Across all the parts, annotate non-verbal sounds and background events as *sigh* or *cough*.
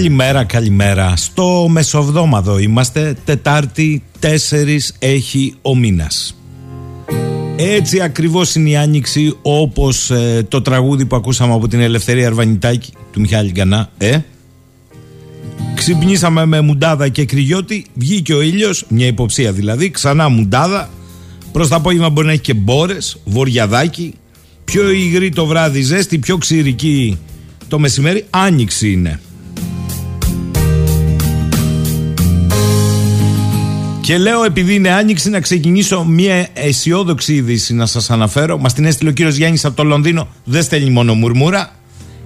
Καλημέρα, καλημέρα. Στο μεσοβδόμαδο είμαστε. Τετάρτη, 4 έχει ο μήνας. Έτσι ακριβώς είναι η άνοιξη όπως ε, το τραγούδι που ακούσαμε από την Ελευθερία Αρβανιτάκη του Μιχάλη Γκανά. Ε; Ξυπνήσαμε με μουντάδα και κρυγιώτη, βγήκε ο ήλιος, μια υποψία δηλαδή, ξανά μουντάδα. Προς το απόγευμα μπορεί να έχει και μπόρες, βοριαδάκι. Πιο υγρή το βράδυ ζέστη, πιο ξηρική το μεσημέρι. Άνοιξη είναι. Και λέω επειδή είναι άνοιξη να ξεκινήσω μια αισιόδοξη είδηση να σας αναφέρω. Μας την έστειλε ο κύριος Γιάννης από το Λονδίνο, δεν στέλνει μόνο μουρμούρα.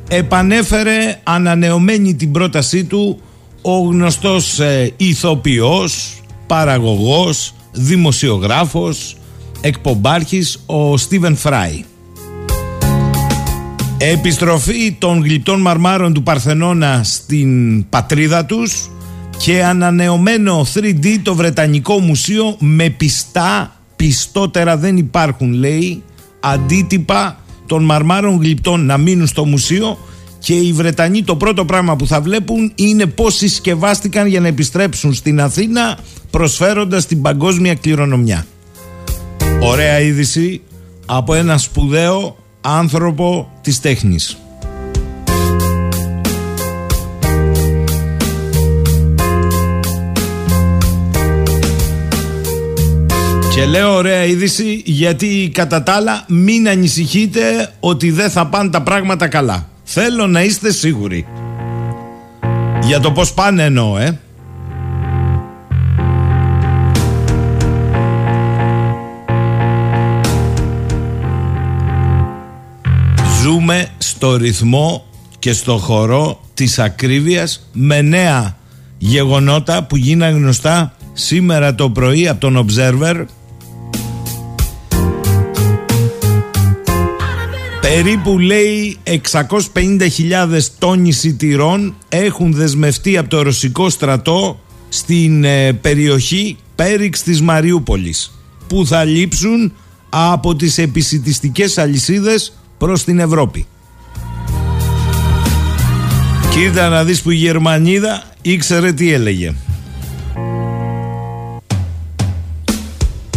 Επανέφερε ανανεωμένη την πρότασή του ο γνωστός ε, ηθοποιός, παραγωγός, δημοσιογράφος, εκπομπάρχης ο Στίβεν Φράι. Επιστροφή των γλυπτών μαρμάρων του Παρθενώνα στην πατρίδα τους και ανανεωμένο 3D το Βρετανικό Μουσείο με πιστά, πιστότερα δεν υπάρχουν λέει, αντίτυπα των μαρμάρων γλυπτών να μείνουν στο μουσείο και οι Βρετανοί το πρώτο πράγμα που θα βλέπουν είναι πώς συσκευάστηκαν για να επιστρέψουν στην Αθήνα προσφέροντας την παγκόσμια κληρονομιά. Ωραία είδηση από ένα σπουδαίο άνθρωπο της τέχνης. Και λέω ωραία είδηση γιατί κατά τα άλλα μην ανησυχείτε ότι δεν θα πάνε τα πράγματα καλά. Θέλω να είστε σίγουροι. Για το πώς πάνε εννοώ, ε. Ζούμε στο ρυθμό και στο χορό της ακρίβειας με νέα γεγονότα που γίνανε γνωστά σήμερα το πρωί από τον Observer Περίπου λέει 650.000 τόνοι σιτηρών έχουν δεσμευτεί από το ρωσικό στρατό στην ε, περιοχή Πέριξ της Μαριούπολης που θα λείψουν από τις επισητιστικές αλυσίδες προς την Ευρώπη. Κοίτα να δεις που η Γερμανίδα ήξερε τι έλεγε.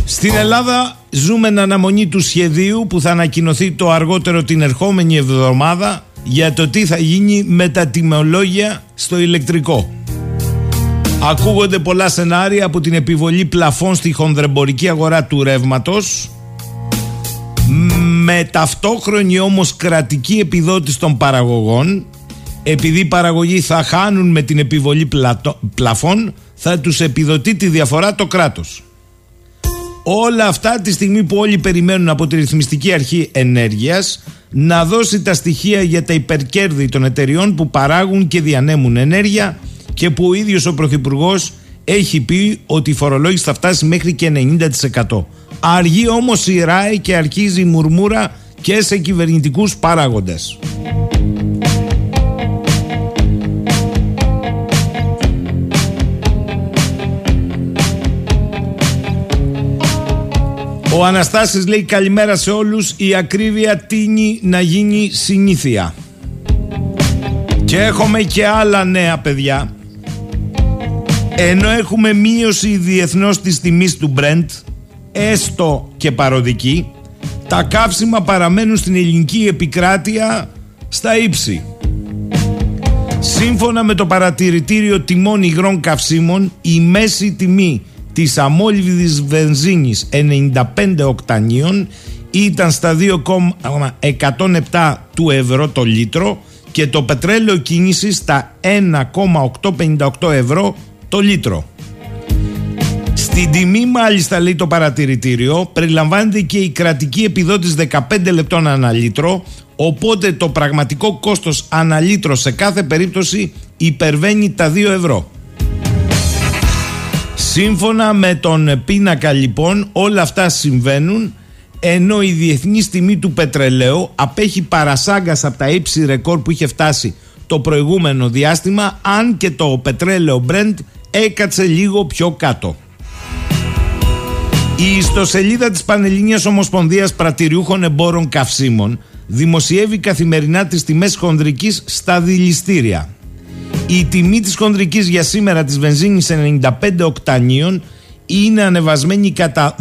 Στην Ελλάδα ζούμε εν αναμονή του σχεδίου που θα ανακοινωθεί το αργότερο την ερχόμενη εβδομάδα για το τι θα γίνει με τα τιμολόγια στο ηλεκτρικό. Ακούγονται πολλά σενάρια από την επιβολή πλαφών στη χονδρεμπορική αγορά του ρεύματος. Με ταυτόχρονη όμως κρατική επιδότηση των παραγωγών επειδή οι παραγωγοί θα χάνουν με την επιβολή πλαφών θα τους επιδοτεί τη διαφορά το κράτος. Όλα αυτά τη στιγμή που όλοι περιμένουν από τη Ρυθμιστική Αρχή Ενέργειας να δώσει τα στοιχεία για τα υπερκέρδη των εταιριών που παράγουν και διανέμουν ενέργεια και που ο ίδιος ο Πρωθυπουργός έχει πει ότι η φορολόγηση θα φτάσει μέχρι και 90%. Αργεί όμως η ΡΑΕ και αρχίζει η μουρμούρα και σε κυβερνητικούς παράγοντες. Ο Αναστάσης λέει καλημέρα σε όλους. Η ακρίβεια τίνει να γίνει συνήθεια Και έχουμε και άλλα νέα παιδιά. Ενώ έχουμε μείωση διεθνώς της τιμής του Brent Έστω και παροδική Τα καύσιμα παραμένουν στην ελληνική επικράτεια στα ύψη. Σύμφωνα με το παρατηρητήριο τιμών υγρών καυσίμων Η μέση τιμή της αμόλυβδης βενζίνης 95 οκτανίων ήταν στα 2,107 του ευρώ το λίτρο και το πετρέλαιο κίνησης στα 1,858 ευρώ το λίτρο. Στην τιμή μάλιστα λέει το παρατηρητήριο περιλαμβάνεται και η κρατική επιδότηση 15 λεπτών ανά λίτρο οπότε το πραγματικό κόστος ανά λίτρο σε κάθε περίπτωση υπερβαίνει τα 2 ευρώ. Σύμφωνα με τον πίνακα λοιπόν όλα αυτά συμβαίνουν ενώ η διεθνή τιμή του πετρελαίου απέχει παρασάγκας από τα ύψη ρεκόρ που είχε φτάσει το προηγούμενο διάστημα αν και το πετρέλαιο Brent έκατσε λίγο πιο κάτω. Η ιστοσελίδα της Πανελλήνιας Ομοσπονδίας Πρατηριούχων Εμπόρων Καυσίμων δημοσιεύει καθημερινά τις τιμές χονδρικής στα δηληστήρια. Η τιμή της χονδρικής για σήμερα της βενζίνης 95 οκτανίων είναι ανεβασμένη κατά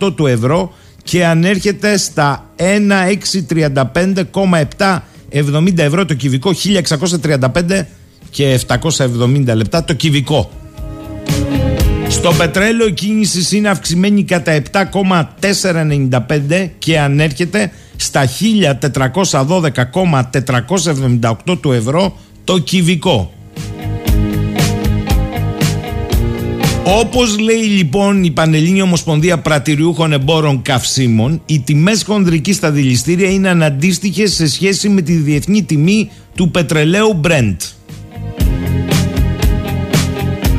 12,468 του ευρώ και ανέρχεται στα 1,635,770 ευρώ το κυβικό 1635 και 770 λεπτά το κυβικό. Στο πετρέλαιο η κίνηση είναι αυξημένη κατά 7,495 και ανέρχεται στα 1412,478 του ευρώ το κυβικό. Όπως λέει λοιπόν η Πανελλήνια Ομοσπονδία Πρατηριούχων Εμπόρων Καυσίμων, οι τιμές χονδρικής στα δηληστήρια είναι αναντίστοιχες σε σχέση με τη διεθνή τιμή του πετρελαίου Brent.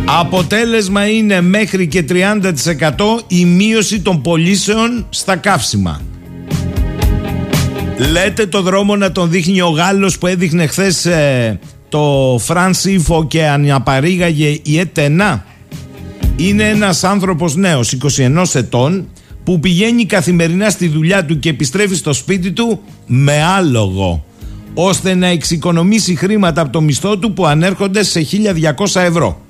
Αποτέλεσμα είναι μέχρι και 30% η μείωση των πωλήσεων στα καύσιμα. Λέτε το δρόμο να τον δείχνει ο Γάλλος που έδειχνε χθες ε, το Φρανσίφο και αναπαρήγαγε η ΕΤΕΝΑ. Είναι ένας άνθρωπος νέος, 21 ετών, που πηγαίνει καθημερινά στη δουλειά του και επιστρέφει στο σπίτι του με άλογο, ώστε να εξοικονομήσει χρήματα από το μισθό του που ανέρχονται σε 1200 ευρώ.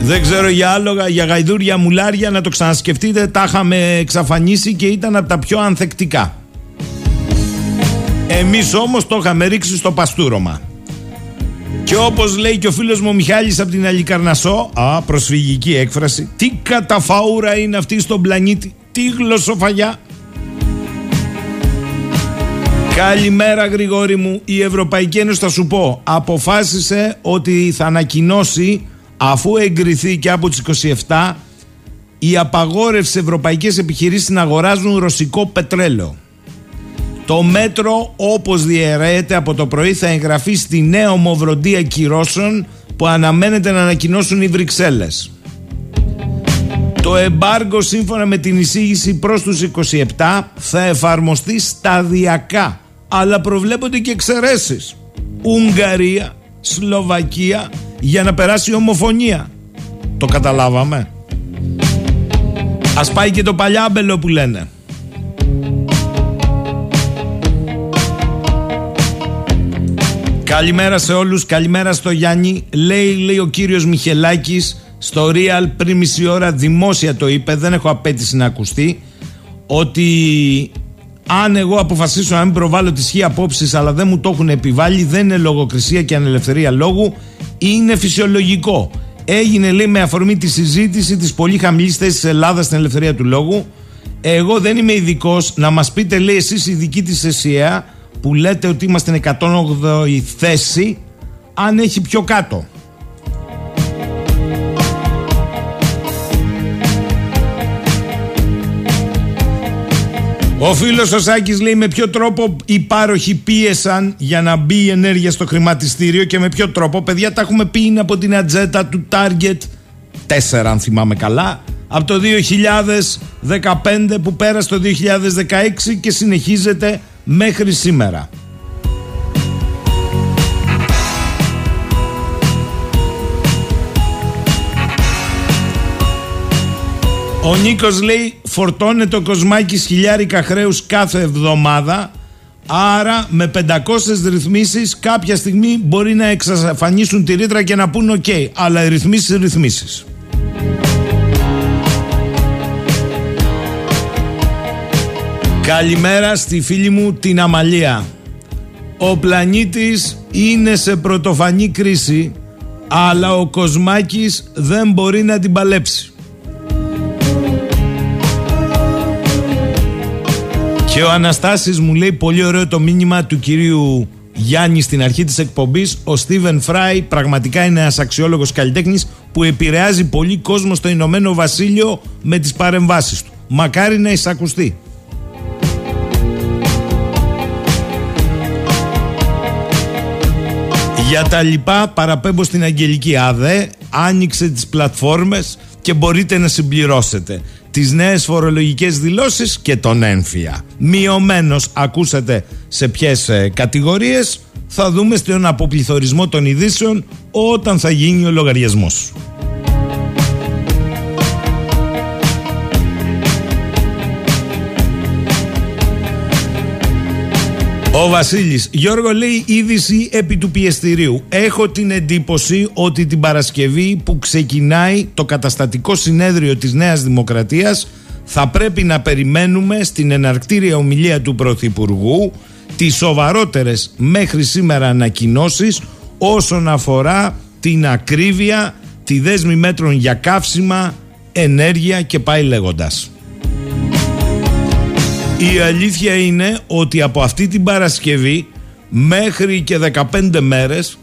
Δεν ξέρω για άλογα, για γαϊδούρια, μουλάρια, να το ξανασκεφτείτε, τα είχαμε εξαφανίσει και ήταν από τα πιο ανθεκτικά. Εμείς όμως το είχαμε ρίξει στο παστούρωμα. Και όπως λέει και ο φίλος μου ο Μιχάλης από την Αλικαρνασό, α, προσφυγική έκφραση, τι καταφαούρα είναι αυτή στον πλανήτη, τι γλωσσοφαγιά. Καλημέρα Γρηγόρη μου, η Ευρωπαϊκή Ένωση θα σου πω, αποφάσισε ότι θα ανακοινώσει αφού εγκριθεί και από τις 27 η απαγόρευση ευρωπαϊκές επιχειρήσεις να αγοράζουν ρωσικό πετρέλαιο. Το μέτρο όπως διαιρέεται από το πρωί θα εγγραφεί στη νέα ομοβροντία κυρώσεων που αναμένεται να ανακοινώσουν οι Βρυξέλλες. Το εμπάργκο σύμφωνα με την εισήγηση προς τους 27 θα εφαρμοστεί σταδιακά αλλά προβλέπονται και εξαιρέσεις. Ουγγαρία, Σλοβακία για να περάσει η ομοφωνία. Το καταλάβαμε. Ας πάει και το παλιάμπελο που λένε. Καλημέρα σε όλους, καλημέρα στο Γιάννη. Λέει, λέει ο κύριος Μιχελάκης στο Real πριν μισή ώρα δημόσια το είπε, δεν έχω απέτηση να ακουστεί, ότι αν εγώ αποφασίσω να μην προβάλλω τη σχή απόψεις αλλά δεν μου το έχουν επιβάλει, δεν είναι λογοκρισία και ανελευθερία λόγου, είναι φυσιολογικό. Έγινε λέει με αφορμή τη συζήτηση της πολύ χαμηλής θέσης της Ελλάδας στην ελευθερία του λόγου. Εγώ δεν είμαι ειδικός να μας πείτε, λέει εσείς ειδικοί της ΕΣΥΑ που λέτε ότι είμαστε 108η θέση, αν έχει πιο κάτω. Ο φίλος ο Σάκης λέει με ποιο τρόπο οι πάροχοι πίεσαν για να μπει η ενέργεια στο χρηματιστήριο και με ποιο τρόπο. Παιδιά, τα έχουμε πει είναι από την ατζέτα του Target 4, αν θυμάμαι καλά. Από το 2015 που πέρασε το 2016 και συνεχίζεται μέχρι σήμερα. Ο Νίκος λέει φορτώνεται ο Κοσμάκης χιλιάρικα χρέους κάθε εβδομάδα. Άρα με 500 ρυθμίσεις κάποια στιγμή μπορεί να εξαφανίσουν τη ρήτρα και να πούν οκ. αλλά οι ρυθμίσεις ρυθμίσεις. Καλημέρα στη φίλη μου την Αμαλία. Ο πλανήτης είναι σε πρωτοφανή κρίση αλλά ο Κοσμάκης δεν μπορεί να την παλέψει. Και ο Αναστάσης μου λέει πολύ ωραίο το μήνυμα του κυρίου Γιάννη στην αρχή της εκπομπής Ο Στίβεν Φράι πραγματικά είναι ένας αξιόλογος καλλιτέχνης που επηρεάζει πολύ κόσμο στο Ηνωμένο Βασίλειο με τις παρεμβάσεις του. Μακάρι να εισακουστεί. Για τα λοιπά παραπέμπω στην Αγγελική ΑΔΕ, άνοιξε τις πλατφόρμες και μπορείτε να συμπληρώσετε τις νέες φορολογικές δηλώσεις και τον ένφια. Μειωμένος ακούσατε σε ποιες ε, κατηγορίες θα δούμε στον αποπληθωρισμό των ειδήσεων όταν θα γίνει ο λογαριασμός. Ο Βασίλης Γιώργο λέει είδηση επί του πιεστηρίου. Έχω την εντύπωση ότι την Παρασκευή που ξεκινάει το καταστατικό συνέδριο της Νέας Δημοκρατίας θα πρέπει να περιμένουμε στην εναρκτήρια ομιλία του Πρωθυπουργού τις σοβαρότερες μέχρι σήμερα ανακοινώσεις όσον αφορά την ακρίβεια, τη δέσμη μέτρων για καύσιμα, ενέργεια και πάει λέγοντας. Η αλήθεια είναι ότι από αυτή την Παρασκευή μέχρι και 15 μέρες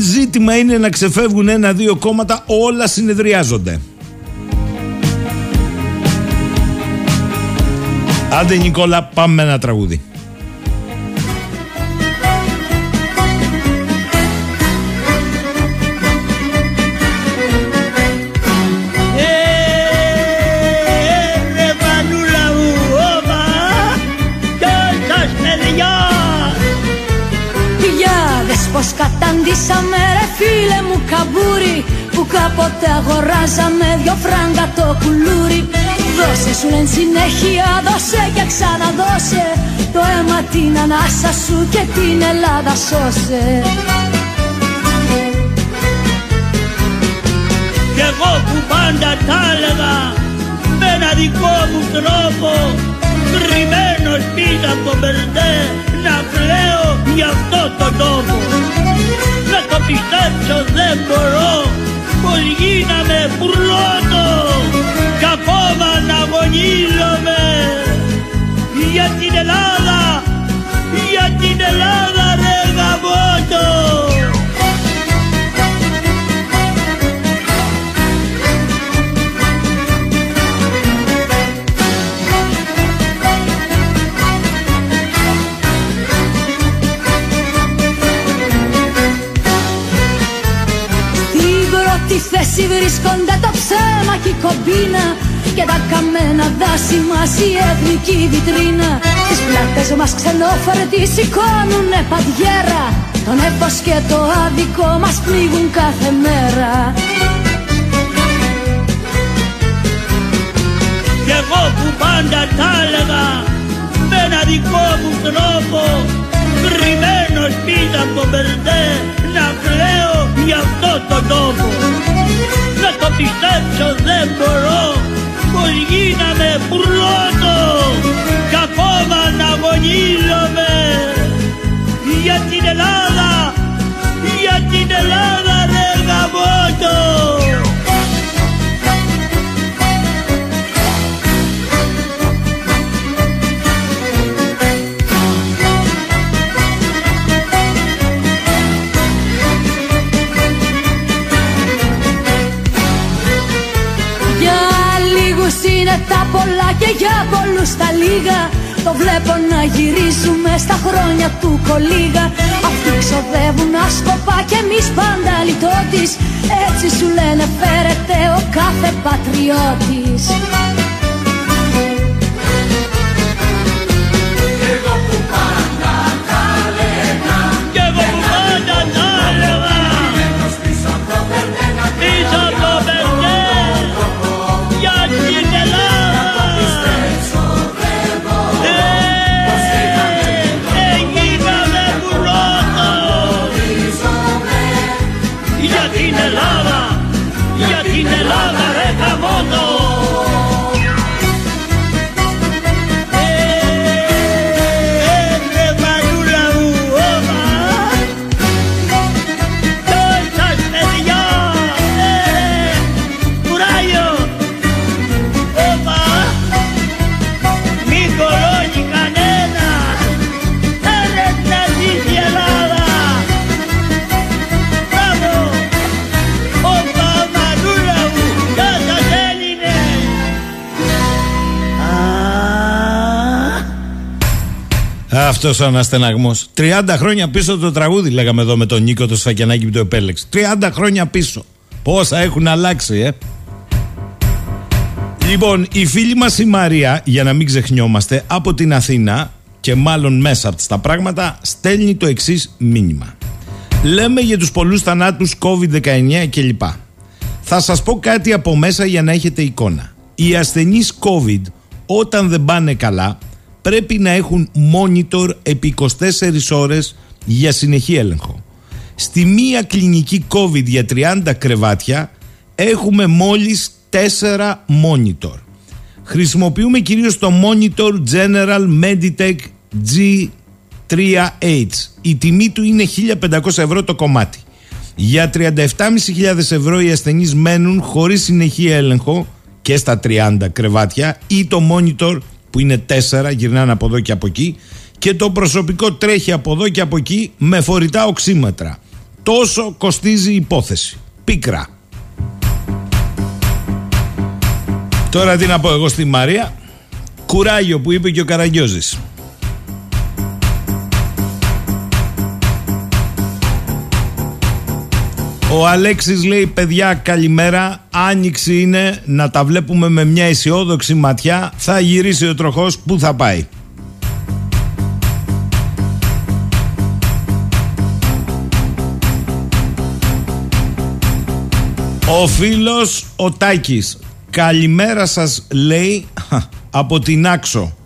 ζήτημα είναι να ξεφεύγουν ένα-δύο κόμματα όλα συνεδριάζονται. Άντε Νικόλα πάμε ένα τραγούδι. Πως καταντήσαμε ρε φίλε μου καμπούρι Που κάποτε αγοράζαμε δυο φράγκα το κουλούρι. Δώσε σου λένε συνέχεια δώσε και ξαναδώσε Το αίμα την ανάσα σου και την Ελλάδα σώσε. Κι εγώ που πάντα τα έλεγα με ένα δικό μου τρόπο κρυμμένος πίσω από το μπερδέ να κλαίω για αυτό το τόπο να το πιστέψω δεν μπορώ. Πως γίναμε πρώτο κι ακόμα να αγωνίζομαι για την Ελλάδα, για την Ελλάδα ρε γαμώτο. Θέση βρίσκονται το ψέμα και η κομπίνα και τα καμένα δάση μας η εθνική βιτρίνα. Τις πλάτες μας ξενόφερτοι σηκώνουνε παντιέρα. Το νέφος και το άδικο μας πνίγουν κάθε μέρα. Κι εγώ που πάντα τα έλεγα με ένα δικό μου τρόπο κρυμμένος πίσω από μπερδέ να κλαίω για αυτό το τόπο να το πιστέψω δεν μπορώ. Πως γίναμε πρώτο κι ακόμα να αγωνίζομαι για την Ελλάδα για την Ελλάδα ρε γαμώτο λίγους είναι τα πολλά και για πολλούς τα λίγα. Το βλέπω να γυρίζουμε στα χρόνια του κολίγα Αυτοί ξοδεύουν άσκοπα και εμείς πάντα λιτότης. Έτσι σου λένε φέρεται ο κάθε πατριώτης Αυτός ο αναστεναγμός. 30 χρόνια πίσω το τραγούδι, λέγαμε εδώ με τον Νίκο το Σφακιανάκη που το επέλεξε. 30 χρόνια πίσω. Πόσα έχουν αλλάξει, ε. Λοιπόν, η φίλη μας η Μαρία, για να μην ξεχνιόμαστε, από την Αθήνα και μάλλον μέσα από τα πράγματα, στέλνει το εξής μήνυμα. Λέμε για τους πολλούς θανάτους COVID-19 κλπ. Θα σας πω κάτι από μέσα για να έχετε εικόνα. Οι ασθενείς COVID όταν δεν πάνε καλά πρέπει να έχουν monitor επί 24 ώρες για συνεχή έλεγχο. Στη μία κλινική COVID για 30 κρεβάτια έχουμε μόλις 4 monitor. Χρησιμοποιούμε κυρίως το monitor General Meditech G3H. Η τιμή του είναι 1500 ευρώ το κομμάτι. Για 37.500 ευρώ οι ασθενείς μένουν χωρίς συνεχή έλεγχο και στα 30 κρεβάτια ή το monitor που είναι 4 γυρνάνε από εδώ και από εκεί και το προσωπικό τρέχει από εδώ και από εκεί με φορητά οξύμετρα. Τόσο κοστίζει η υπόθεση. Πίκρα. Τώρα τι να πω εγώ στη Μαρία. Κουράγιο που είπε και ο Καραγκιόζης. Ο Αλέξης λέει παιδιά καλημέρα. Άνοιξη είναι. Να τα βλέπουμε με μια αισιόδοξη ματιά. Θα γυρίσει ο τροχός. Που θα πάει; Ο φίλος ο Τάκης. Καλημέρα σας λέει από την Άξο.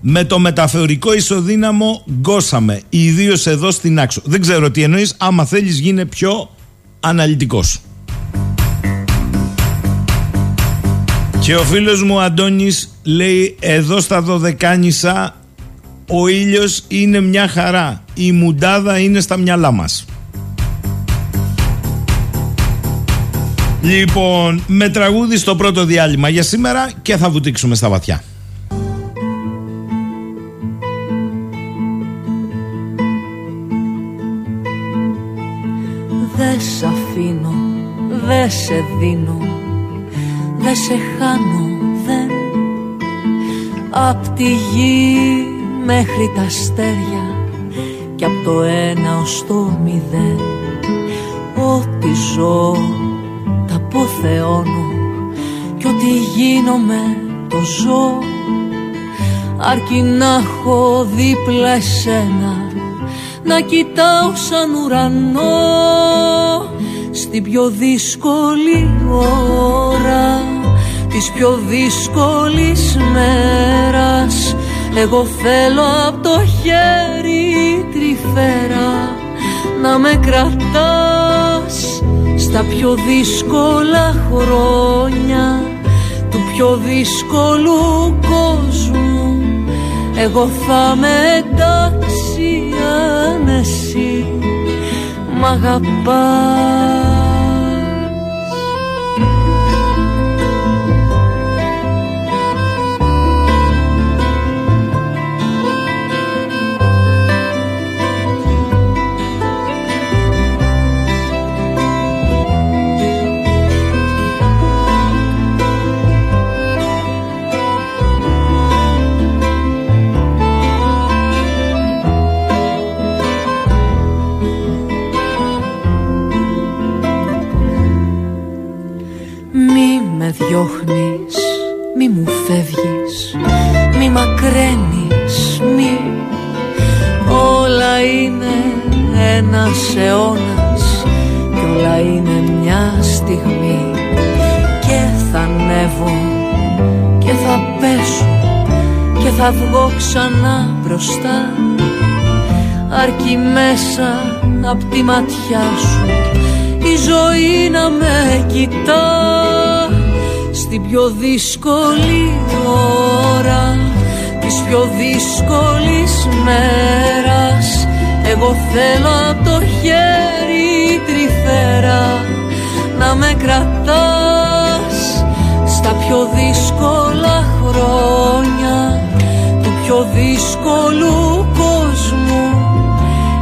Με το μεταφορικό ισοδύναμο γκώσαμε, ιδίως εδώ στην Άξο. Δεν ξέρω τι εννοείς, άμα θέλεις γίνε πιο αναλυτικός. Και ο φίλος μου Αντώνης λέει εδώ στα Δωδεκάνησα ο ήλιος είναι μια χαρά, η μουντάδα είναι στα μυαλά μας. Λοιπόν, με τραγούδι στο πρώτο διάλειμμα για σήμερα και θα βουτήξουμε στα βαθιά. Δε σε δίνω, δε σε χάνω, δεν. Απ' τη γη μέχρι τα αστέρια και απ' το ένα ως το μηδέν. Ό,τι ζω τα αποθεώνω κι ό,τι γίνομαι το ζω. Αρκεί να έχω δίπλα εσένα να κοιτάω σαν ουρανό στην πιο δύσκολη ώρα της πιο δύσκολης μέρας. Εγώ θέλω από το χέρι τρυφέρα να με κρατάς στα πιο δύσκολα χρόνια του πιο δύσκολου κόσμου. Εγώ θα με εντάξει αν εσύ μ' αγαπάς διώχνεις Μη μου φεύγεις Μη μακραίνεις Μη. Όλα είναι ένας αιώνας Κι όλα είναι μια στιγμή. Και θα ανέβω Και θα πέσω Και θα βγω ξανά μπροστά. Αρκεί μέσα απ' τη ματιά σου η ζωή να με κοιτά στην πιο δύσκολη ώρα της πιο δύσκολης μέρας. Εγώ θέλω από το χέρι τρυφέρα να με κρατάς στα πιο δύσκολα χρόνια του πιο δύσκολου κόσμου.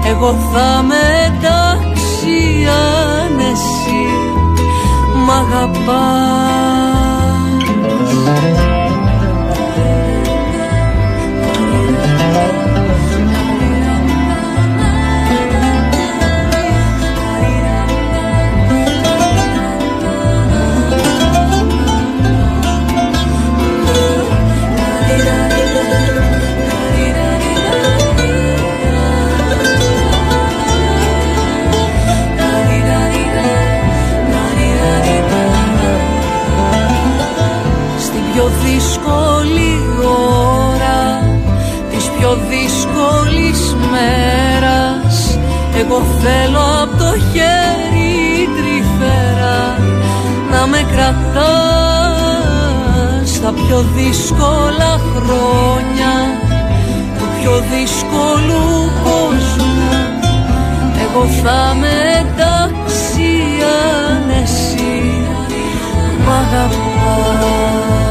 Εγώ θα με εντάξει αν εσύ μ' αγαπάς Thank you. Εγώ θέλω από το χέρι τρυφέρα να με κρατάς στα πιο δύσκολα χρόνια του πιο δύσκολου κόσμου. Εγώ θα με εντάξει αν εσύ μ' αγαπάς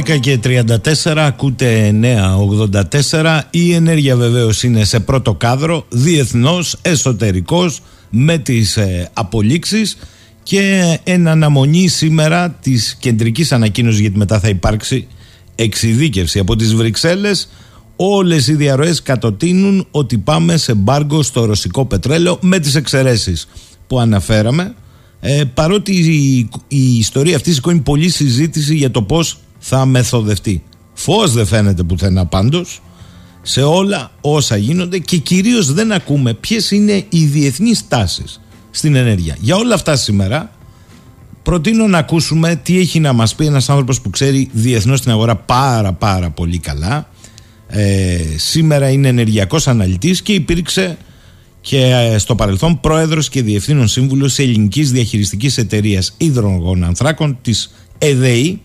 και 34 ακούτε 984 η ενέργεια βεβαίως είναι σε πρώτο κάδρο διεθνώς, εσωτερικός με τις ε, απολύξεις. Και εν αναμονή σήμερα της κεντρικής ανακοίνωσης γιατί μετά θα υπάρξει εξειδίκευση από τις Βρυξέλλες όλες οι διαρροές κατοτείνουν ότι πάμε σε μπάργκο στο ρωσικό πετρέλαιο με τις εξαιρέσεις που αναφέραμε. Ε, παρότι η, η ιστορία αυτή σηκώνει πολλή συζήτηση για το πώς θα μεθοδευτεί. Φως δεν φαίνεται πουθενά πάντως σε όλα όσα γίνονται και κυρίως δεν ακούμε ποιες είναι οι διεθνείς τάσεις στην ενέργεια. Για όλα αυτά σήμερα προτείνω να ακούσουμε τι έχει να μας πει ένας άνθρωπος που ξέρει διεθνώς την αγορά πάρα πάρα πολύ καλά. Ε, σήμερα είναι ενεργειακός αναλυτής και υπήρξε και ε, στο παρελθόν πρόεδρος και διευθύνων σύμβουλος ελληνικής διαχειριστικής εταιρείας υδρογων ανθράκων της ΕΔΕΗ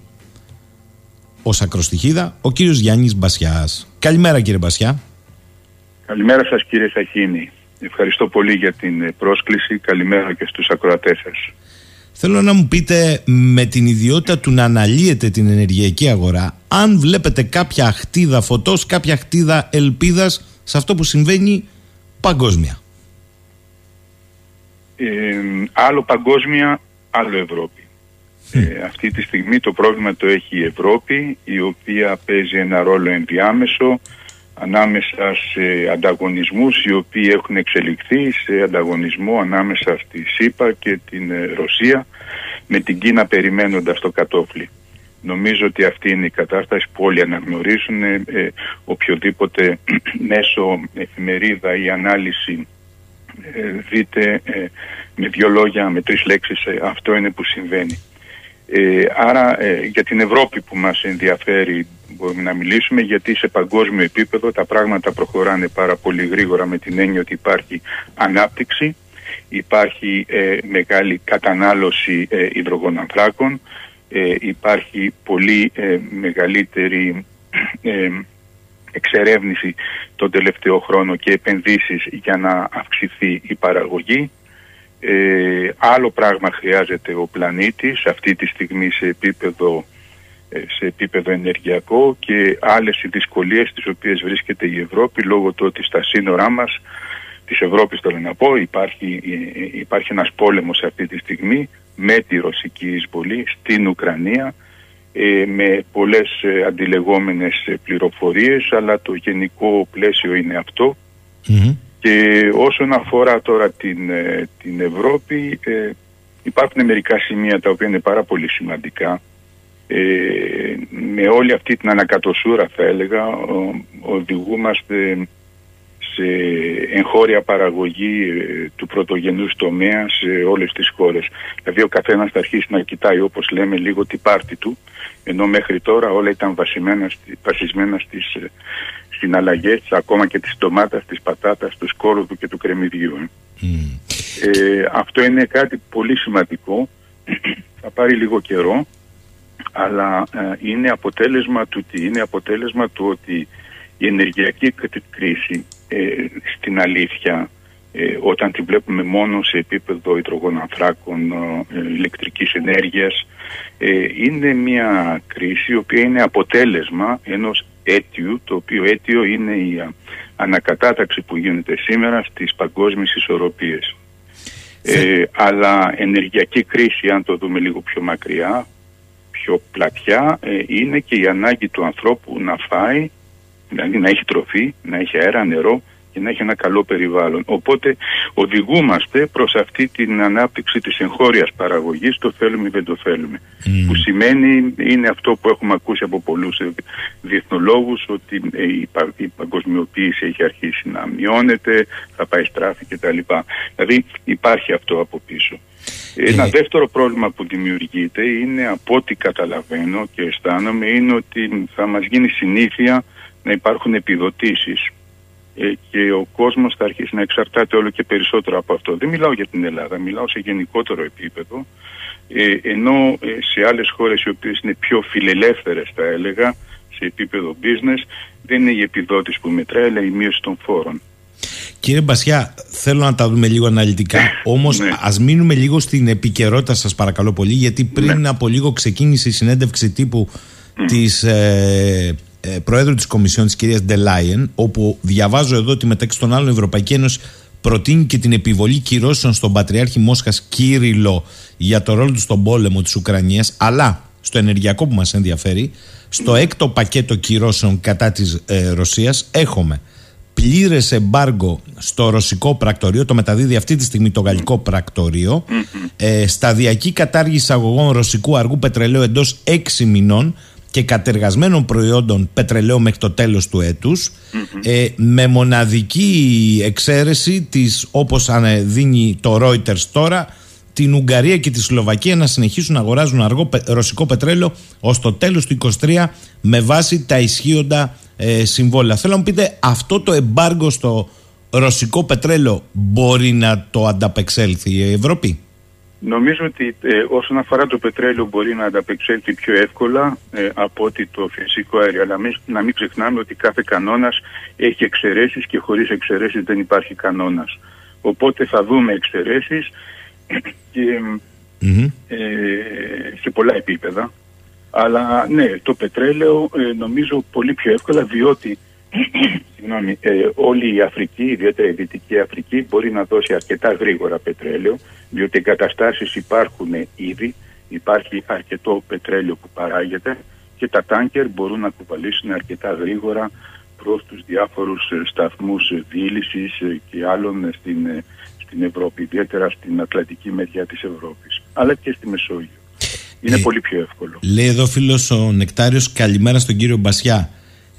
ως ακροστοιχίδα ο κύριος Γιάννης Μπασιάς. Καλημέρα κύριε Μπασιά. Καλημέρα σας κύριε Σαχίνη. Ευχαριστώ πολύ για την πρόσκληση. Καλημέρα και στους ακροατές σας. Θέλω να μου πείτε με την ιδιότητα του να αναλύετε την ενεργειακή αγορά αν βλέπετε κάποια αχτίδα φωτός, κάποια αχτίδα ελπίδας σε αυτό που συμβαίνει παγκόσμια. Ε, άλλο παγκόσμια, άλλο Ευρώπη. Ε, αυτή τη στιγμή το πρόβλημα το έχει η Ευρώπη η οποία παίζει ένα ρόλο ενδιάμεσο ανάμεσα σε ανταγωνισμούς οι οποίοι έχουν εξελιχθεί σε ανταγωνισμό ανάμεσα στη ΣΥΠΑ και την ε, Ρωσία με την Κίνα περιμένοντας το κατόφλι. Νομίζω ότι αυτή είναι η κατάσταση που όλοι αναγνωρίζουν. Ε, ε οποιοδήποτε *clears throat* μέσο εφημερίδα ή ανάλυση ε, δείτε ε, με δύο λόγια, με τρεις λέξεις, αυτό είναι που συμβαίνει. Άρα για την Ευρώπη που μας ενδιαφέρει μπορούμε να μιλήσουμε γιατί σε παγκόσμιο επίπεδο τα πράγματα προχωράνε πάρα πολύ γρήγορα με την έννοια ότι υπάρχει ανάπτυξη, υπάρχει μεγάλη κατανάλωση ε, υδρογονανθράκων, ε, υπάρχει πολύ ε, μεγαλύτερη ε, εξερεύνηση τον τελευταίο χρόνο και επενδύσεις για να αυξηθεί η παραγωγή. Ε, άλλο πράγμα χρειάζεται ο πλανήτης αυτή τη στιγμή σε επίπεδο, σε επίπεδο ενεργειακό και άλλες οι δυσκολίες τις οποίες βρίσκεται η Ευρώπη λόγω του ότι στα σύνορά μας της Ευρώπης θέλω να πω υπάρχει, υπάρχει ένας πόλεμος αυτή τη στιγμή με τη ρωσική εισβολή στην Ουκρανία ε, με πολλές ε, αντιλεγόμενες ε, πληροφορίες αλλά το γενικό πλαίσιο είναι και όσον αφορά τώρα την, ε, την Ευρώπη υπάρχουν μερικά σημεία τα οποία είναι πάρα πολύ σημαντικά με όλη αυτή την ανακατοσούρα θα έλεγα οδηγούμαστε σε εγχώρια παραγωγή ε, του πρωτογενούς τομέα σε όλες τις χώρες. Δηλαδή ο καθένας θα αρχίσει να κοιτάει όπως λέμε λίγο την πάρτη του ενώ μέχρι τώρα όλα ήταν βασισμένα, βασισμένα στις ε, συναλλαγές ακόμα και της ντομάτας, της πατάτας, του σκόρδου και του κρεμμυδιού. Ε. αυτό είναι κάτι πολύ σημαντικό, *clears throat* θα πάρει λίγο καιρό αλλά είναι αποτέλεσμα του τι, είναι αποτέλεσμα του ότι η ενεργειακή κρίση ε, στην αλήθεια ε, όταν τη βλέπουμε μόνο σε επίπεδο υδρογονανθράκων, ε, ηλεκτρικής ενέργειας ε, είναι μια κρίση η οποία είναι αποτέλεσμα ενός αίτιου το οποίο αίτιο είναι η ανακατάταξη που γίνεται σήμερα στις παγκόσμιες ισορροπίες. Ε, αλλά ενεργειακή κρίση αν το δούμε λίγο πιο μακριά πιο πλατιά είναι και η ανάγκη του ανθρώπου να φάει δηλαδή να έχει τροφή, να έχει αέρα, νερό και να έχει ένα καλό περιβάλλον. Οπότε οδηγούμαστε προς αυτή την ανάπτυξη της εγχώριας παραγωγής, το θέλουμε ή δεν το θέλουμε. Που σημαίνει, είναι αυτό που έχουμε ακούσει από πολλούς διεθνολόγους, ότι ε, η παγκοσμιοποίηση έχει αρχίσει να μειώνεται, θα πάει στράφη κτλ. Δηλαδή υπάρχει αυτό από πίσω. Ένα ε. δεύτερο πρόβλημα που δημιουργείται είναι από ό,τι καταλαβαίνω και αισθάνομαι είναι ότι θα μας γίνει συνήθεια να υπάρχουν επιδοτήσεις ε, και ο κόσμος θα αρχίσει να εξαρτάται όλο και περισσότερο από αυτό. Δεν μιλάω για την Ελλάδα, μιλάω σε γενικότερο επίπεδο, ε, ενώ ε, σε άλλες χώρες οι οποίες είναι πιο φιλελεύθερες θα έλεγα, σε επίπεδο business, δεν είναι η επιδότηση που μετράει, αλλά η μείωση των φόρων. Κύριε Μπασιά, θέλω να τα δούμε λίγο αναλυτικά. Όμως, ναι. ας μείνουμε λίγο στην επικαιρότητα, σας παρακαλώ πολύ, γιατί πριν ναι. από λίγο ξεκίνησε η συνέντευξη τύπου mm. της ε, ε, Προέδρου της Κομισιόν, της κυρίας Ντελάιεν, όπου διαβάζω εδώ ότι μεταξύ των άλλων η Ευρωπαϊκή Ένωση προτείνει και την επιβολή κυρώσεων στον Πατριάρχη Μόσχας Κύριλο για το ρόλο του στον πόλεμο της Ουκρανίας, αλλά στο ενεργειακό που μας ενδιαφέρει, στο έκτο πακέτο κυρώσεων κατά της ε, Ρωσίας έχουμε πλήρες εμπάργκο στο ρωσικό πρακτορείο, το μεταδίδει αυτή τη στιγμή το γαλλικό πρακτορείο, ε, σταδιακή κατάργηση αγωγών ρωσικού αργού πετρελαίου εντός 6 μηνών, και κατεργασμένων προϊόντων πετρελαίου μέχρι το τέλος του έτους ε, με μοναδική εξαίρεση της όπως δίνει το Reuters τώρα την Ουγγαρία και τη Σλοβακία να συνεχίσουν να αγοράζουν αργό ρωσικό πετρέλαιο ως το τέλος του 2023 με βάση τα ισχύοντα ε, συμβόλαια. Θέλω να μου πείτε αυτό το εμπάργκο στο ρωσικό πετρέλαιο μπορεί να το ανταπεξέλθει η Ευρώπη; Νομίζω ότι ε, όσον αφορά το πετρέλαιο μπορεί να ανταπεξέλθει πιο εύκολα ε, από ότι το φυσικό αέριο. Αλλά μην, να μην ξεχνάμε ότι κάθε κανόνας έχει εξαιρέσεις και χωρίς εξαιρέσεις δεν υπάρχει κανόνας. Οπότε θα δούμε εξαιρέσεις *clears throat* και ε, σε πολλά επίπεδα. Αλλά ναι, το πετρέλαιο ε, νομίζω πολύ πιο εύκολα διότι συγγνώμη, ε, όλη η Αφρική, ιδιαίτερα η Δυτική Αφρική, μπορεί να δώσει αρκετά γρήγορα πετρέλαιο, διότι εγκαταστάσεις υπάρχουν ήδη, υπάρχει αρκετό πετρέλαιο που παράγεται και τα τάνκερ μπορούν να κουβαλήσουν αρκετά γρήγορα προς τους διάφορους ε, σταθμούς δίλησης ε, και άλλων στην, ε, στην Ευρώπη, ιδιαίτερα στην Ατλαντική μεριά της Ευρώπης, αλλά και στη Μεσόγειο. Είναι πολύ πιο εύκολο. Λέει εδώ φίλος ο Νεκτάριος, καλημέρα στον κύριο Μπασιά.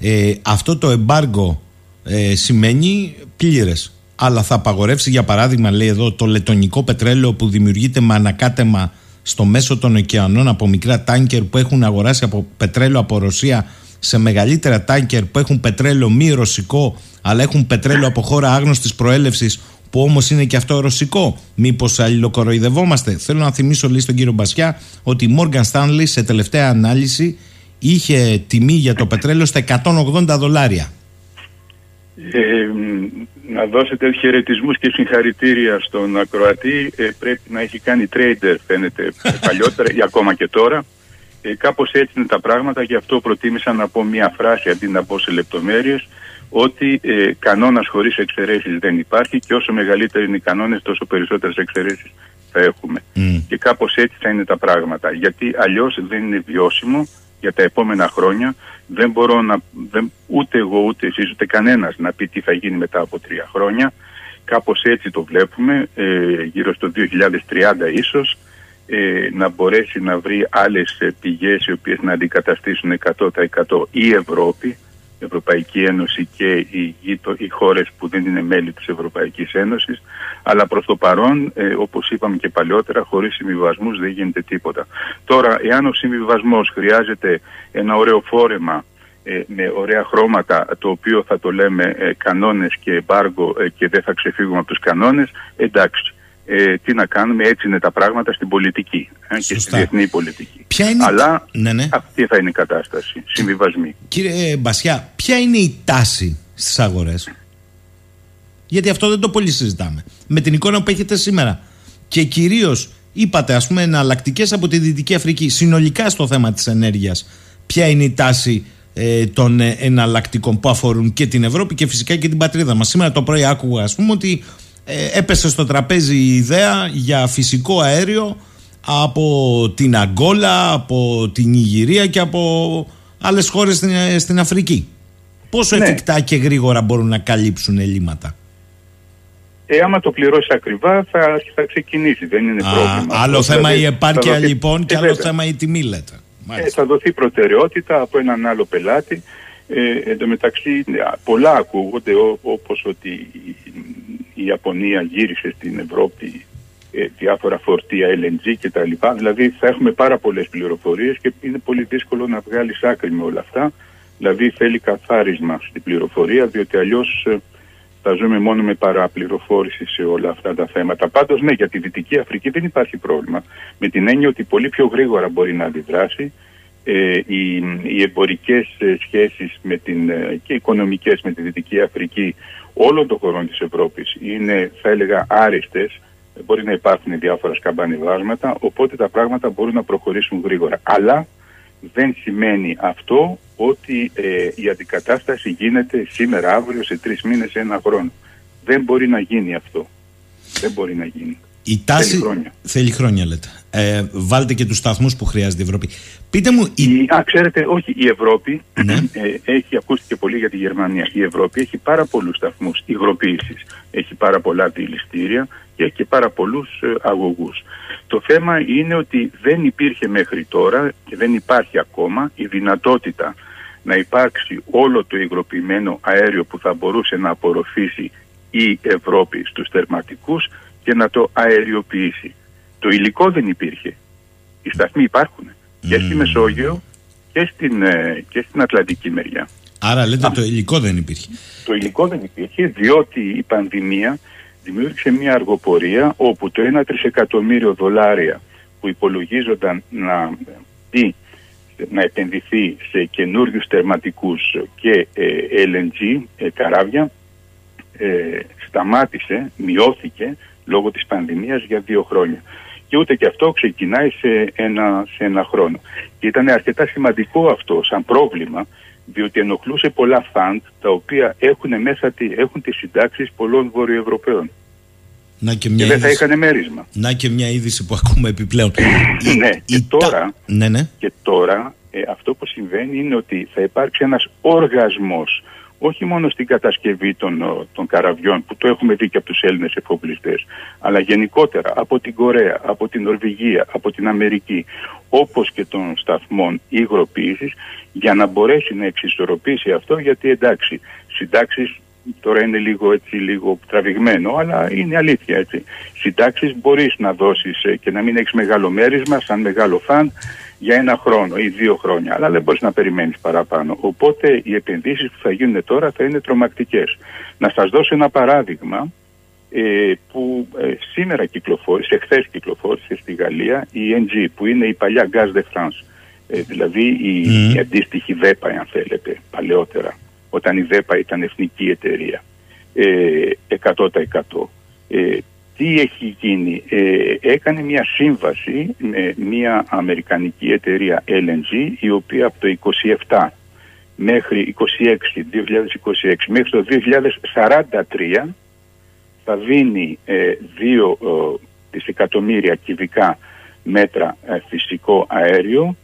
Ε, αυτό το εμπάργκο ε, σημαίνει πλήρες. Αλλά θα απαγορεύσει, για παράδειγμα, λέει εδώ, το λετονικό πετρέλαιο που δημιουργείται με ανακάτεμα στο μέσο των ωκεανών από μικρά τάνκερ που έχουν αγοράσει από πετρέλαιο από Ρωσία σε μεγαλύτερα τάνκερ που έχουν πετρέλαιο μη ρωσικό αλλά έχουν πετρέλαιο από χώρα άγνωστης προέλευσης που όμως είναι και αυτό ρωσικό. Μήπως αλληλοκοροϊδευόμαστε; Θέλω να θυμίσω, λέει στον κύριο Μπασιά, ότι η Morgan Stanley σε τελευταία ανάλυση είχε τιμή για το πετρέλαιο στα 180 δολάρια. Ε, να δώσετε χαιρετισμούς και συγχαρητήρια στον ακροατή. Ε, πρέπει να έχει κάνει trader, φαίνεται, παλιότερα ή ακόμα και τώρα. Ε, Κάπως έτσι είναι τα πράγματα, γι' αυτό προτίμησα να πω μια φράση αντί να πω σε λεπτομέρειες ότι ε, κανόνας χωρίς εξαιρέσεις δεν υπάρχει και όσο μεγαλύτεροι είναι οι κανόνες τόσο περισσότερες εξαιρέσεις θα έχουμε. Και κάπως έτσι θα είναι τα πράγματα. Γιατί αλλιώς δεν είναι βιώσιμο για τα επόμενα χρόνια. Δεν μπορώ να, δεν, ούτε εγώ ούτε εσείς ούτε κανένας να πει τι θα γίνει μετά από τρία χρόνια. Κάπως έτσι το βλέπουμε, ε, γύρω στο 2030 ίσως, ε, να μπορέσει να βρει άλλες ε, πηγές οι οποίες να αντικαταστήσουν 100% η Ευρώπη, Ευρωπαϊκή Ένωση και οι, οι χώρες που δεν είναι μέλη της Ευρωπαϊκής Ένωσης αλλά προς το παρόν ε, όπως είπαμε και παλιότερα χωρίς συμβιβασμούς δεν γίνεται τίποτα. Τώρα εάν ο συμβιβασμός χρειάζεται ένα ωραίο φόρεμα ε, με ωραία χρώματα το οποίο θα το λέμε ε, κανόνες και εμπάργο ε, και δεν θα ξεφύγουμε από τους κανόνες εντάξει ε, τι να κάνουμε, έτσι είναι τα πράγματα στην πολιτική ε, και στη διεθνή πολιτική. είναι... Αλλά ναι, ναι. αυτή θα είναι η κατάσταση, συμβιβασμοί. Κύριε Μπασιά, ποια είναι η τάση στις αγορές, γιατί αυτό δεν το πολύ συζητάμε, με την εικόνα που έχετε σήμερα και κυρίως είπατε ας πούμε εναλλακτικές από τη Δυτική Αφρική, συνολικά στο θέμα της ενέργειας, ποια είναι η τάση ε, των εναλλακτικών που αφορούν και την Ευρώπη και φυσικά και την πατρίδα μας. Σήμερα το πρωί άκουγα ας πούμε ότι ε, έπεσε στο τραπέζι η ιδέα για φυσικό αέριο από την Αγκόλα, από την Ιγυρία και από άλλες χώρες στην, ε, στην Αφρική. Πόσο ναι. εφικτά και γρήγορα μπορούν να καλύψουν ελλείμματα; Ε, άμα το πληρώσει ακριβά θα, θα ξεκινήσει, δεν είναι Α, πρόβλημα. Άλλο θέμα δηλαδή, η επάρκεια λοιπόν και άλλο θέμα η τιμή λέτε. Ε, θα δοθεί προτεραιότητα από έναν άλλο πελάτη ε, εν τω μεταξύ πολλά ακούγονται ό, όπως ότι η Ιαπωνία γύρισε στην Ευρώπη ε, διάφορα φορτία LNG και τα λοιπά. Δηλαδή θα έχουμε πάρα πολλές πληροφορίες και είναι πολύ δύσκολο να βγάλεις άκρη με όλα αυτά. Δηλαδή θέλει καθάρισμα στην πληροφορία διότι αλλιώς ε, θα ζούμε μόνο με παραπληροφόρηση σε όλα αυτά τα θέματα. Πάντως ναι, για τη Δυτική Αφρική δεν υπάρχει πρόβλημα. Με την έννοια ότι πολύ πιο γρήγορα μπορεί να αντιδράσει ε, οι, οι εμπορικές ε, σχέσεις με την, ε, και οικονομικές με τη Δυτική Αφρική όλων των χωρών της Ευρώπης είναι θα έλεγα άριστες μπορεί να υπάρχουν διάφορα σκαμπανιβάσματα οπότε τα πράγματα μπορούν να προχωρήσουν γρήγορα αλλά δεν σημαίνει αυτό ότι η αντικατάσταση γίνεται σήμερα, αύριο, σε τρεις μήνες, ένα χρόνο. Δεν μπορεί να γίνει αυτό. Δεν μπορεί να γίνει. Η τάση θέλει χρόνια. Θέλει χρόνια λέτε. Ε, βάλτε και τους σταθμούς που χρειάζεται η Ευρώπη. Πείτε μου... Η... Α, ξέρετε, όχι, η Ευρώπη ναι. ε, έχει ακούστηκε πολύ για τη Γερμανία. Η Ευρώπη έχει πάρα πολλούς σταθμούς υγροποίησης. Έχει πάρα πολλά δηληστήρια και έχει και πάρα πολλούς ε, αγωγούς. Το θέμα είναι ότι δεν υπήρχε μέχρι τώρα και δεν υπάρχει ακόμα η δυνατότητα να υπάρξει όλο το υγροποιημένο αέριο που θα μπορούσε να απορροφήσει η Ευρώπη στους θερματικούς και να το αεριοποιήσει. Το υλικό δεν υπήρχε. Οι σταθμοί υπάρχουν και στη Μεσόγειο και στην, ε, και στην Ατλαντική μεριά. Άρα λέτε το υλικό δεν υπήρχε. Το υλικό δεν υπήρχε διότι η πανδημία δημιούργησε μια αργοπορία όπου το 1 τρισεκατομμύριο δολάρια που υπολογίζονταν να, να επενδυθεί σε καινούριους τερματικούς και ε, LNG ε, καράβια ε, σταμάτησε, μειώθηκε λόγω της πανδημίας για δύο χρόνια. Και ούτε και αυτό ξεκινάει σε ένα, σε ένα χρόνο. Και ήταν αρκετά σημαντικό αυτό σαν πρόβλημα, διότι ενοχλούσε πολλά φαντ τα οποία έχουν μέσα έχουν τις συντάξεις πολλών Βορειοευρωπαίων. Να και, μια και δεν θα είχαν μέρισμα. Να και μια είδηση που ακούμε επιπλέον. *laughs* ναι, και τώρα, ναι, ναι. Και τώρα ε, αυτό που συμβαίνει είναι ότι θα υπάρξει ένας οργασμός όχι μόνο στην κατασκευή των, των καραβιών που το έχουμε δει και από τους Έλληνες εφοπλιστές αλλά γενικότερα από την Κορέα, από την Νορβηγία, από την Αμερική όπως και των σταθμών υγροποίησης για να μπορέσει να εξισορροπήσει αυτό γιατί εντάξει συντάξεις τώρα είναι λίγο έτσι λίγο τραβηγμένο αλλά είναι αλήθεια έτσι. Συντάξεις μπορείς να δώσεις ε, και να μην έχεις μεγάλο μέρισμα σαν μεγάλο φαν για ένα χρόνο ή δύο χρόνια, αλλά δεν μπορείς να περιμένεις παραπάνω. Οπότε οι επενδύσεις που θα γίνουν τώρα θα είναι τρομακτικές. Να σας δώσω ένα παράδειγμα ε, που ε, σήμερα κυκλοφόρησε, εχθέ κυκλοφόρησε στη Γαλλία η NG, που είναι η παλιά Gaz de France. Ε, δηλαδή η, mm. η αντίστοιχη ΔΕΠΑ, αν θέλετε, παλαιότερα, όταν η ΔΕΠΑ ήταν εθνική εταιρεία. Ε, 100%. Ε, τι έχει γίνει. Ε, έκανε μια σύμβαση με μια αμερικανική εταιρεία LNG η οποία από το 27 μέχρι 26, 2026 μέχρι το 2043 θα δίνει ε, 2 ε, δισεκατομμύρια κυβικά μέτρα ε, φυσικό αέριο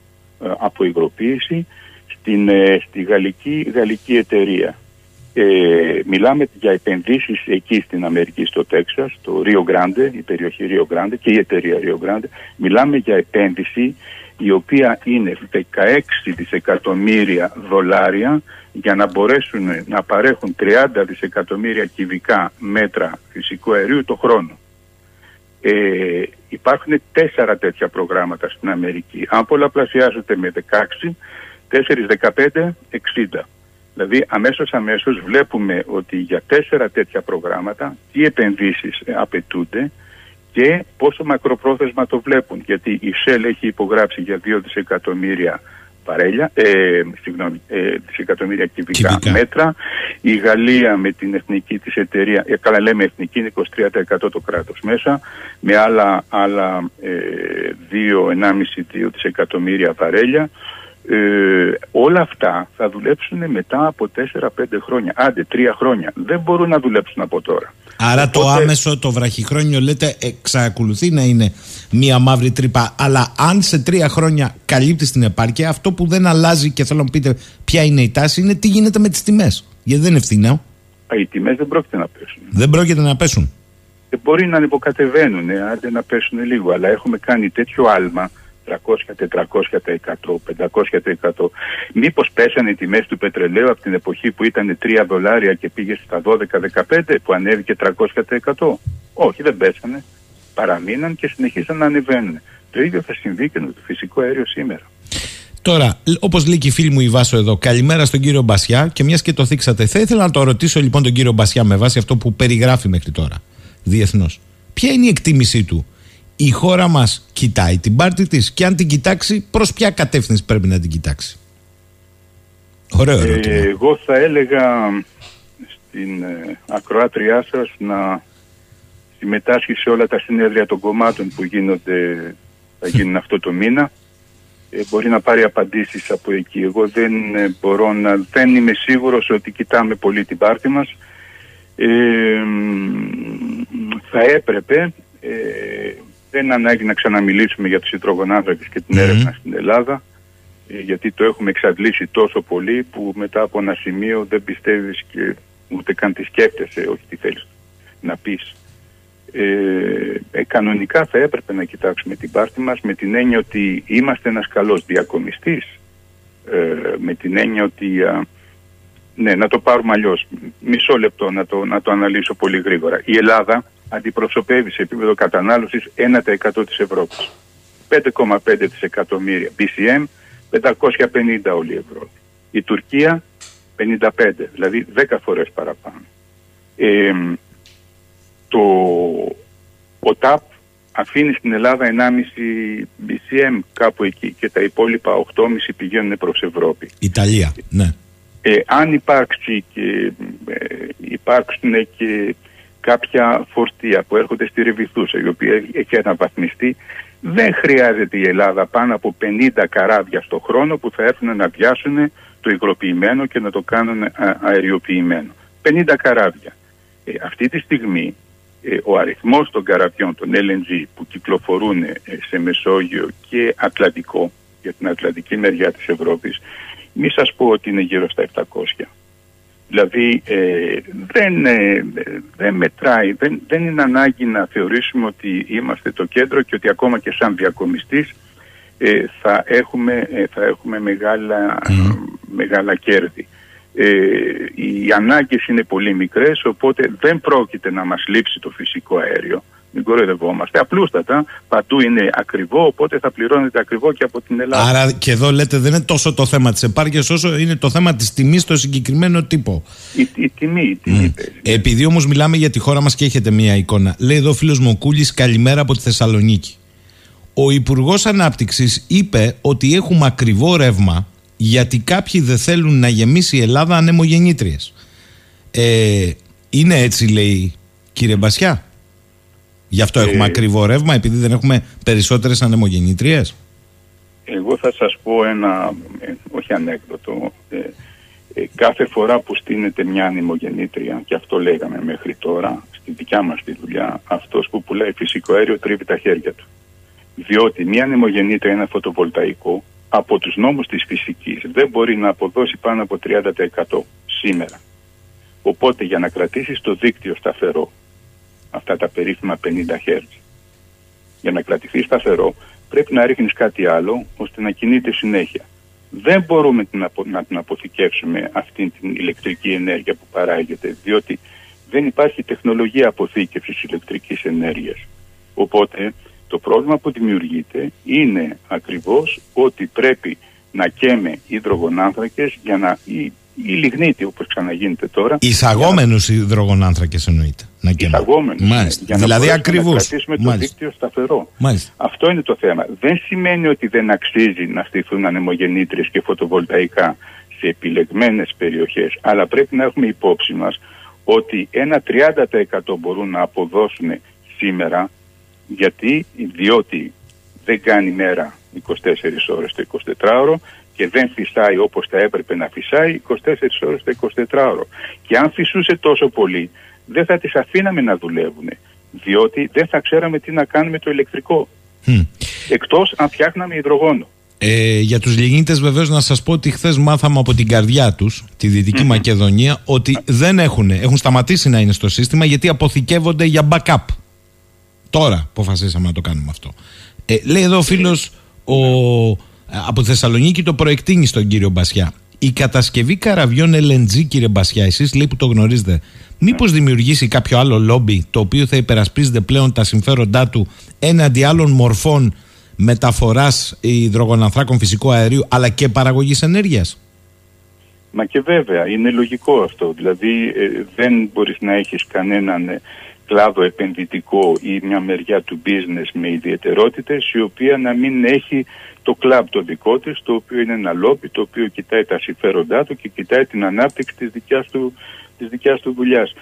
ε, από υγροποίηση στην, στη γαλλική, γαλλική εταιρεία. Ε, μιλάμε για επενδύσεις εκεί στην Αμερική, στο Τέξας, το Rio Grande, η περιοχή Rio Grande και η εταιρεία Rio Grande. Μιλάμε για επένδυση η οποία είναι 16 δισεκατομμύρια δολάρια για να μπορέσουν να παρέχουν 30 δισεκατομμύρια κυβικά μέτρα φυσικού αερίου το χρόνο. Ε, υπάρχουν τέσσερα τέτοια προγράμματα στην Αμερική. Αν πολλαπλασιάζεται με 16, 4, 15, 60. Δηλαδή αμέσως αμέσως βλέπουμε ότι για τέσσερα τέτοια προγράμματα τι επενδύσεις απαιτούνται και πόσο μακροπρόθεσμα το βλέπουν. Γιατί η ΣΕΛ έχει υπογράψει για 2 δισεκατομμύρια παρέλια, ε, συγγνώμη, ε, δισεκατομμύρια κυβικά, μέτρα. Η Γαλλία με την εθνική της εταιρεία, ε, καλά λέμε εθνική, είναι 23% το κράτος μέσα, με άλλα, άλλα ε, 2,5-2 δισεκατομμύρια βαρέλια. Ε, όλα αυτά θα δουλέψουν μετά από 4-5 χρόνια, άντε 3 χρόνια. Δεν μπορούν να δουλέψουν από τώρα. Άρα το άμεσο, το βραχυχρόνιο λέτε εξακολουθεί να είναι μία μαύρη τρύπα αλλά αν σε τρία χρόνια καλύπτει την επάρκεια αυτό που δεν αλλάζει και θέλω να πείτε ποια είναι η τάση είναι τι γίνεται με τις τιμές. Γιατί δεν είναι ευθυνά. Οι τιμές δεν πρόκειται να πέσουν. Δεν πρόκειται να πέσουν. Ε, μπορεί να υποκατεβαίνουν, άντε να πέσουν λίγο αλλά έχουμε κάνει τέτοιο άλμα 300, 400%, 500%. Μήπως πέσανε οι τιμές του πετρελαίου από την εποχή που ήταν 3 δολάρια και πήγε στα 12-15 που ανέβηκε 300%. Όχι δεν πέσανε. Παραμείναν και συνεχίσαν να ανεβαίνουν. Το ίδιο θα συμβεί και με το φυσικό αέριο σήμερα. Τώρα, όπως λέει και η φίλη μου η Βάσο εδώ, καλημέρα στον κύριο Μπασιά και μιας και το θίξατε. Θα ήθελα να το ρωτήσω λοιπόν τον κύριο Μπασιά με βάση αυτό που περιγράφει μέχρι τώρα διεθνώς. Ποια είναι η εκτίμησή του η χώρα μας κοιτάει την πάρτη της και αν την κοιτάξει προς ποια κατεύθυνση πρέπει να την κοιτάξει; Ωραίο ε, ερώτημα. εγώ θα έλεγα στην ε, ακροάτριά σας να συμμετάσχει σε όλα τα συνέδρια των κομμάτων που γίνονται, θα γίνουν αυτό το μήνα. Ε, μπορεί να πάρει απαντήσεις από εκεί. Εγώ δεν ε, μπορώ να, δεν είμαι σίγουρος ότι κοιτάμε πολύ την πάρτη μας. Ε, θα έπρεπε δεν είναι ανάγκη να ξαναμιλήσουμε για τους υδρογονάνθρακες και την έρευνα στην Ελλάδα ε, γιατί το έχουμε εξαντλήσει τόσο πολύ που μετά από ένα σημείο δεν πιστεύεις και ούτε καν τη σκέφτεσαι όχι τι θέλεις να πεις. Ε, ε, κανονικά θα έπρεπε να κοιτάξουμε την πάρτη μας με την έννοια ότι είμαστε ένας καλός διακομιστής ε, με την έννοια ότι ναι, να το πάρουμε αλλιώς. Μισό λεπτό να το, να το αναλύσω πολύ γρήγορα. Η Ελλάδα αντιπροσωπεύει σε επίπεδο κατανάλωσης 1% της Ευρώπης. 5,5 δισεκατομμύρια BCM, 550 όλη η Ευρώπη. Η Τουρκία 55, δηλαδή 10 φορές παραπάνω. Ε, το, ο ΤΑΠ αφήνει στην Ελλάδα 1,5 BCM κάπου εκεί και τα υπόλοιπα 8,5 πηγαίνουν προς Ευρώπη. Ιταλία, ναι. Ε, αν υπάρξει και ε, υπάρξουν και κάποια φορτία που έρχονται στη Ρεβιθούσα η οποία έχει αναβαθμιστεί δεν χρειάζεται η Ελλάδα πάνω από 50 καράβια στο χρόνο που θα έρθουν να βιάσουν το υγροποιημένο και να το κάνουν αεριοποιημένο. 50 καράβια. Ε, αυτή τη στιγμή ε, ο αριθμός των καραβιών, των LNG που κυκλοφορούν ε, σε Μεσόγειο και Ατλαντικό, για την Ατλαντική μεριά της Ευρώπης, μη σας πω ότι είναι γύρω στα 700. Δηλαδή ε, δεν, ε, δεν μετράει, δεν, δεν είναι ανάγκη να θεωρήσουμε ότι είμαστε το κέντρο και ότι ακόμα και σαν διακομιστής ε, θα, έχουμε, θα έχουμε μεγάλα, μεγάλα κέρδη. οι ανάγκες είναι πολύ μικρές οπότε δεν πρόκειται να μας λείψει το φυσικό αέριο μην κοροϊδευόμαστε. Απλούστατα, παντού είναι ακριβό, οπότε θα πληρώνεται ακριβό και από την Ελλάδα. Άρα και εδώ λέτε δεν είναι τόσο το θέμα της επάρκειας, όσο είναι το θέμα της τιμής στο συγκεκριμένο τύπο. Η, η τιμή, η τιμή. Mm. Επειδή όμως μιλάμε για τη χώρα μας και έχετε μία εικόνα. Λέει εδώ ο φίλος μου καλημέρα από τη Θεσσαλονίκη. Ο Υπουργός Ανάπτυξης είπε ότι έχουμε ακριβό ρεύμα γιατί κάποιοι δεν θέλουν να γεμίσει η Ελλάδα ανεμογεννήτριες. Ε, είναι έτσι λέει κύριε Μπασιά; Γι' αυτό έχουμε ε, ακριβό ρεύμα, επειδή δεν έχουμε περισσότερες ανεμογεννήτριες. Εγώ θα σας πω ένα, ε, όχι ανέκδοτο, ε, κάθε φορά που στείνεται μια ανεμογεννήτρια, και αυτό λέγαμε μέχρι τώρα, στη δικιά μας τη δουλειά, αυτός που πουλάει φυσικό αέριο τρίβει τα χέρια του. Διότι μια ανεμογεννήτρια, ένα φωτοβολταϊκό, από τους νόμους της φυσικής δεν μπορεί να αποδώσει πάνω από 30% σήμερα. Οπότε για να κρατήσεις το δίκτυο σταθερό αυτά τα περίφημα 50 Hz. Για να κρατηθεί σταθερό πρέπει να ρίχνεις κάτι άλλο ώστε να κινείται συνέχεια. Δεν μπορούμε να την αποθηκεύσουμε αυτή την ηλεκτρική ενέργεια που παράγεται διότι δεν υπάρχει τεχνολογία αποθήκευσης ηλεκτρικής ενέργειας. Οπότε το πρόβλημα που δημιουργείται είναι ακριβώς ότι πρέπει να καίμε υδρογονάνθρακες για να, ή, ή λιγνίτη όπως ξαναγίνεται τώρα. Εισαγόμενους να... υδρογονάνθρακες εννοείται. Να Εισαγόμενους. Μάλιστα. Για δηλαδή ακριβώς. Να κρατήσουμε το δίκτυο σταθερό. Μάλιστα. Αυτό είναι το θέμα. Δεν σημαίνει ότι δεν αξίζει να στηθούν ανεμογεννήτριες και φωτοβολταϊκά σε επιλεγμένες περιοχές, αλλά πρέπει να έχουμε υπόψη μας ότι ένα 30% μπορούν να αποδώσουν σήμερα γιατί, διότι δεν κάνει μέρα 24 ώρες το 24ωρο και δεν φυσάει όπως θα έπρεπε να φυσάει 24 ώρες το 24ωρο. Και αν φυσούσε τόσο πολύ δεν θα τις αφήναμε να δουλεύουν διότι δεν θα ξέραμε τι να κάνουμε το ηλεκτρικό. Mm. Εκτός αν φτιάχναμε υδρογόνο. Ε, για τους λιγνίτες βεβαίως να σας πω ότι χθες μάθαμε από την καρδιά τους, τη Δυτική Μακεδονία, ότι δεν έχουν, έχουν σταματήσει να είναι στο σύστημα γιατί αποθηκεύονται για backup. Τώρα αποφασίσαμε να το κάνουμε αυτό. Ε, λέει εδώ ο φίλος ο, από Θεσσαλονίκη το προεκτείνει στον κύριο Μπασιά. Η κατασκευή καραβιών LNG, κύριε Μπασιά, εσείς λέει που το γνωρίζετε, μήπως δημιουργήσει κάποιο άλλο λόμπι το οποίο θα υπερασπίζεται πλέον τα συμφέροντά του έναντι άλλων μορφών μεταφοράς υδρογονανθράκων φυσικού αερίου αλλά και παραγωγής ενέργειας; Μα και βέβαια, είναι λογικό αυτό. Δηλαδή ε, δεν μπορείς να έχεις κανέναν ε, κλάδο επενδυτικό ή μια μεριά του business με ιδιαιτερότητες η οποία να μην έχει το κλαμπ το δικό της το οποίο είναι ένα λόπι το οποίο κοιτάει τα συμφέροντά του και κοιτάει την ανάπτυξη της δικιάς του, της δικιάς του δουλειάς.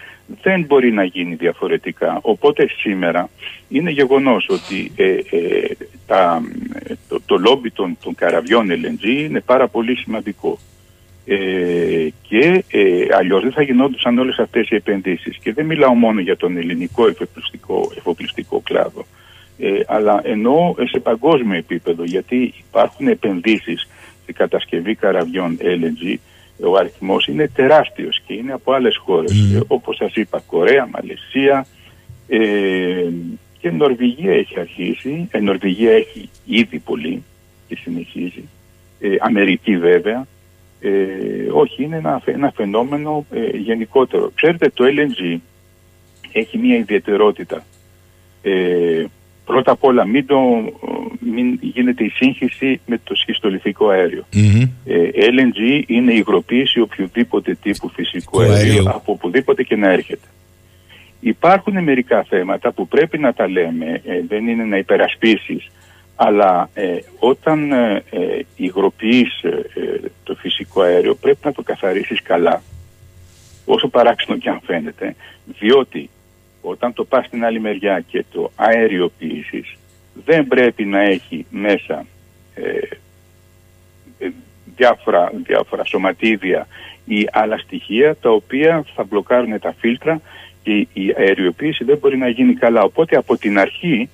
Δεν μπορεί να γίνει διαφορετικά. Οπότε σήμερα είναι γεγονός ότι ε, ε, τα, το, το λόμπι των, των καραβιών LNG είναι πάρα πολύ σημαντικό. Ε, και ε, αλλιώς δεν θα γινόντουσαν όλες αυτές οι επενδύσεις. Και δεν μιλάω μόνο για τον ελληνικό εφοπλιστικό, εφοπλιστικό κλάδο, ε, αλλά εννοώ σε παγκόσμιο επίπεδο, γιατί υπάρχουν επενδύσεις στην κατασκευή καραβιών LNG, ο αριθμός είναι τεράστιος και είναι από άλλες χώρες, mm. όπως σας είπα, Κορέα, Μαλαισία ε, και Νορβηγία έχει αρχίσει, ε, Νορβηγία έχει ήδη πολύ και συνεχίζει, ε, Αμερική βέβαια, ε, όχι, είναι ένα, ένα φαινόμενο ε, γενικότερο. Ξέρετε, το LNG έχει μία ιδιαιτερότητα. Ε, πρώτα απ' όλα μην, το, μην γίνεται η σύγχυση με το σχιστολιθικό αέριο. Μμμ. Ε, LNG είναι η υγροποίηση οποιοδήποτε τύπου φυσικού Το αερίου αέριο. από οπουδήποτε και να έρχεται. Υπάρχουν μερικά θέματα που πρέπει να τα λέμε, ε, δεν είναι να υπερασπίσεις, αλλά ε, όταν ε, ε, υγροποιείς ε, ε, το φυσικό αέριο πρέπει να το καθαρίσεις καλά, όσο παράξενο και αν φαίνεται, διότι όταν το πας στην άλλη μεριά και το αεριοποιήσεις, δεν πρέπει να έχει μέσα ε, ε, διάφορα, διάφορα σωματίδια ή άλλα στοιχεία τα οποία θα μπλοκάρουν τα φίλτρα και η αεριοποίηση δεν μπορεί να γίνει καλά. Οπότε από την αρχή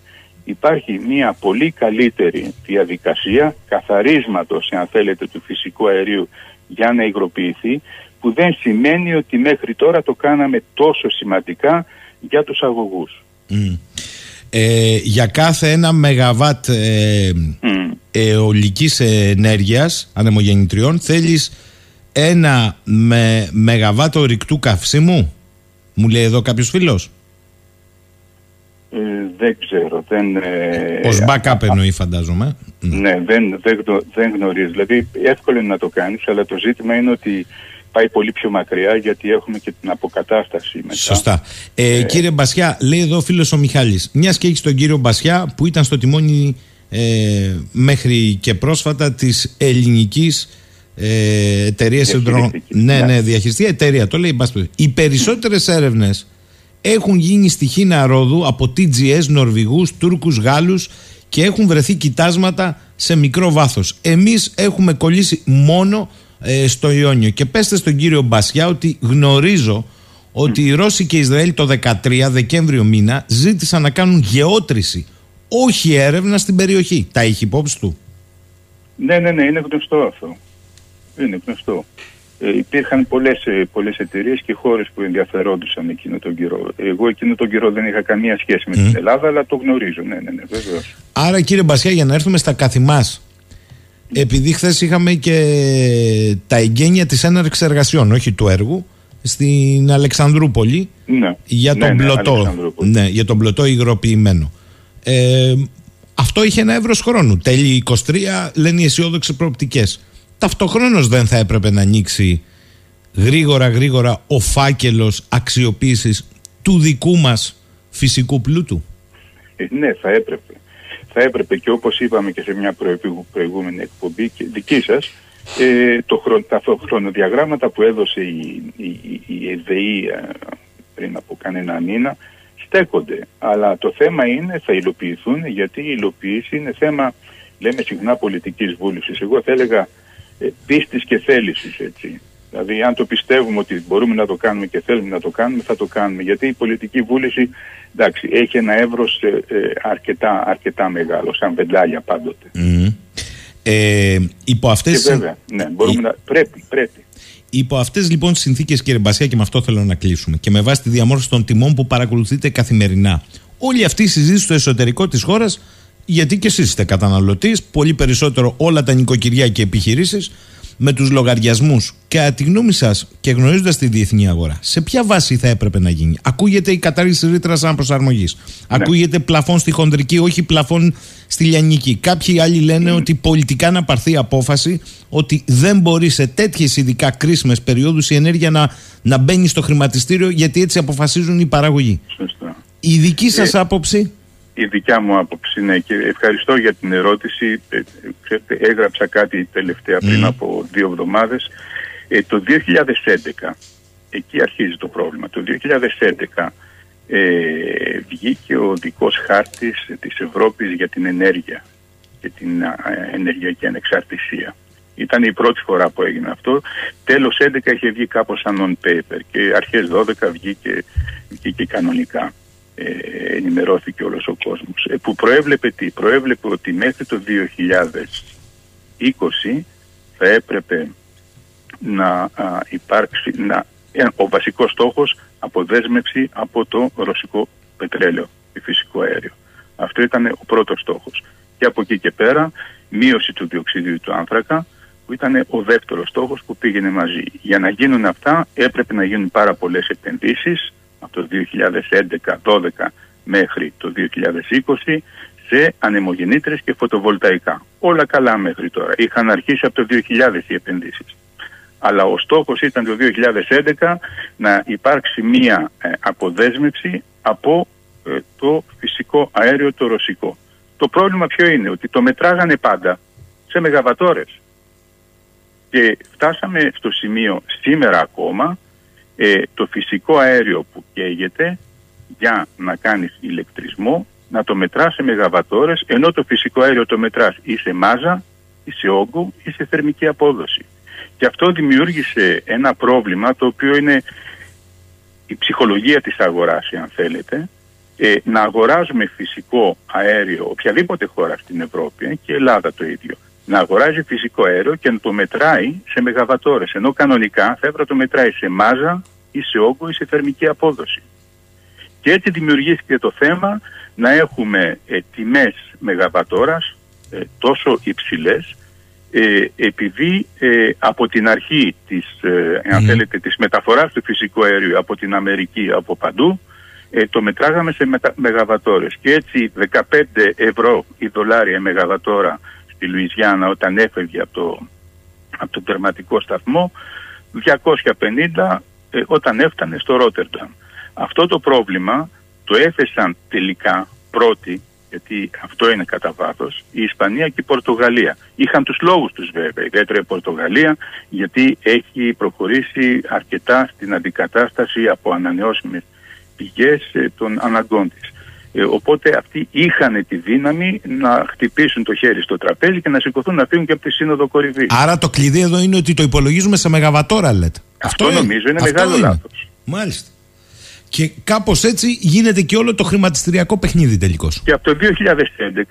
υπάρχει μια πολύ καλύτερη διαδικασία καθαρίσματος, αν θέλετε, του φυσικού αερίου για να υγροποιηθεί, που δεν σημαίνει ότι μέχρι τώρα το κάναμε τόσο σημαντικά για τους αγωγούς. Μμ. Ε, για κάθε ένα μεγαβάτ ε, Μμ. αιωλικής ενέργειας ανεμογεννητριών θέλεις ένα με μεγαβάτ ορυκτού καυσίμου; Μου λέει εδώ κάποιος φίλος Ε, δεν ξέρω, δεν... ε, ως backup εννοεί φαντάζομαι Ναι, δεν, δεν, γνω- δεν γνωρίζω. Δηλαδή, εύκολο είναι να το κάνεις, αλλά το ζήτημα είναι ότι πάει πολύ πιο μακριά γιατί έχουμε και την αποκατάσταση μετά. Σωστά. Ε, κύριε Μπασιά, λέει εδώ ο φίλος ο Μιχάλης Μιας και έχεις τον κύριο Μπασιά που ήταν στο τιμόνι ε, μέχρι και πρόσφατα της ελληνικής ε, εταιρείας Διαχειριστική. Ναι, Ναι. ναι, διαχειριστική εταιρεία. Το λέει, εν πάση περιπτώσει. Οι περισσότερες έρευνες έχουν γίνει στη Χίνα Ρόδου από TGS, Νορβηγούς, Τούρκους, Γάλλους και έχουν βρεθεί κοιτάσματα σε μικρό βάθος. Εμείς έχουμε κολλήσει μόνο ε, στο Ιόνιο. Και πέστε στον κύριο Μπασιά ότι γνωρίζω ότι οι Ρώσοι και οι Ισραήλ το 13 Δεκέμβριο μήνα ζήτησαν να κάνουν γεώτρηση, όχι έρευνα στην περιοχή. Τα έχει υπόψη του; Ναι, ναι, ναι, είναι γνωστό αυτό. Είναι γνωστό. Ε, υπήρχαν πολλές, ε, πολλές εταιρείες και χώρες που ενδιαφερόντουσαν εκείνο τον καιρό. Εγώ εκείνο τον καιρό δεν είχα καμία σχέση με την Ελλάδα, αλλά το γνωρίζω. Ναι, ναι, ναι, βεβαίως. Άρα κύριε Μπασιά για να έρθουμε στα καθημάς επειδή χθες είχαμε και τα εγγένεια της έναρξης εργασιών όχι του έργου στην Αλεξανδρούπολη Ναι, για τον, ναι, ναι, πλωτό, Αλεξανδρούπολη. ναι, για τον πλωτό υγροποιημένο. Ε, αυτό είχε ένα εύρος χρόνου. Τέλη 23 λένε οι αισιόδοξες προοπτικές. Ταυτοχρόνως δεν θα έπρεπε να ανοίξει γρήγορα γρήγορα ο φάκελος αξιοποίησης του δικού μας φυσικού πλούτου. Ε, ναι, θα έπρεπε. Θα έπρεπε και όπως είπαμε και σε μια προεπί- προηγούμενη εκπομπή και δική σας, ε, το χρον, τα φο- χρονοδιαγράμματα που έδωσε η, η, η, η ΕΔΕΗ ε, πριν από κανένα μήνα στέκονται. Αλλά το θέμα είναι, θα υλοποιηθούν, γιατί η υλοποίηση είναι θέμα, λέμε συχνά, πολιτικής βούλησης. Εγώ θα έλεγα ε, πίστης και θέλησης, έτσι. Δηλαδή, αν το πιστεύουμε ότι μπορούμε να το κάνουμε και θέλουμε να το κάνουμε, θα το κάνουμε. Γιατί η πολιτική βούληση, εντάξει, έχει ένα εύρος ε, ε, αρκετά, αρκετά μεγάλο, σαν βεντάλια πάντοτε. Μμμ. Ε, υπό Και αυτές βέβαια, ναι, μπορούμε η- να... Πρέπει, πρέπει. Υπό αυτές λοιπόν τι συνθήκες, κύριε Μπασιά, και με αυτό θέλω να κλείσουμε, και με βάση τη διαμόρφωση των τιμών που παρακολουθείτε καθημερινά, όλη αυτή η συζήτηση στο εσωτερικό της χώρας, γιατί και εσείς είστε καταναλωτής, πολύ περισσότερο όλα τα νοικοκυριά και επιχειρήσεις, με τους λογαριασμούς. Κατά τη γνώμη σας και γνωρίζοντας τη διεθνή αγορά, σε ποια βάση θα έπρεπε να γίνει; Ακούγεται η κατάργηση ρήτρα αναπροσαρμογή. Ακούγεται πλαφόν στη χοντρική, όχι πλαφόν στη λιανική. Κάποιοι άλλοι λένε ότι πολιτικά να πάρθει απόφαση ότι δεν μπορεί σε τέτοιες ειδικά κρίσιμες περιόδους η ενέργεια να, να μπαίνει στο χρηματιστήριο γιατί έτσι αποφασίζουν οι παραγωγοί. Σωστά. Η δική σας άποψη; Η δικιά μου άποψη, ναι, και ευχαριστώ για την ερώτηση. Ε, ξέρετε, έγραψα κάτι τελευταία πριν Μμμ. από δύο εβδομάδες. Ε, το 2011, εκεί αρχίζει το πρόβλημα, το 2011 ε, βγήκε ο δικός χάρτης της Ευρώπης για την ενέργεια και την α, ενεργειακή ανεξαρτησία. Ήταν η πρώτη φορά που έγινε αυτό. Τέλος 11 είχε βγει κάπως σαν non-paper και αρχές 12 βγήκε, βγήκε κανονικά. Ε, ενημερώθηκε όλος ο κόσμος. Ε, που προέβλεπε τι, προέβλεπε ότι μέχρι το 2020 θα έπρεπε να α, υπάρξει, να, ε, ο βασικός στόχος αποδέσμευση από το ρωσικό πετρέλαιο και φυσικό αέριο. Αυτό ήταν ο πρώτος στόχος. Και από εκεί και πέρα μείωση του διοξιδίου του άνθρακα που ήταν ο δεύτερος στόχος που πήγαινε μαζί. Για να γίνουν αυτά έπρεπε να γίνουν πάρα πολλές επενδύσεις από το 2011, 12, μέχρι το 2020 σε ανεμογεννήτρες και φωτοβολταϊκά. Όλα καλά μέχρι τώρα. Είχαν αρχίσει από το 2000 οι επενδύσεις. Αλλά ο στόχος ήταν το 2011 να υπάρξει μία ε, αποδέσμευση από ε, το φυσικό αέριο το ρωσικό. Το πρόβλημα ποιο είναι, ότι το μετράγανε πάντα σε μεγαβατόρες. Και φτάσαμε στο σημείο σήμερα ακόμα ε, το φυσικό αέριο που καίγεται για να κάνεις ηλεκτρισμό να το μετράς σε μεγαβατόρες ενώ το φυσικό αέριο το μετράς ή σε μάζα ή σε όγκο ή σε θερμική απόδοση. Και αυτό δημιούργησε ένα πρόβλημα το οποίο είναι η ψυχολογία της αγοράς αν θέλετε ε, να αγοράζουμε φυσικό αέριο οποιαδήποτε χώρα στην Ευρώπη και Ελλάδα το ίδιο να αγοράζει φυσικό αέριο και να το μετράει σε μεγαβατόρες ενώ κανονικά θα έπρεπε να το μετράει σε μάζα ή σε όγκο ή σε θερμική απόδοση. Και έτσι δημιουργήθηκε το θέμα να έχουμε ε, τιμές μεγαβατόρας ε, τόσο υψηλές ε, επειδή ε, από την αρχή της, ε, αν θέλετε, της μεταφοράς του φυσικού αερίου από την Αμερική από παντού το μετράγαμε σε μετα, μεγαβατόρες και έτσι 15 ευρώ η δολάρια μεγαβατόρα στη Λουιζιάννα όταν έφευγε από το, από τον τερματικό σταθμό 250 όταν έφτανε στο Ρότερνταμ. Αυτό το πρόβλημα το έθεσαν τελικά πρώτοι, γιατί αυτό είναι κατά βάθος, η Ισπανία και η Πορτογαλία. Είχαν τους λόγους τους βέβαια, ιδιαίτερα η Πορτογαλία, γιατί έχει προχωρήσει αρκετά στην αντικατάσταση από ανανεώσιμες πηγές ε, των αναγκών της. Ε, οπότε αυτοί είχαν τη δύναμη να χτυπήσουν το χέρι στο τραπέζι και να σηκωθούν να φύγουν και από τη Σύνοδο Κορυφής. Άρα το κλειδί εδώ είναι ότι το υπολογίζουμε σε μεγαβατόρα, λέτε. Αυτό, Αυτό νομίζω είναι μεγάλο λάθος. Μάλιστα. Και κάπως έτσι γίνεται και όλο το χρηματιστηριακό παιχνίδι τελικώς. Και από το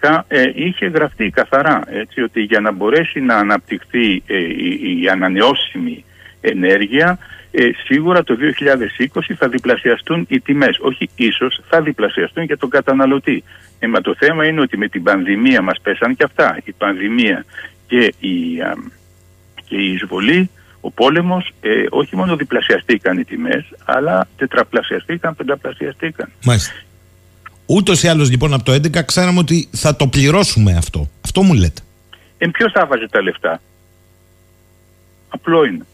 2011 ε, είχε γραφτεί καθαρά έτσι, ότι για να μπορέσει να αναπτυχθεί ε, η, η ανανεώσιμη ενέργεια ε, σίγουρα το 2020 θα διπλασιαστούν οι τιμές. Όχι ίσως, θα διπλασιαστούν για τον καταναλωτή. Ε, μα το θέμα είναι ότι με την πανδημία μας πέσαν και αυτά. Η πανδημία και η, α, και η εισβολή ο πόλεμος ε, όχι μόνο διπλασιαστήκαν οι τιμές, αλλά τετραπλασιαστήκαν, πενταπλασιαστήκαν. Μάλιστα. Ούτως ή άλλως λοιπόν από το 2011 ξέραμε ότι θα το πληρώσουμε αυτό. Αυτό μου λέτε. Ε, ποιος θα βάζει τα λεφτά; Απλό είναι.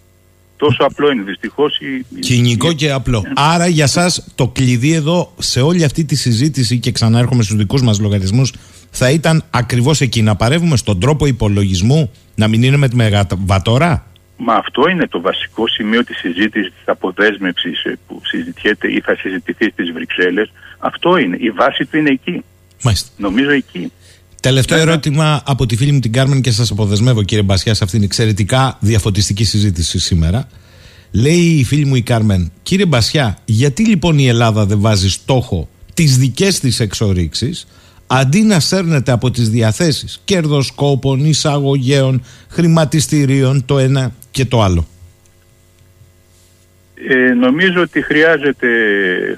Τόσο απλό είναι δυστυχώς. Η... Κοινικό και απλό. Άρα για εσά το κλειδί εδώ σε όλη αυτή τη συζήτηση και ξανά έρχομαι στους δικούς μας λογαριασμούς θα ήταν ακριβώς εκεί να παρεύουμε στον τρόπο υπολογισμού να μην είναι με τη μεγαβατόρα; Μα αυτό είναι το βασικό σημείο της συζήτησης της αποδέσμευσης ε, που συζητιέται ή θα συζητηθεί στις Βρυξέλλες. Αυτό είναι. Η βάση του είναι εκεί. Μάλιστα. Νομίζω εκεί. Τελευταίο ερώτημα από τη φίλη μου την Κάρμεν και σας αποδεσμεύω κύριε Μπασιά σε αυτήν την εξαιρετικά διαφωτιστική συζήτηση σήμερα. Λέει η φίλη μου η Κάρμεν, κύριε Μπασιά, γιατί λοιπόν η Ελλάδα δεν βάζει στόχο τις δικές της εξορίξεις αντί να σέρνεται από τις διαθέσεις κερδοσκόπων, εισαγωγέων, χρηματιστηρίων το ένα και το άλλο. Ε, νομίζω ότι χρειάζεται,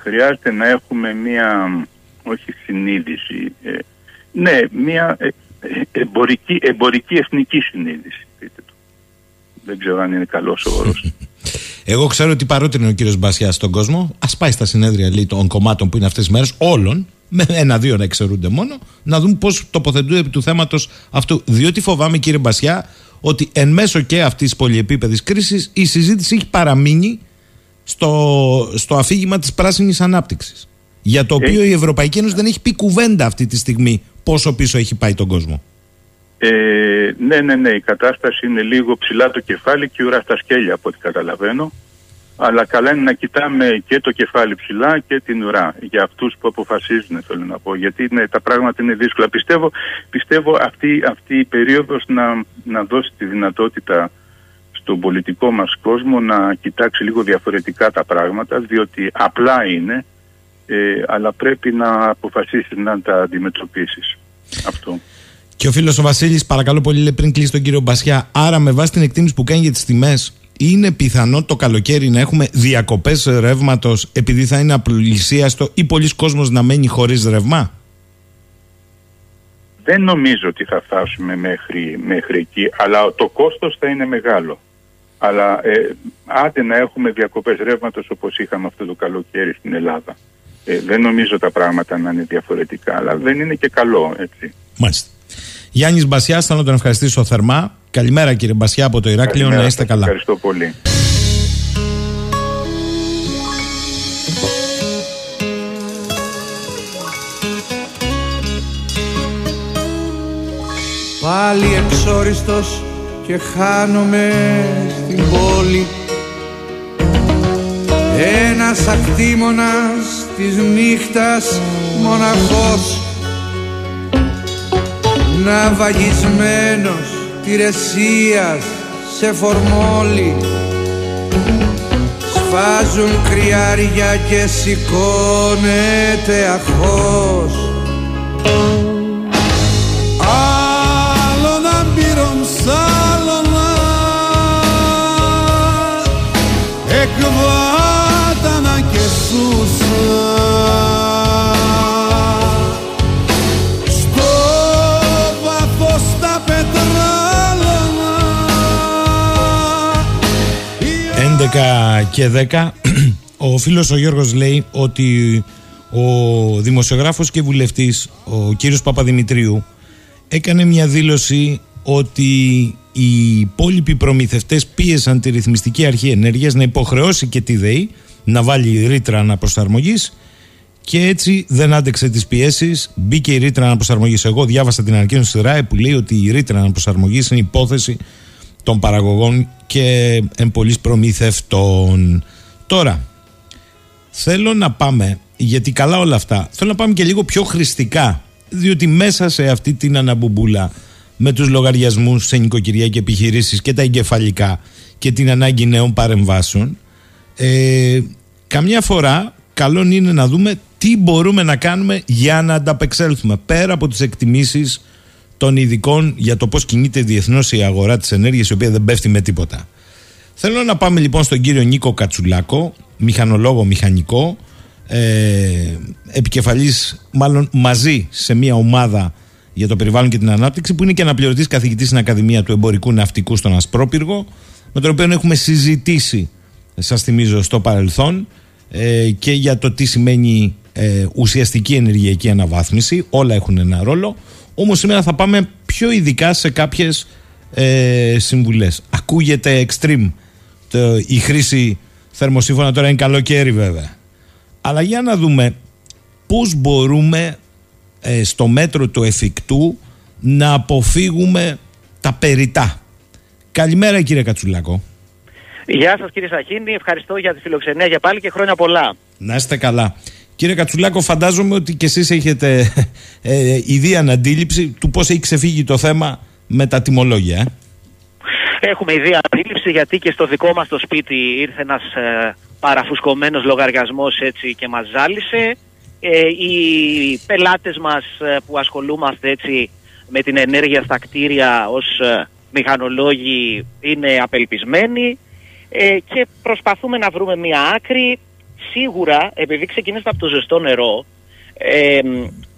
χρειάζεται να έχουμε μία, όχι συνείδηση, ε, ναι, μία ε, εμπορική, εμπορική εθνική συνείδηση. Πείτε το. Δεν ξέρω αν είναι καλός ο όρος. *laughs* Εγώ ξέρω ότι παρότι είναι ο κύριος Μπασιάς στον κόσμο, ας πάει στα συνέδρια λέει, των κομμάτων που είναι αυτές τις μέρες, όλων, με ένα-δύο να εξαιρούνται μόνο, να δούμε πώς τοποθετούνται επί του θέματος αυτού. Διότι φοβάμαι, κύριε Μπασιά, ότι εν μέσω και αυτής της πολυεπίπεδης κρίσης η συζήτηση έχει παραμείνει στο, στο αφήγημα της πράσινης ανάπτυξης. Για το οποίο ε. η Ευρωπαϊκή Ένωση δεν έχει πει κουβέντα αυτή τη στιγμή πόσο πίσω έχει πάει τον κόσμο. Ε, ναι, ναι, ναι. Η κατάσταση είναι λίγο ψηλά το κεφάλι και ουρά στα σκέλια από ό,τι καταλαβαίνω αλλά καλά είναι να κοιτάμε και το κεφάλι ψηλά και την ουρά για αυτούς που αποφασίζουν θέλω να πω γιατί ναι, τα πράγματα είναι δύσκολα πιστεύω, πιστεύω αυτή, αυτή η περίοδος να, να δώσει τη δυνατότητα στον πολιτικό μας κόσμο να κοιτάξει λίγο διαφορετικά τα πράγματα διότι απλά είναι ε, αλλά πρέπει να αποφασίσει να τα αντιμετωπίσεις αυτό. Και ο φίλος ο Βασίλης παρακαλώ πολύ λέει πριν κλείσει τον κύριο Μπασιά άρα με βάση την εκτίμηση που κάνει για τις τιμές είναι πιθανό το καλοκαίρι να έχουμε διακοπές ρεύματος επειδή θα είναι απλησίαστο ή πολλοί κόσμος να μένει χωρίς ρεύμα; Δεν νομίζω ότι θα φτάσουμε μέχρι, μέχρι εκεί, αλλά το κόστος θα είναι μεγάλο. Αλλά ε, άντε να έχουμε διακοπές ρεύματος όπως είχαμε αυτό το καλοκαίρι στην Ελλάδα. Ε, δεν νομίζω τα πράγματα να είναι διαφορετικά, αλλά δεν είναι και καλό, έτσι. Μάλιστα. Γιάννης Μπασιάς, θέλω να τον ευχαριστήσω θερμά. Καλημέρα κύριε Μπασιά από το Ηράκλειο, Καλημέρα να είστε σας. καλά. Ευχαριστώ πολύ. Πάλι εξόριστος και χάνομαι στην πόλη Ένας ακτήμονας της νύχτας μοναχός Ναυαγισμένος τηρεσίας σε φορμόλι. Σφάζουν κρυάρια και σηκώνεται αχώς 11 και 10 *clears throat* ο φίλος ο Γιώργος λέει ότι ο δημοσιογράφος και βουλευτής ο κύριος Παπαδημητρίου έκανε μια δήλωση ότι οι υπόλοιποι προμηθευτές πίεσαν τη ρυθμιστική αρχή ενέργειας να υποχρεώσει και τη ΔΕΗ να βάλει ρήτρα αναπροσαρμογής και έτσι δεν άντεξε τις πιέσεις. Μπήκε η ρήτρα αναπροσαρμογής. Εγώ διάβασα την ανακοίνωση της ΡΑΕ που λέει ότι η ρήτρα αναπροσαρμογής είναι υπόθεση των παραγωγών και εμπολής προμηθευτών. Τώρα, θέλω να πάμε, γιατί καλά όλα αυτά, θέλω να πάμε και λίγο πιο χρηστικά, διότι μέσα σε αυτή την αναμπουμπούλα με τους λογαριασμούς σε νοικοκυριά και επιχειρήσεις και τα εγκεφαλικά και την ανάγκη νέων παρεμβάσεων, ε, καμιά φορά καλό είναι να δούμε τι μπορούμε να κάνουμε για να ανταπεξέλθουμε πέρα από τις εκτιμήσεις των ειδικών για το πώς κινείται διεθνώς η αγορά της ενέργειας η οποία δεν πέφτει με τίποτα. Θέλω να πάμε λοιπόν στον κύριο Νίκο Κατσουλάκο, μηχανολόγο μηχανικό, ε, επικεφαλής μάλλον μαζί σε μια ομάδα για το περιβάλλον και την ανάπτυξη που είναι και αναπληρωτής καθηγητής στην Ακαδημία του Εμπορικού Ναυτικού στον Ασπρόπυργο με τον οποίο έχουμε συζητήσει σας θυμίζω στο παρελθόν ε, και για το τι σημαίνει ε, ουσιαστική ενεργειακή αναβάθμιση όλα έχουν ένα ρόλο όμως σήμερα θα πάμε πιο ειδικά σε κάποιες ε, συμβουλές ακούγεται extreme το, η χρήση θερμοσύφωνα τώρα είναι καλοκαίρι βέβαια αλλά για να δούμε πώς μπορούμε ε, στο μέτρο του εφικτού να αποφύγουμε τα περιτά. Καλημέρα κύριε Κατσουλάκο. Γεια σας κύριε Σαχίνη, ευχαριστώ για τη φιλοξενία για πάλι και χρόνια πολλά. Να είστε καλά. Κύριε Κατσουλάκο, φαντάζομαι ότι και εσείς έχετε ε, ιδία αντίληψη του πώς έχει ξεφύγει το θέμα με τα τιμολόγια. Ε; Έχουμε ιδέα αντίληψη γιατί και στο δικό μας το σπίτι ήρθε ένας ε, παραφουσκωμένος λογαριασμός έτσι και μας ζάλισε. Ε, οι πελάτες μας ε, που ασχολούμαστε έτσι με την ενέργεια στα κτίρια ως ε, μηχανολόγοι είναι απελπισμένοι ε, και προσπαθούμε να βρούμε μια άκρη. Σίγουρα, επειδή ξεκινήσαμε από το ζεστό νερό, ε,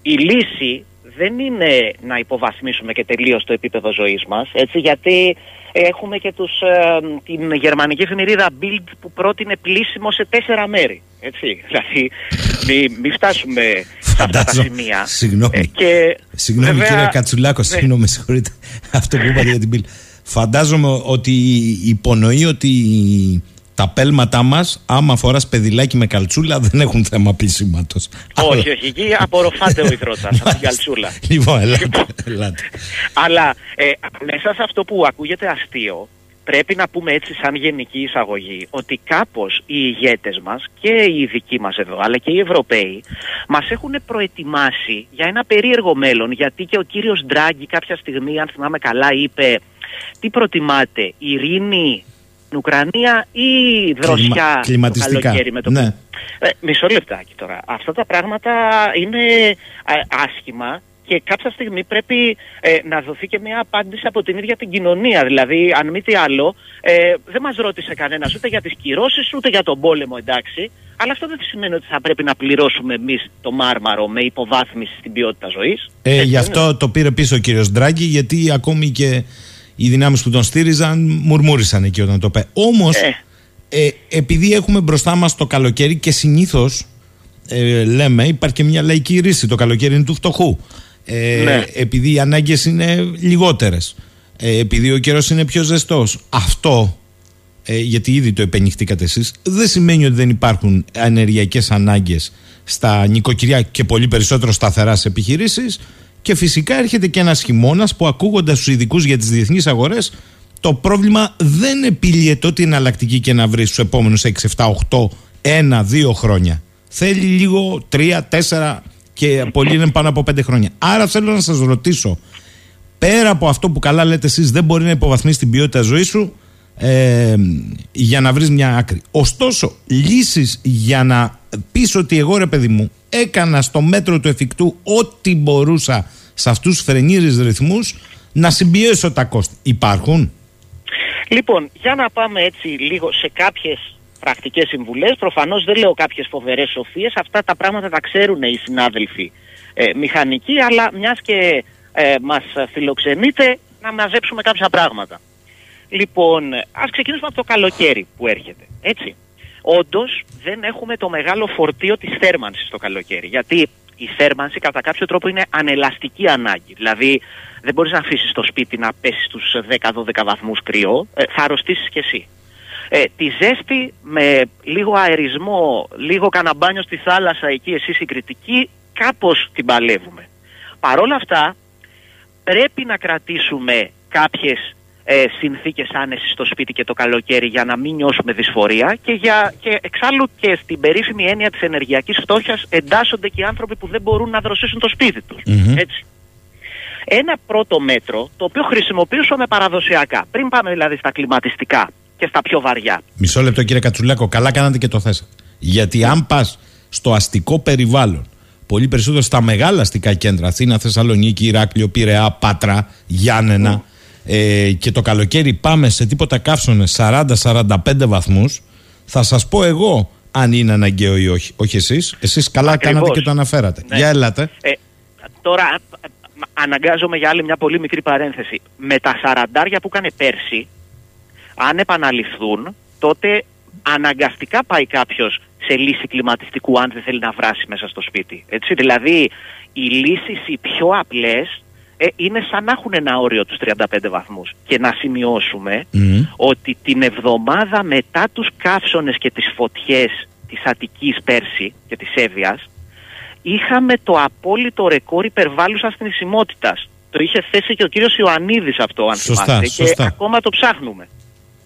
η λύση δεν είναι να υποβαθμίσουμε και τελείως το επίπεδο ζωής μας, έτσι, γιατί έχουμε και τους, ε, την γερμανική εφημερίδα Bild που πρότεινε πλήσιμο σε τέσσερα μέρη, έτσι, *laughs* δηλαδή μην μη φτάσουμε σε αυτά τα σημεία. Συγγνώμη, Ε, και συγγνώμη βέβαια- κύριε Κατσουλάκο, Ναι. συγγνώμη, συγχωρείτε αυτό που είπατε για την πύλη. Φαντάζομαι ότι υπονοεί ότι τα πέλματά μας άμα φοράς παιδιλάκι με καλτσούλα δεν έχουν θέμα πλησίματος. όχι, όχι, εκεί απορροφάται ο υδρότας από την καλτσούλα. Λοιπόν, ελάτε, ελάτε. Αλλά ε, μέσα σε αυτό που ακούγεται αστείο, πρέπει να πούμε έτσι σαν γενική εισαγωγή ότι κάπως οι ηγέτες μας και οι ειδικοί μας εδώ αλλά και οι Ευρωπαίοι μας έχουν προετοιμάσει για ένα περίεργο μέλλον γιατί και ο κύριος Ντράγκη κάποια στιγμή αν θυμάμαι καλά είπε τι προτιμάτε ειρήνη στην Ουκρανία ή δροσιά το κλιματιστικά. καλοκαίρι με το Ναι. ε, μισό λεπτάκι τώρα. Αυτά τα πράγματα είναι ε, άσχημα και κάποια στιγμή πρέπει ε, να δοθεί και μια απάντηση από την ίδια την κοινωνία. Δηλαδή, αν μη τι άλλο, ε, δεν μας ρώτησε κανένας ούτε για τις κυρώσεις ούτε για τον πόλεμο, εντάξει. Αλλά αυτό δεν σημαίνει ότι θα πρέπει να πληρώσουμε εμείς το μάρμαρο με υποβάθμιση στην ποιότητα ζωής. Ε, Έτσι γι' δεν αυτό το πήρε πίσω ο κύριος Ντράγκη γιατί ακόμη και οι δυνάμεις που τον στήριζαν μουρμούρισαν εκεί όταν το είπε. Όμως Ε. ε, επειδή έχουμε μπροστά μας το καλοκαίρι και συνήθως ε, λέμε υπάρχει και μια λαϊκή ρίση. Το καλοκαίρι είναι του φτωχού. Ε, Ναι. Επειδή οι ανάγκες είναι λιγότερες. Ε, επειδή ο καιρός είναι πιο ζεστός. Αυτό, ε, γιατί ήδη το επενηχτήκατε εσείς, δεν σημαίνει ότι δεν υπάρχουν ενεργειακές ανάγκες στα νοικοκυριά και πολύ περισσότερο σταθεράς σε επιχειρήσεις. Και φυσικά έρχεται και ένας χειμώνας που ακούγοντας τους ειδικούς για τις διεθνείς αγορές, το πρόβλημα δεν επιλύεται ό,τι εναλλακτική και να βρεις στου επόμενους 6, 7, 8, 1, 2 χρόνια. Θέλει λίγο 3, 4 και πολύ είναι πάνω από 5 χρόνια. Άρα θέλω να σας ρωτήσω, πέρα από αυτό που καλά λέτε εσείς, δεν μπορεί να υποβαθμίσει την ποιότητα ζωής σου ε, για να βρεις μια άκρη. Ωστόσο, λύσεις για να πεις ότι εγώ ρε παιδί μου έκανα στο μέτρο του εφικτού ό,τι μπορούσα σε αυτούς του φρενήρε ρυθμούς να συμπιέσω τα κόστη. Υπάρχουν. Λοιπόν, για να πάμε έτσι λίγο σε κάποιες πρακτικές συμβουλές. Προφανώς δεν λέω κάποιες φοβερές σοφίες. Αυτά τα πράγματα τα ξέρουν οι συνάδελφοι ε, μηχανικοί, αλλά μιας και ε, μας φιλοξενείτε, να μαζέψουμε κάποια πράγματα. Λοιπόν, ας ξεκινήσουμε από το καλοκαίρι που έρχεται. Έτσι. Όντως δεν έχουμε το μεγάλο φορτίο της θέρμανσης το καλοκαίρι. Γιατί η θέρμανση κατά κάποιο τρόπο είναι ανελαστική ανάγκη. Δηλαδή δεν μπορείς να αφήσεις το σπίτι να πέσει στους 10-12 βαθμούς κρυό, ε, θα αρρωστήσεις κι εσύ. Ε, τη ζέστη με λίγο αερισμό, λίγο καναμπάνιο στη θάλασσα εκεί εσύ συγκριτική, κάπως την παλεύουμε. Παρόλα αυτά πρέπει να κρατήσουμε κάποιες ε, συνθήκες άνεσης στο σπίτι και το καλοκαίρι για να μην νιώσουμε δυσφορία και, για, και εξάλλου και στην περίφημη έννοια της ενεργειακής φτώχειας εντάσσονται και οι άνθρωποι που δεν μπορούν να δροσίσουν το σπίτι τους. Μμμ. Έτσι. Ένα πρώτο μέτρο το οποίο χρησιμοποιούσαμε παραδοσιακά, πριν πάμε δηλαδή στα κλιματιστικά και στα πιο βαριά. Μισό λεπτό κύριε Κατσουλάκο, καλά κάνατε και το θέσατε. Γιατί αν πας στο αστικό περιβάλλον, πολύ περισσότερο στα μεγάλα αστικά κέντρα, Αθήνα, Θεσσαλονίκη, Ηράκλειο, Πειραιά, Πάτρα, Γιάννενα, ε, και το καλοκαίρι πάμε σε τίποτα καύσωνες 40-45 βαθμούς, θα σας πω εγώ αν είναι αναγκαίο ή όχι. Όχι εσείς. Εσείς καλά Ακριβώς. κάνατε και το αναφέρατε. Ναι. Για έλατε. Ε, τώρα α- α- αναγκάζομαι για άλλη μια πολύ μικρή παρένθεση. Με τα σαραντάρια που έκανε πέρσι, αν επαναληφθούν, τότε αναγκαστικά πάει κάποιος σε λύση κλιματιστικού αν δεν θέλει να βράσει μέσα στο σπίτι. Έτσι, δηλαδή, οι λύσεις οι πιο απλές ε, είναι σαν να έχουν ένα όριο τους 35 βαθμούς. Και να σημειώσουμε Μμμ. ότι την εβδομάδα μετά τους καύσονες και τις φωτιές της Αττικής πέρσι και της Εύβοιας είχαμε το απόλυτο ρεκόρ υπερβάλλουσας θνησιμότητας. Το είχε θέσει και ο κύριος Ιωαννίδης αυτό αν Σωστά, θυμάστε σωστά. και ακόμα το ψάχνουμε.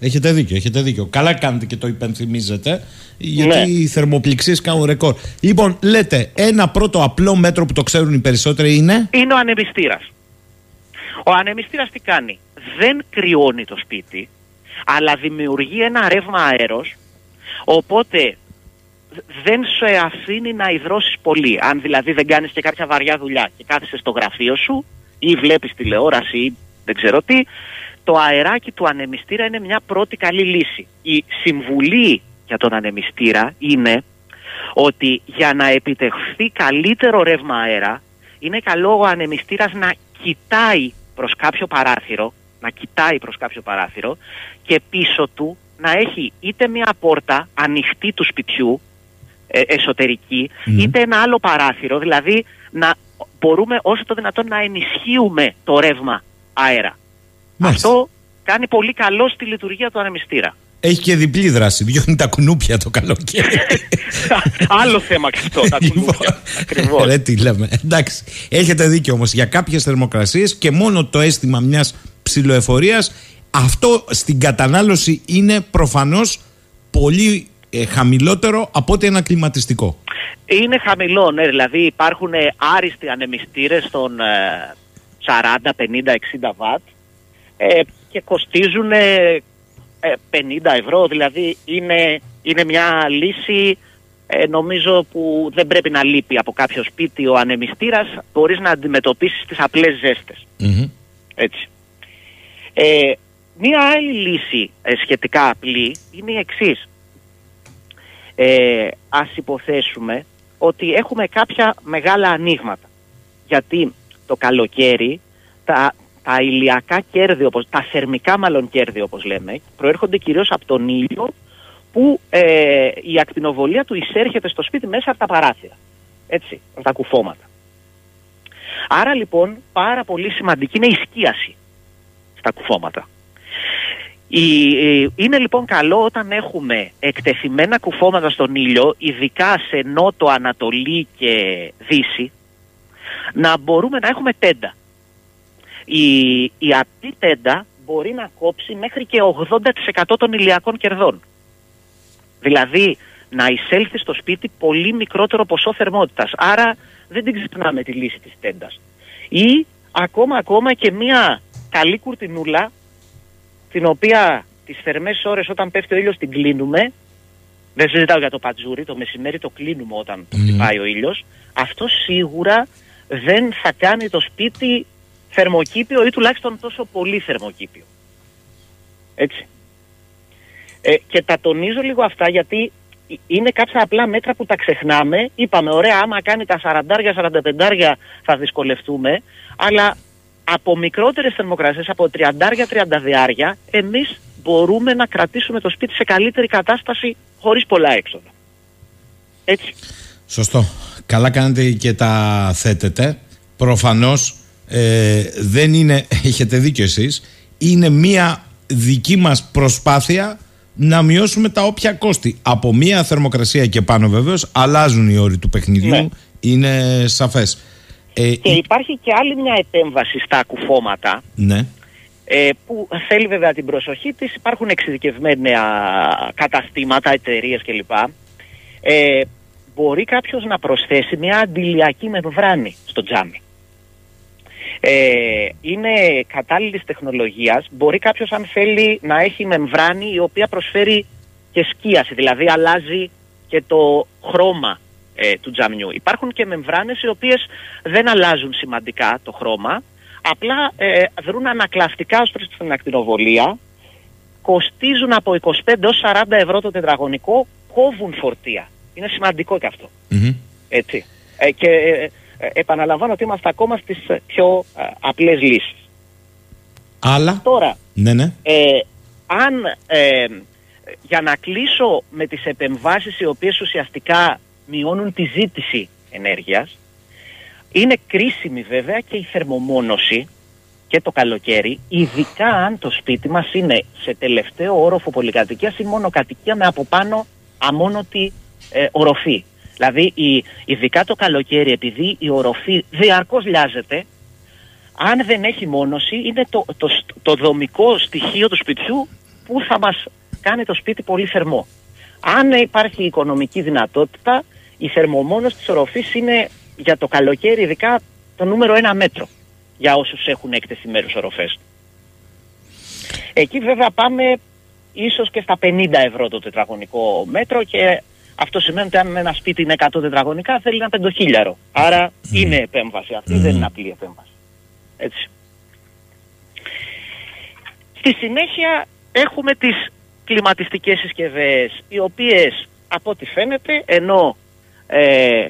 Έχετε δίκιο, έχετε δίκιο. Καλά κάνετε και το υπενθυμίζετε, γιατί Ναι. οι θερμοπληξίες κάνουν ρεκόρ. Λοιπόν, λέτε, ένα πρώτο απλό μέτρο που το ξέρουν οι περισσότεροι είναι; Είναι ο ανεμιστήρας. Ο ανεμιστήρας τι κάνει; Δεν κρυώνει το σπίτι, αλλά δημιουργεί ένα ρεύμα αέρος, οπότε δεν σε αφήνει να υδρώσεις πολύ. Αν δηλαδή δεν κάνεις και κάποια βαριά δουλειά και κάθεσαι στο γραφείο σου ή βλέπεις τηλεόραση ή δεν ξέρω τι, το αεράκι του ανεμιστήρα είναι μια πρώτη καλή λύση. Η συμβουλή για τον ανεμιστήρα είναι ότι για να επιτευχθεί καλύτερο ρεύμα αέρα είναι καλό ο ανεμιστήρας να κοιτάει προς κάποιο παράθυρο να κοιτάει προς κάποιο παράθυρο και πίσω του να έχει είτε μια πόρτα ανοιχτή του σπιτιού ε, εσωτερική Μμμ. είτε ένα άλλο παράθυρο δηλαδή να μπορούμε όσο το δυνατόν να ενισχύουμε το ρεύμα αέρα. Μάλιστα. Αυτό κάνει πολύ καλό στη λειτουργία του ανεμιστήρα. Έχει και διπλή δράση. Διώχνει τα κουνούπια το καλοκαίρι. *laughs* Άλλο θέμα και αυτό, τα κουνούπια. Ακριβώς. Λοιπόν, *laughs* Ρε τι λέμε. Εντάξει. Έχετε δίκιο όμως. Για κάποιες θερμοκρασίες και μόνο το αίσθημα μιας ψηλοεφορίας, αυτό στην κατανάλωση είναι προφανώς πολύ ε, χαμηλότερο από ότι ένα κλιματιστικό. Είναι χαμηλό, ναι. Δηλαδή υπάρχουν ε, άριστοι ανεμιστήρες των ε, 40, 50, 60 βατ ε, και κοστίζουν ε, ε, 50 ευρώ. Δηλαδή είναι, είναι μια λύση ε, νομίζω που δεν πρέπει να λείπει από κάποιο σπίτι ο ανεμιστήρας μπορείς να αντιμετωπίσεις τις απλές ζέστες. Μμμ. Έτσι. Ε, μία άλλη λύση ε, σχετικά απλή είναι η εξής. Ε, ας υποθέσουμε ότι έχουμε κάποια μεγάλα ανοίγματα. Γιατί το καλοκαίρι τα, τα ηλιακά κέρδη, όπως, τα θερμικά μάλλον κέρδη όπως λέμε, προέρχονται κυρίως από τον ήλιο που ε, η ακτινοβολία του εισέρχεται στο σπίτι μέσα από τα παράθυρα. Έτσι, από τα κουφώματα. Άρα λοιπόν πάρα πολύ σημαντική είναι η σκίαση στα κουφώματα. Η, ε, είναι λοιπόν καλό όταν έχουμε εκτεθειμένα κουφώματα στον ήλιο, ειδικά σε νότο, ανατολή και δύση, να μπορούμε να έχουμε τέντα. Η, η απτή τέντα μπορεί να κόψει μέχρι και 80% των ηλιακών κερδών. Δηλαδή να εισέλθει στο σπίτι πολύ μικρότερο ποσό θερμότητας. Άρα δεν την ξυπνάμε τη λύση της τέντας. Ή ακόμα ακόμα και μια καλή κουρτινούλα την οποία τις θερμές ώρες όταν πέφτει ο ήλιος την κλείνουμε δεν συζητάω για το πατζούρι, το μεσημέρι το κλείνουμε όταν mm. χτυπάει ο ήλιος αυτό σίγουρα δεν θα κάνει το σπίτι θερμοκήπιο ή τουλάχιστον τόσο πολύ θερμοκήπιο. Έτσι. Ε, και τα τονίζω λίγο αυτά γιατί είναι κάποια απλά μέτρα που τα ξεχνάμε. Είπαμε, ωραία, άμα κάνει τα 40-45 θα δυσκολευτούμε, αλλά από μικρότερες θερμοκρασίες, από 30-30 διάρκεια, εμείς μπορούμε να κρατήσουμε το σπίτι σε καλύτερη κατάσταση χωρίς πολλά έξοδα. Έτσι. Σωστό. Καλά κάνετε και τα θέτετε. Προφανώς ε, δεν είναι, *laughs* έχετε δίκιο εσείς, είναι μία δική μας προσπάθεια να μειώσουμε τα όποια κόστη. Από μία θερμοκρασία και πάνω βεβαίως αλλάζουν οι όροι του παιχνιδιού, ναι. είναι σαφές. Ε, και υπάρχει και άλλη μια επέμβαση στα ακουφώματα ναι. ε, που θέλει βέβαια την προσοχή της. Υπάρχουν εξειδικευμένα καταστήματα, εταιρείες κλπ. Ε, μπορεί κάποιος να προσθέσει μια αντιλιακή μεμβράνη στο τζάμι. Ε, είναι κατάλληλης τεχνολογίας. Μπορεί κάποιος αν θέλει να έχει μεμβράνη η οποία προσφέρει και σκίαση, δηλαδή αλλάζει και το χρώμα ε, του τζαμιού. Υπάρχουν και μεμβράνες οι οποίες δεν αλλάζουν σημαντικά το χρώμα, απλά ε, δρούν ανακλαστικά ως προς την ακτινοβολία, κοστίζουν από 25 έως 40 ευρώ το τετραγωνικό, κόβουν φορτία. Είναι σημαντικό και αυτο Έτσι. Ε, και ε, ε, επαναλαμβάνω ότι είμαστε ακόμα στις πιο ε, απλές λύσεις. Αλλά... Τώρα, ναι, ναι. αν για να κλείσω με τις επεμβάσεις οι οποίες ουσιαστικά μειώνουν τη ζήτηση ενέργειας. Είναι κρίσιμη βέβαια και η θερμομόνωση και το καλοκαίρι, ειδικά αν το σπίτι μας είναι σε τελευταίο όροφο πολυκατοικίας ή μονοκατοικία με από πάνω αμόνωτη ε, οροφή. Δηλαδή η, ειδικά το καλοκαίρι επειδή η οροφή διαρκώς λιάζεται, αν δεν έχει μόνωση είναι το, το, το δομικό στοιχείο του σπιτιού που θα μας κάνει το σπίτι πολύ θερμό. Αν υπάρχει οικονομική δυνατότητα, η θερμομόνωση της οροφής είναι για το καλοκαίρι ειδικά το νούμερο ένα μέτρο για όσους έχουν έκτεση μέρους οροφές. Εκεί βέβαια πάμε ίσως και στα 50 ευρώ το τετραγωνικό μέτρο και αυτό σημαίνει ότι αν ένα σπίτι είναι 100 τετραγωνικά θέλει ένα πεντοχίλιαρο. Άρα είναι επέμβαση αυτή, δεν είναι απλή επέμβαση. Έτσι. Στη συνέχεια έχουμε τις κλιματιστικές συσκευές οι οποίες από ό,τι φαίνεται ενώ ε,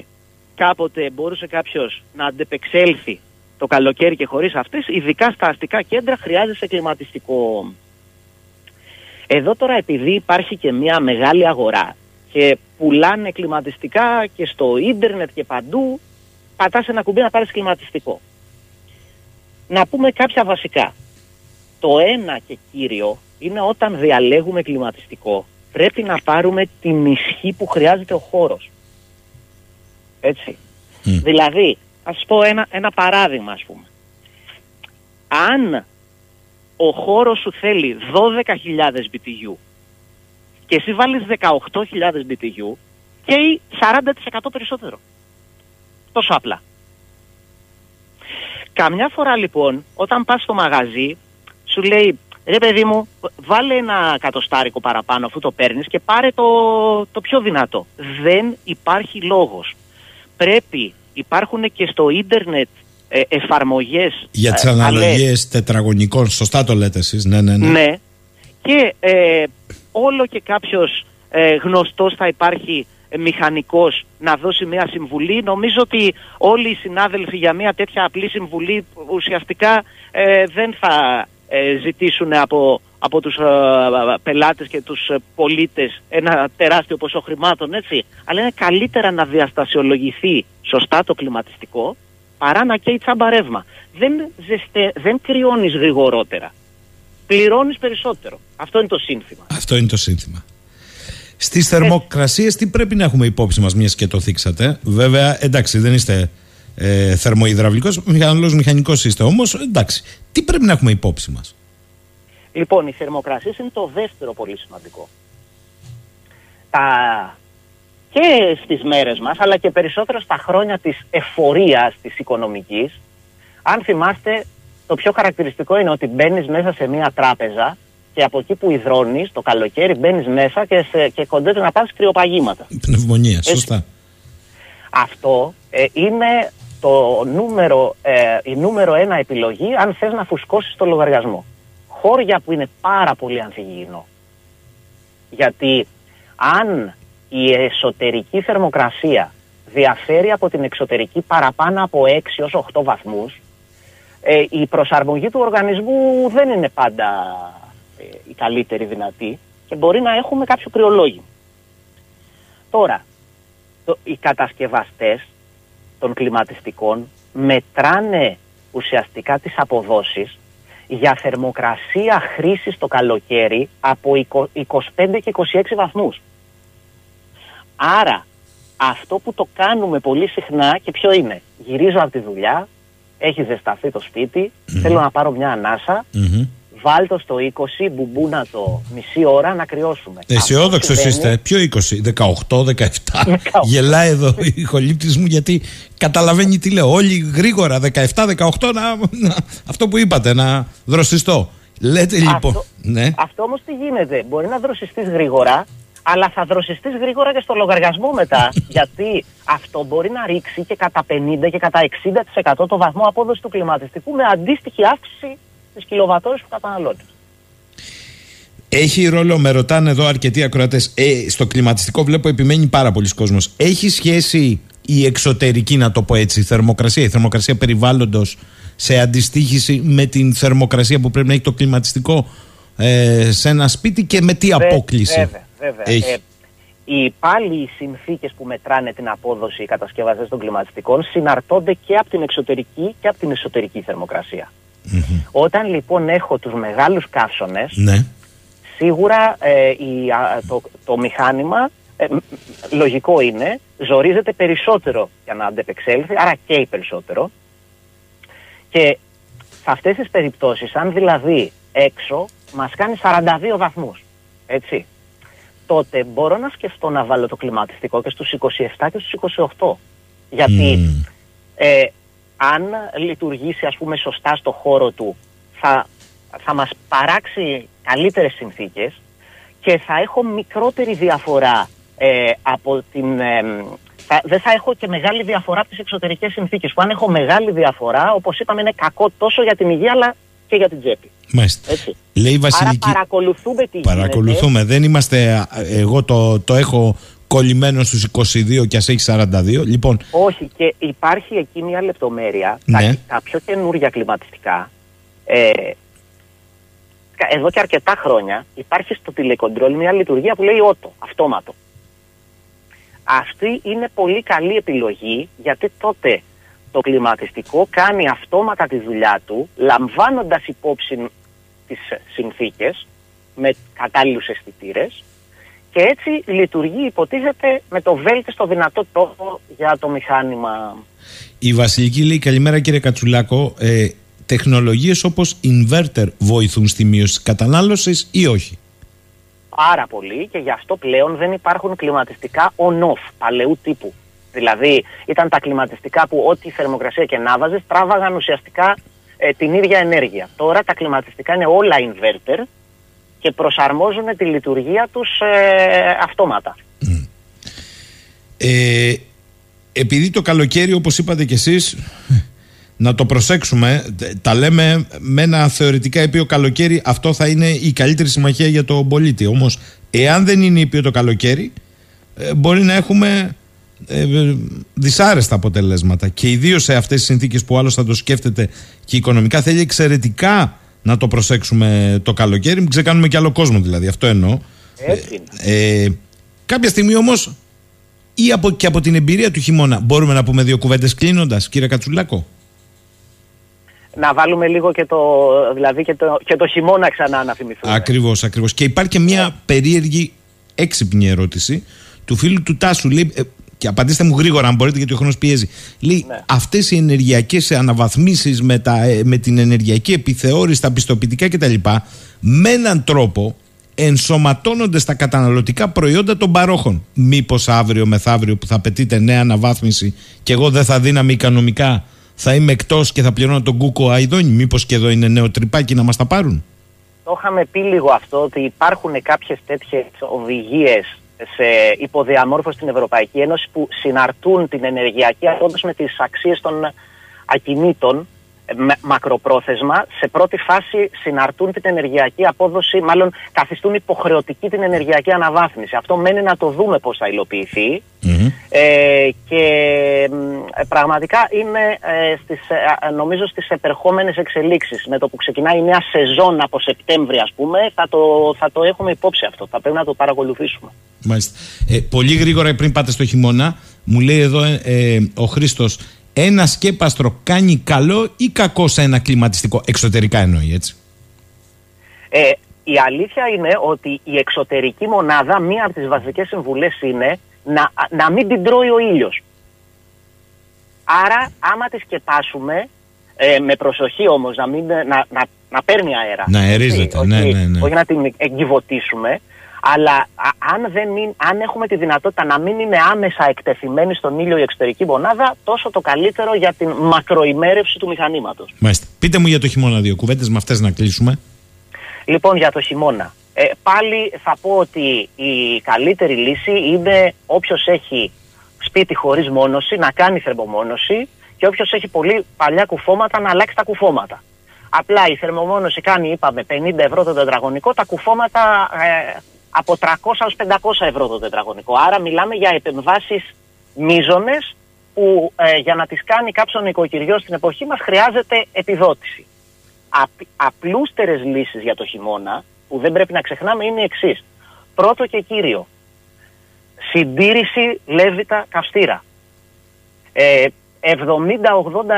κάποτε μπορούσε κάποιος να αντεπεξέλθει το καλοκαίρι και χωρίς αυτές, ειδικά στα αστικά κέντρα χρειάζεται κλιματιστικό. Εδώ τώρα επειδή υπάρχει και μια μεγάλη αγορά και πουλάνε κλιματιστικά και στο ίντερνετ και παντού, πατάς ένα κουμπί να πάρεις κλιματιστικό. Να πούμε κάποια βασικά. Το ένα και κύριο είναι όταν διαλέγουμε κλιματιστικό πρέπει να πάρουμε την ισχύ που χρειάζεται ο χώρος. Έτσι. Δηλαδή, ας πω ένα, ένα παράδειγμα ας πούμε. Αν ο χώρος σου θέλει 12.000 BTU και εσύ βάλεις 18.000 BTU και 40% περισσότερο. Τόσο απλά. Καμιά φορά λοιπόν όταν πας στο μαγαζί σου λέει ρε παιδί μου βάλε ένα κατοστάρικο παραπάνω αφού το παίρνεις και πάρε το, το πιο δυνατό. Δεν υπάρχει λόγος πρέπει, υπάρχουν και στο ίντερνετ ε, εφαρμογές για τις ε, αναλογίες τετραγωνικών, σωστά το λέτε εσείς, ναι, ναι, ναι. ναι. Και ε, όλο και κάποιος ε, γνωστός θα υπάρχει ε, μηχανικός να δώσει μια συμβουλή. Νομίζω ότι όλοι οι συνάδελφοι για μια τέτοια απλή συμβουλή ουσιαστικά δεν θα ε, ζητήσουν από, από τους ε, πελάτες και τους ε, πολίτες ένα τεράστιο ποσό χρημάτων, έτσι. Αλλά είναι καλύτερα να διαστασιολογηθεί σωστά το κλιματιστικό παρά να καίει τσάμπα ρεύμα. Δεν, ζεστε, δεν κρυώνεις γρηγορότερα. Πληρώνεις περισσότερο. Αυτό είναι το σύνθημα. Αυτό είναι το σύνθημα. Στις θερμοκρασίες, τι πρέπει να έχουμε υπόψη μας, μιας και το θίξατε; Βέβαια, εντάξει, δεν είστε ε, θερμοϊδραυλικός, μηχανολόγο μηχανικός είστε όμως. Εντάξει, τι πρέπει να έχουμε υπόψη μας; Λοιπόν, οι θερμοκρασίες είναι το δεύτερο πολύ σημαντικό. Τα... Και στις μέρες μας, αλλά και περισσότερο στα χρόνια της εφορίας της οικονομικής, αν θυμάστε, το πιο χαρακτηριστικό είναι ότι μπαίνεις μέσα σε μια τράπεζα και από εκεί που υδρώνεις το καλοκαίρι μπαίνεις μέσα και, σε, και κοντεύεις να πας κρυοπαγήματα. Πνευμονία, σωστά. Αυτό ε, είναι το νούμερο, ε, η νούμερο ένα επιλογή αν θες να φουσκώσεις το λογαριασμό. Χώρια που είναι πάρα πολύ ανθυγιεινό. Γιατί αν η εσωτερική θερμοκρασία διαφέρει από την εξωτερική παραπάνω από 6 ως 8 βαθμούς, ε, η προσαρμογή του οργανισμού δεν είναι πάντα ε, η καλύτερη δυνατή και μπορεί να έχουμε κάποιο κρυολόγιο. Τώρα, το, οι κατασκευαστές των κλιματιστικών μετράνε ουσιαστικά τις αποδόσεις για θερμοκρασία χρήσης το καλοκαίρι από 25 και 26 βαθμούς. Άρα αυτό που το κάνουμε πολύ συχνά και ποιο είναι; Γυρίζω από τη δουλειά, έχει ζεσταθεί το σπιτι θέλω να πάρω μια ανασα βάλτο στο 20, μπουμπούνα το μισή ώρα να κρυώσουμε. Αισιόδοξος είστε. Ποιο 20, 18, 17. Γελάει εδώ η χολύπτη μου γιατί καταλαβαίνει τι λέω. Όλοι γρήγορα, 17, 18, να, αυτό που είπατε, να δροσιστώ. Λέτε λοιπόν. Αυτό, ναι. αυτό όμως τι γίνεται. Μπορεί να δροσιστείς γρήγορα, αλλά θα δροσιστείς γρήγορα και στο λογαριασμό μετά. *laughs* γιατί αυτό μπορεί να ρίξει και κατά 50 και κατά 60% το βαθμό απόδοσης του κλιματιστικού με αντίστοιχη αύξηση τι κιλοβατόρε που καταναλώνει. Έχει ρόλο, με ρωτάνε εδώ αρκετοί ακροατές. Ε, στο κλιματιστικό βλέπω επιμένει πάρα πολλοί κόσμος. Έχει σχέση η εξωτερική, να το πω έτσι, η θερμοκρασία, η θερμοκρασία περιβάλλοντος σε αντιστοίχηση με την θερμοκρασία που πρέπει να έχει το κλιματιστικό ε, σε ένα σπίτι και με τι απόκληση; Βέβαια, βέβαια. Έχει. Ε, οι πάλι οι συνθήκες που μετράνε την απόδοση οι κατασκευαστές των κλιματιστικών συναρτώνται και από την εξωτερική και από την εσωτερική θερμοκρασία. Όταν λοιπόν έχω τους μεγάλους καύσονες, ναι. σίγουρα ε, η, το, το μηχάνημα, ε, λογικό είναι, ζορίζεται περισσότερο για να αντεπεξέλθει, άρα καίει περισσότερο. Και σε αυτές τις περιπτώσεις, αν δηλαδή έξω μας κάνει 42 βαθμούς, έτσι, τότε μπορώ να σκεφτώ να βάλω το κλιματιστικό και στους 27 και στους 28. Γιατί ε, αν λειτουργήσει ας πούμε σωστά στο χώρο του θα, θα μας παράξει καλύτερες συνθήκες και θα έχω μικρότερη διαφορά ε, από την... Ε, θα, δεν θα έχω και μεγάλη διαφορά από τις εξωτερικές συνθήκες που αν έχω μεγάλη διαφορά όπως είπαμε είναι κακό τόσο για την υγεία αλλά και για την τσέπη. Μάλιστα. Έτσι. Λέει Βασιλική... Άρα παρακολουθούμε τι Παρακολουθούμε. Δεν είμαστε... Εγώ το, το έχω κολλημένο στους 22 και ας έχει 42. Λοιπόν... Όχι και υπάρχει εκεί μια λεπτομέρεια. Ναι. Τα, τα πιο καινούργια κλιματιστικά ε, εδώ και αρκετά χρόνια υπάρχει στο τηλεκοντρόλ μια λειτουργία που λέει ότο, αυτόματο. Αυτή είναι πολύ καλή επιλογή γιατί τότε το κλιματιστικό κάνει αυτόματα τη δουλειά του λαμβάνοντας υπόψη τις συνθήκες με κατάλληλους αισθητήρες και έτσι λειτουργεί, υποτίθεται, με το βέλτιστο δυνατό τρόπο για το μηχάνημα. Η Βασιλική λέει καλημέρα κύριε Κατσουλάκο. Ε, τεχνολογίες όπως inverter βοηθούν στη μείωση της κατανάλωσης ή όχι; Πάρα πολύ και γι' αυτό πλέον δεν υπάρχουν κλιματιστικά on-off παλαιού τύπου. Δηλαδή ήταν τα κλιματιστικά που ό,τι θερμοκρασία και να βάζεις τράβαγαν ουσιαστικά ε, την ίδια ενέργεια. Τώρα τα κλιματιστικά είναι όλα inverter και προσαρμόζουν τη λειτουργία τους ε, αυτόματα. Ε, επειδή το καλοκαίρι όπως είπατε κι εσείς να το προσέξουμε τα λέμε με ένα θεωρητικά ήπιο καλοκαίρι αυτό θα είναι η καλύτερη συμμαχία για τον πολίτη όμως εάν δεν είναι ήπιο το καλοκαίρι ε, μπορεί να έχουμε ε, δυσάρεστα αποτελέσματα και ιδίως σε αυτές τις συνθήκες που άλλος θα το σκέφτεται και οικονομικά θέλει εξαιρετικά να το προσέξουμε το καλοκαίρι. Μην ξεκάνουμε κι άλλο κόσμο δηλαδή. Αυτό εννοώ. Έτσι είναι. Ε, κάποια στιγμή όμως, ή από, και από την εμπειρία του χειμώνα, μπορούμε να πούμε δύο κουβέντες κλείνοντας, κύριε Κατσουλάκο; Να βάλουμε λίγο και το, δηλαδή και το, και το χειμώνα ξανά να θυμηθούμε. Ακριβώς, ακριβώς. Και υπάρχει και μια περίεργη έξυπνη ερώτηση του φίλου του Τάσου. Λέει, ε, και απαντήστε μου γρήγορα, αν μπορείτε, γιατί ο χρόνος πιέζει. Λέει, Ναι. αυτές οι ενεργειακές αναβαθμίσεις με, τα, ε, με την ενεργειακή επιθεώρηση, τα πιστοποιητικά κτλ. με έναν τρόπο ενσωματώνονται στα καταναλωτικά προϊόντα των παρόχων. Μήπως αύριο μεθαύριο που θα απαιτείται νέα αναβάθμιση και εγώ δεν θα δύναμη οικονομικά, θα είμαι εκτός και θα πληρώνω τον κούκο Αϊδόνη. Μήπως και εδώ είναι νέο τρυπάκι να μας τα πάρουν; Το είχαμε πει λίγο αυτό ότι υπάρχουν κάποιες τέτοιες οδηγίες σε υποδιαμόρφωση στην Ευρωπαϊκή Ένωση που συναρτούν την ενεργειακή απόδοση με τις αξίες των ακινήτων ε, με- μακροπρόθεσμα. Σε πρώτη φάση συναρτούν την ενεργειακή απόδοση, μάλλον καθιστούν υποχρεωτική την ενεργειακή αναβάθμιση. Αυτό μένει να το δούμε πώς θα υλοποιηθεί. Ε, και μ, ε, πραγματικά είναι ε, στις, ε, ε, νομίζω στις επερχόμενες εξελίξεις με το που ξεκινάει η νέα σεζόν από Σεπτέμβρη ας πούμε θα το, θα το έχουμε υπόψη αυτό, θα πρέπει να το παρακολουθήσουμε. Μάλιστα. Ε, πολύ γρήγορα πριν πάτε στο χειμώνα, μου λέει εδώ ε, ε, ο Χρήστος, ένα σκέπαστρο κάνει καλό ή κακό σε ένα κλιματιστικό. Εξωτερικά εννοεί, έτσι. Ε, η αλήθεια είναι ότι η εξωτερική μονάδα, μία από τις βασικές συμβουλές είναι να, να μην την τρώει ο ήλιος. Άρα άμα τη σκεπάσουμε, ε, με προσοχή όμως, να, μην, να, να, να παίρνει αέρα. Να έτσι, αερίζεται, όχι- ναι, ναι, ναι. Όχι να την εγκυβωτήσουμε, αλλά α, αν, δεν είναι, αν έχουμε τη δυνατότητα να μην είναι άμεσα εκτεθειμένη στον ήλιο η εξωτερική μονάδα, τόσο το καλύτερο για την μακροημέρευση του μηχανήματος. Μάλιστα. Πείτε μου για το χειμώνα δύο κουβέντες, με αυτές να κλείσουμε. Λοιπόν, για το χειμώνα. Ε, πάλι θα πω ότι η καλύτερη λύση είναι όποιος έχει σπίτι χωρίς μόνωση να κάνει θερμομόνωση και όποιος έχει πολύ παλιά κουφώματα να αλλάξει τα κουφώματα. Απλά η θερμομόνωση κάνει, είπαμε, 50 ευρώ το τετραγωνικό, τα κουφώματα ε, από 300 έως 500 ευρώ το τετραγωνικό. Άρα μιλάμε για επεμβάσεις μίζωνες που ε, για να τις κάνει κάποιος νοικοκυριός στην εποχή μας χρειάζεται επιδότηση απ- απλούστερες λύσεις για το χειμώνα που δεν πρέπει να ξεχνάμε είναι οι εξής. Πρώτο και κύριο, συντήρηση λέβητα καυστήρα. Ε, 70-80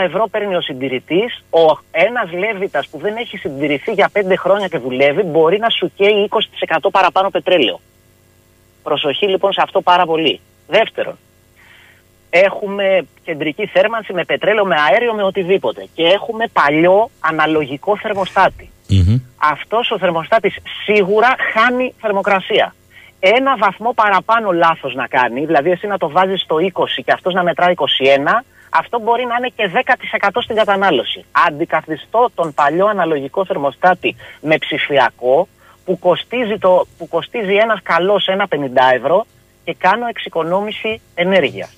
ευρώ παίρνει ο συντηρητής. Ο ένας λέβητας που δεν έχει συντηρηθεί για 5 χρόνια και δουλεύει μπορεί να σου καίει 20% παραπάνω πετρέλαιο. Προσοχή λοιπόν σε αυτό πάρα πολύ. Δεύτερον, έχουμε κεντρική θέρμανση με πετρέλαιο, με αέριο, με οτιδήποτε. Και έχουμε παλιό αναλογικό θερμοστάτη. Αυτός ο θερμοστάτης σίγουρα χάνει θερμοκρασία. Ένα βαθμό παραπάνω λάθος να κάνει, δηλαδή εσύ να το βάζεις στο 20 και αυτός να μετράει 21, αυτό μπορεί να είναι και 10% στην κατανάλωση. Αντικαθιστώ τον παλιό αναλογικό θερμοστάτη με ψηφιακό που κοστίζει, το, που κοστίζει ένας καλός ένα 50 ευρώ και κάνω εξοικονόμηση ενέργειας.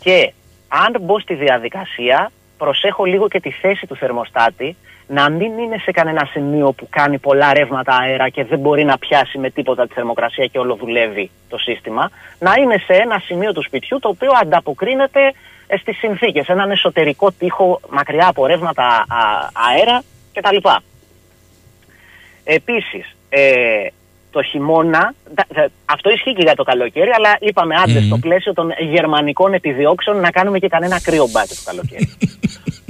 Και αν μπω στη διαδικασία, προσέχω λίγο και τη θέση του θερμοστάτη, να μην είναι σε κανένα σημείο που κάνει πολλά ρεύματα αέρα και δεν μπορεί να πιάσει με τίποτα τη θερμοκρασία και όλο δουλεύει το σύστημα. Να είναι σε ένα σημείο του σπιτιού το οποίο ανταποκρίνεται ε, στις συνθήκες, έναν εσωτερικό τοίχο μακριά από ρεύματα α- αέρα κτλ. Επίσης, ε, το χειμώνα, τα- τα- αυτό ισχύει και για το καλοκαίρι, αλλά είπαμε άντε στο πλαίσιο των γερμανικών επιδιώξεων να κάνουμε και κανένα κρύο μπάτι το καλοκαίρι. *laughs*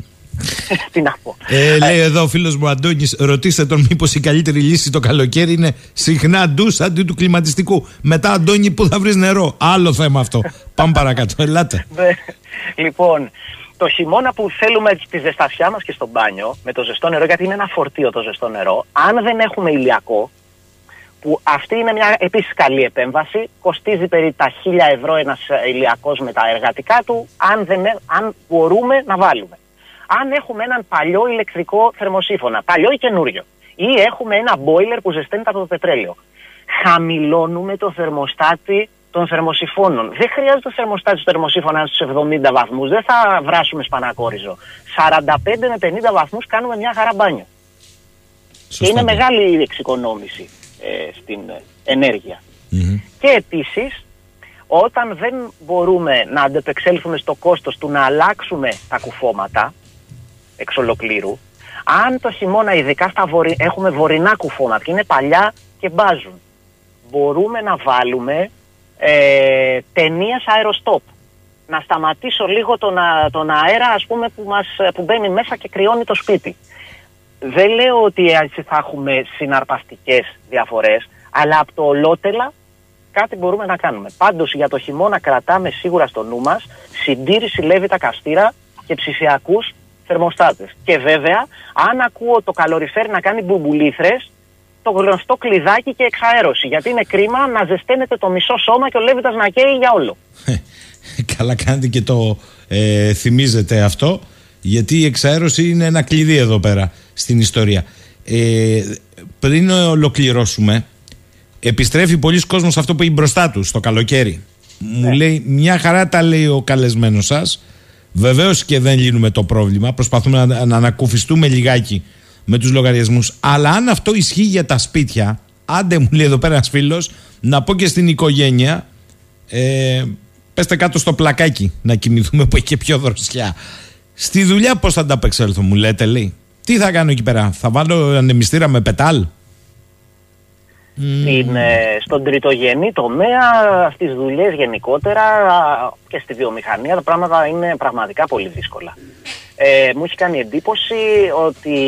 Τι να πω. Ε, λέει εδώ ο φίλος μου Αντώνης, ρωτήστε τον μήπως η καλύτερη λύση το καλοκαίρι είναι συχνά ντους αντί του κλιματιστικού. Μετά, Αντώνη, που θα βρεις νερό; Άλλο θέμα αυτό. Πάμε παρακάτω. Ελάτε. Ναι. λοιπόν, το χειμώνα που θέλουμε τη ζεστασιά μας και στο μπάνιο με το ζεστό νερό, γιατί είναι ένα φορτίο το ζεστό νερό, αν δεν έχουμε ηλιακό, που αυτή είναι μια επίσης καλή επέμβαση, κοστίζει περί τα 1000 ευρώ ένας ε, ηλιακός με τα εργατικά του, αν, δεν, ε- αν μπορούμε να βάλουμε. Αν έχουμε έναν παλιό ηλεκτρικό θερμοσύφωνα, παλιό ή καινούριο, ή έχουμε ένα boiler που ζεσταίνεται από το πετρέλαιο, χαμηλώνουμε το θερμοστάτι των θερμοσυφώνων. Δεν χρειάζεται το θερμοστάτι του θερμοσύφωνα στους 70 βαθμούς, δεν θα βράσουμε σπανακόριζο. 45 με 50 βαθμούς κάνουμε μια χαρά μπάνιο. Και είναι μεγάλη η εξοικονόμηση ε, στην ε, ενέργεια. Και επίσης, όταν δεν μπορούμε να αντεπεξέλθουμε στο κόστος του να αλλάξουμε τα κουφώματα εξ ολοκλήρου, Αν το χειμώνα, ειδικά στα βορει... έχουμε βορεινά κουφώματα και είναι παλιά και μπάζουν, μπορούμε να βάλουμε ε, ταινίες αεροστόπ. Να σταματήσω λίγο τον, α- τον αέρα ας πούμε, που, μας, που μπαίνει μέσα και κρυώνει το σπίτι. Δεν λέω ότι έτσι θα έχουμε συναρπαστικές διαφορές, αλλά από το ολότελα κάτι μπορούμε να κάνουμε. Πάντως για το χειμώνα κρατάμε σίγουρα στο νου μας συντήρηση λέβητα καυστήρα και ψηφιακούς θερμοστάτες. Και βέβαια, αν ακούω το καλοριφέρ να κάνει μπουμπουλήθρες, το γνωστό κλειδάκι και εξαέρωση. Γιατί είναι κρίμα να ζεσταίνεται το μισό σώμα και ο Λέβητας να καίει για όλο. Καλά κάνετε και το ε, θυμίζετε αυτό, γιατί η εξαέρωση είναι ένα κλειδί εδώ πέρα στην ιστορία. Ε, πριν ολοκληρώσουμε, επιστρέφει πολλοί κόσμος αυτό που έχει μπροστά τους στο καλοκαίρι. Μου λέει μια χαρά τα λέει ο καλεσμένος σας. Βεβαίως και δεν λύνουμε το πρόβλημα. Προσπαθούμε να, να ανακουφιστούμε λιγάκι με τους λογαριασμούς. Αλλά αν αυτό ισχύει για τα σπίτια, άντε μου λέει εδώ πέρα ένας φίλος, να πω και στην οικογένεια, ε, πέστε κάτω στο πλακάκι να κοιμηθούμε που έχει και πιο δροσιά. Στη δουλειά πώς θα ανταπεξέλθω μου λέτε λέει. Τι θα κάνω εκεί πέρα, θα βάλω ανεμιστήρα με πετάλ; Στην, ε, στον τριτογενή τομέα, στις δουλειές γενικότερα α, και στη βιομηχανία τα πράγματα είναι πραγματικά πολύ δύσκολα. Ε, μου έχει κάνει εντύπωση ότι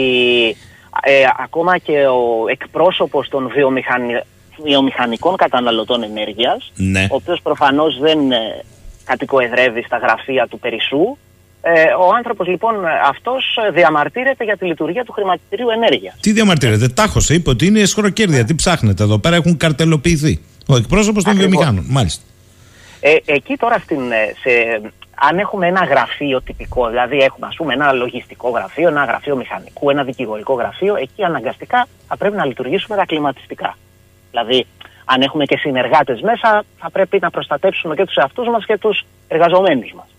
ε, ακόμα και ο εκπρόσωπος των βιομηχανι... βιομηχανικών καταναλωτών ενέργειας, Ναι. ο οποίος προφανώς δεν ε, κατοικοεδρεύει στα γραφεία του Περισσού, ε, ο άνθρωπος λοιπόν αυτός ε, διαμαρτύρεται για τη λειτουργία του χρηματιστηρίου ενέργειας. Τι διαμαρτύρεται, τάχωσε, είπε ότι είναι εσχροκέρδια. Τι ψάχνετε εδώ πέρα, έχουν καρτελοποιηθεί. Ο εκπρόσωπος των Ακριβώς. βιομηχάνων, μάλιστα. Ε, εκεί τώρα στην, ε, σε, αν έχουμε ένα γραφείο τυπικό, δηλαδή έχουμε ας πούμε ένα λογιστικό γραφείο, ένα γραφείο μηχανικού, ένα δικηγορικό γραφείο, εκεί αναγκαστικά θα πρέπει να λειτουργήσουμε τα κλιματιστικά. Δηλαδή, αν έχουμε και συνεργάτες μέσα, θα πρέπει να προστατέψουμε και τους εαυτούς μας και τους εργαζομένους μας.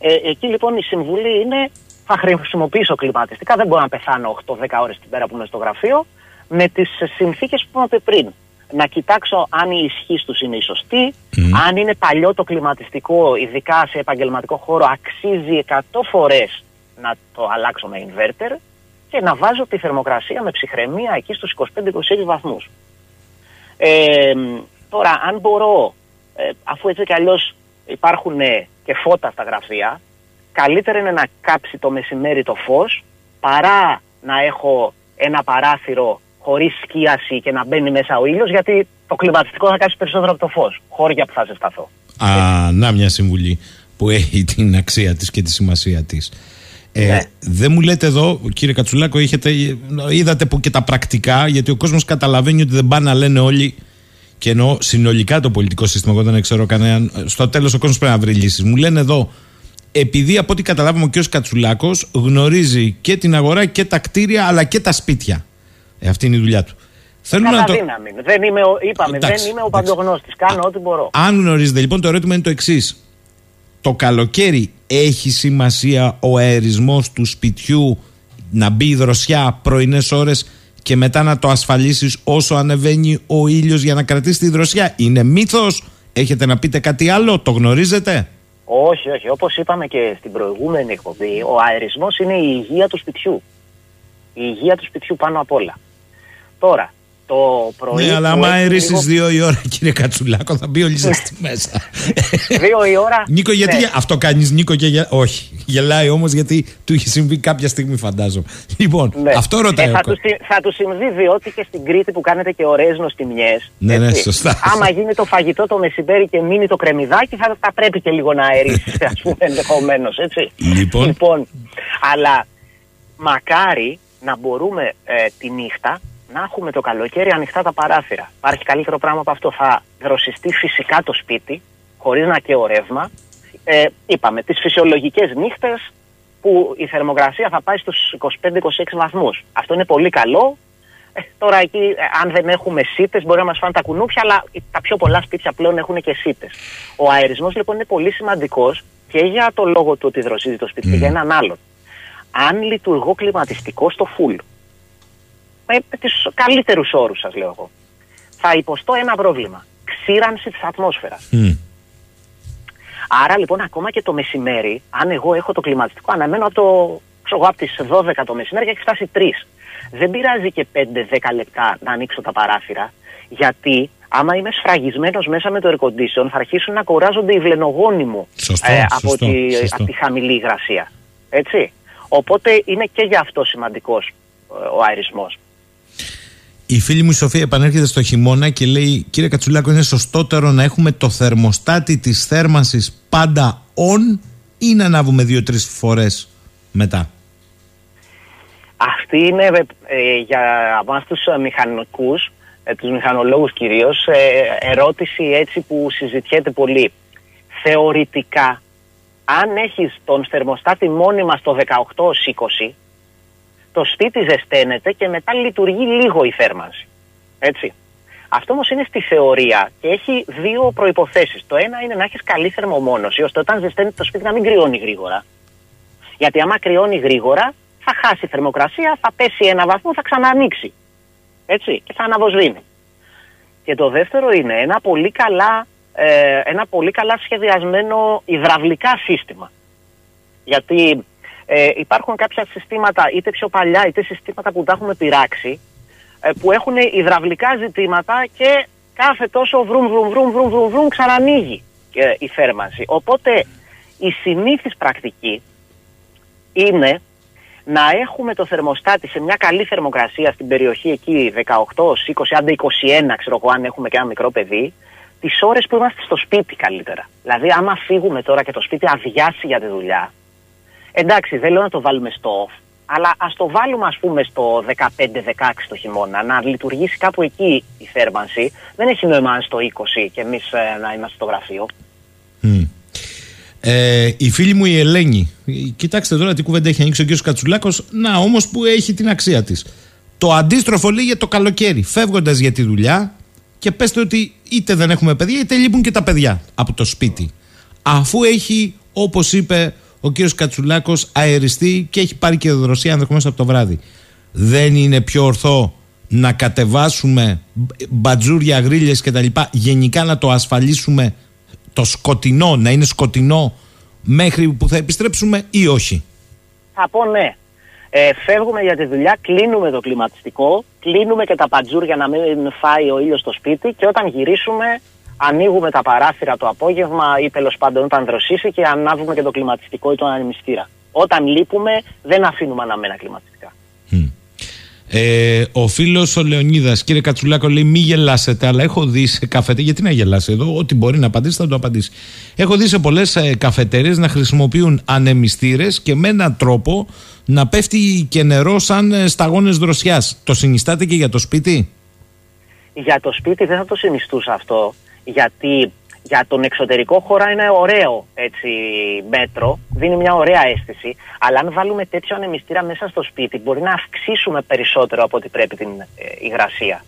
Ε, εκεί λοιπόν η συμβουλή είναι θα χρησιμοποιήσω κλιματιστικά, δεν μπορώ να πεθάνω 8-10 ώρες την πέρα που είμαι στο γραφείο, με τις συνθήκες που είπαμε πριν. Να κοιτάξω αν η ισχύ τους είναι η σωστή, αν είναι παλιό το κλιματιστικό, ειδικά σε επαγγελματικό χώρο, αξίζει 100 φορές να το αλλάξω με inverter και να βάζω τη θερμοκρασία με ψυχραιμία εκεί στους 25-26 βαθμούς. Ε, τώρα, αν μπορώ, ε, αφού έτσι κι αλλιώς υπάρχουν ε, και φώτα στα γραφεία, καλύτερα είναι να κάψει το μεσημέρι το φως παρά να έχω ένα παράθυρο χωρίς σκίαση και να μπαίνει μέσα ο ήλιος γιατί το κλιματιστικό θα κάψει περισσότερο από το φως, χώρια που θα ζεσταθώ. Α, να μια συμβουλή που έχει την αξία της και τη σημασία της. Ε, Ναι. Δεν μου λέτε εδώ, κύριε Κατσουλάκο, είχετε, είδατε που και τα πρακτικά, γιατί ο κόσμος καταλαβαίνει ότι δεν πάνε να λένε όλοι και εννοώ συνολικά το πολιτικό σύστημα, εγώ δεν ξέρω κανέναν. Στο τέλος ο κόσμος πρέπει να βρει λύσεις. Μου λένε εδώ, επειδή από ό,τι καταλάβαμε ο κ. Κατσουλάκος γνωρίζει και την αγορά και τα κτίρια αλλά και τα σπίτια. Ε, αυτή είναι η δουλειά του. Θέλουμε Κατά να το... δύναμη. Δεν είμαι, ο- είπαμε, Εντάξει, δεν είμαι ο εντάξει. παντογνώστης. Κάνω ό,τι μπορώ. Αν γνωρίζετε, λοιπόν, το ερώτημα είναι το εξής. Το καλοκαίρι έχει σημασία ο αερισμός του σπιτιού να μπει η δροσιά πρωινές ώρες; Και μετά να το ασφαλίσεις όσο ανεβαίνει ο ήλιος για να κρατήσει τη δροσιά. Είναι μύθος. Έχετε να πείτε κάτι άλλο, το γνωρίζετε; Όχι, όχι. Όπως είπαμε και στην προηγούμενη εκπομπή, ο αερισμός είναι η υγεία του σπιτιού. Η υγεία του σπιτιού πάνω απ' όλα. Τώρα, το πρωί... Ναι, αλλά που άμα έχει αερίσεις λίγο- δύο η ώρα, κύριε Κατσουλάκο, θα μπει όλη σας στη μέσα. Δύο η ώρα... Νίκο, γιατί ναι. αυτό κάνεις Νίκο και για... Όχι. Γελάει όμως γιατί του είχε συμβεί κάποια στιγμή, φαντάζομαι. Λοιπόν, Ναι. αυτό ρωτάει Ε, ο θα, κο- του, συ- θα του συμβεί διότι και στην Κρήτη που κάνετε και ωραίες νοστιμιές. Ναι, ναι, έτσι, σωστά. Άμα γίνει το φαγητό το μεσημέρι και μείνει το κρεμμυδάκι θα, θα πρέπει και λίγο να αερίσει, *laughs* ας πούμε, ενδεχομένως, έτσι. Λοιπόν. αλλά μακάρι να μπορούμε ε, τη νύχτα να έχουμε το καλοκαίρι ανοιχτά τα παράθυρα. Υπάρχει καλύτερο πράγμα από αυτό. Θα δροσιστεί φυσικά το σπίτι, χωρίς να καίω ρεύμα. Ε, είπαμε, τις φυσιολογικές νύχτες που η θερμοκρασία θα πάει στους 25-26 βαθμούς. Αυτό είναι πολύ καλό. Ε, τώρα εκεί, ε, αν δεν έχουμε σίτες, μπορεί να μας φάνε τα κουνούπια, αλλά τα πιο πολλά σπίτια πλέον έχουν και σίτες. Ο αερισμός λοιπόν είναι πολύ σημαντικός και για το λόγο του ότι δροσίζει το σπίτι και για έναν άλλον. Αν λειτουργώ κλιματιστικό στο full, με τις καλύτερους όρους σας λέω εγώ, θα υποστώ ένα πρόβλημα. Ξύρανση της ατμόσφαιρας. Μμ. Άρα λοιπόν ακόμα και το μεσημέρι, αν εγώ έχω το κλιματιστικό, αναμένω από το ξέρω εγώ, από τις 12 το μεσημέρι και έχει φτάσει 3. Δεν πειράζει και 5-10 λεπτά να ανοίξω τα παράθυρα, γιατί άμα είμαι σφραγισμένος μέσα με το air condition, θα αρχίσουν να κουράζονται οι βλενογόνοι μου Σωστό, από, σωστό, τη, σωστό. από τη χαμηλή υγρασία. Έτσι. Οπότε είναι και γι' αυτό σημαντικός ο αερισμός. Η φίλη μου η Σοφία επανέρχεται στο χειμώνα και λέει: Κύριε Κατσουλάκο, είναι σωστότερο να έχουμε το θερμοστάτη της θέρμανσης πάντα on ή να ανάβουμε δύο-τρεις φορές μετά; Αυτή είναι ε, για εμάς τους ε, μηχανικούς, ε, τους μηχανολόγους κυρίως, ε, ερώτηση έτσι που συζητιέται πολύ. Θεωρητικά, αν έχεις τον θερμοστάτη μόνιμα στο 18-20, το σπίτι ζεσταίνεται και μετά λειτουργεί λίγο η θέρμανση. Έτσι. Αυτό όμως είναι στη θεωρία και έχει δύο προποθέσει. Το ένα είναι να έχεις καλή θερμομόνωση, ώστε όταν ζεσταίνεται το σπίτι να μην κρυώνει γρήγορα. Γιατί άμα κρυώνει γρήγορα, θα χάσει θερμοκρασία, θα πέσει ένα βαθμό, θα ξανανοίξει. Έτσι, και θα αναβοσβήνει. Και το δεύτερο είναι ένα πολύ καλά, ε, ένα πολύ καλά σχεδιασμένο υδραυλικά σύστημα. Γιατί ε, υπάρχουν κάποια συστήματα, είτε πιο παλιά, είτε συστήματα που τα έχουμε πειράξει, ε, που έχουν υδραυλικά ζητήματα και κάθε τόσο βρουμ βρουμ βρουμ βρουμ βρουμ, βρουμ ξανανοίγει ε, η θέρμανση. Οπότε η συνήθις πρακτική είναι να έχουμε το θερμοστάτη σε μια καλή θερμοκρασία στην περιοχή εκεί 18, 20, άντε 21 ξέρω εγώ αν έχουμε και ένα μικρό παιδί, τις ώρες που είμαστε στο σπίτι καλύτερα. Δηλαδή άμα φύγουμε τώρα και το σπίτι αδειάσει για τη δουλειά, εντάξει δεν λέω να το βάλουμε στο off, αλλά ας το βάλουμε ας πούμε στο 15-16 το χειμώνα, να λειτουργήσει κάπου εκεί η θέρμανση. Δεν έχει νόημα αν στο 20 και εμείς ε, να είμαστε στο γραφείο. Μμ. Ε, η φίλη μου η Ελένη, ε, κοιτάξτε τώρα τι κουβέντα έχει ανοίξει ο κ. Κατσουλάκος. Να όμως που έχει την αξία της. Το αντίστροφο λέει για το καλοκαίρι. Φεύγοντας για τη δουλειά και πέστε ότι είτε δεν έχουμε παιδιά είτε λείπουν και τα παιδιά από το σπίτι. Αφού έχει, όπως είπε ο κ. Κατσουλάκος, αεριστεί και έχει πάρει και δροσία ενδεχομένω από το βράδυ. Δεν είναι πιο ορθό να κατεβάσουμε μπατζούρια, γρίλες κτλ. Γενικά να το ασφαλίσουμε το σκοτεινό, να είναι σκοτεινό μέχρι που θα επιστρέψουμε ή όχι; Θα πω ναι. Ε, φεύγουμε για τη δουλειά, κλείνουμε το κλιματιστικό, κλείνουμε και τα παντζούρια να μην φάει ο ήλιος στο σπίτι και όταν γυρίσουμε ανοίγουμε τα παράθυρα το απόγευμα ή τέλος πάντων όταν δροσίσει και ανάβουμε και το κλιματιστικό ή τον ανεμιστήρα. Όταν λείπουμε δεν αφήνουμε αναμένα κλιματιστικά. Ε, ο φίλος ο Λεωνίδας, κύριε Κατσουλάκο, λέει: Μη γελάσετε, αλλά έχω δει σε καφετέ. Γιατί να γελάσει εδώ, ό,τι μπορεί να απαντήσει θα το απαντήσει. Έχω δει σε πολλές ε, καφετέρειες να χρησιμοποιούν ανεμιστήρες και με έναν τρόπο να πέφτει και νερό σαν ε, σταγόνες δροσιάς. Το συνιστάτε και για το σπίτι; Για το σπίτι δεν θα το συνιστούσα αυτό, γιατί για τον εξωτερικό χώρο είναι ωραίο έτσι, μέτρο, δίνει μια ωραία αίσθηση. Αλλά αν βάλουμε τέτοιο ανεμιστήρα μέσα στο σπίτι, μπορεί να αυξήσουμε περισσότερο από ό,τι πρέπει την ε, υγρασία.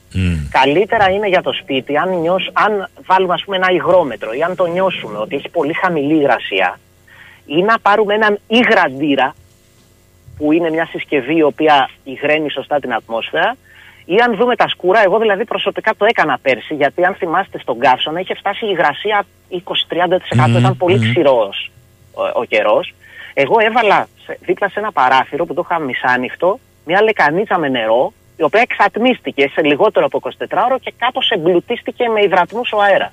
Καλύτερα είναι για το σπίτι αν, νιώσ, αν βάλουμε ας πούμε, ένα υγρόμετρο ή αν το νιώσουμε ότι έχει πολύ χαμηλή υγρασία, ή να πάρουμε έναν υγραντήρα, που είναι μια συσκευή η οποία υγραίνει σωστά την ατμόσφαιρα, ή αν δούμε τα σκούρα, εγώ δηλαδή προσωπικά το έκανα πέρσι, γιατί αν θυμάστε στον καύσωνα είχε φτάσει η υγρασία 20-30%, Μμμ, ήταν πολύ μμμ. ξηρός ο, ο καιρός. Εγώ έβαλα σε- δίπλα σε ένα παράθυρο που το είχα μισάνοιχτο, μια λεκανίτσα με νερό, η οποία εξατμίστηκε σε λιγότερο από 24 ώρο και κάπως εμπλουτίστηκε με υδρατμούς ο αέρας.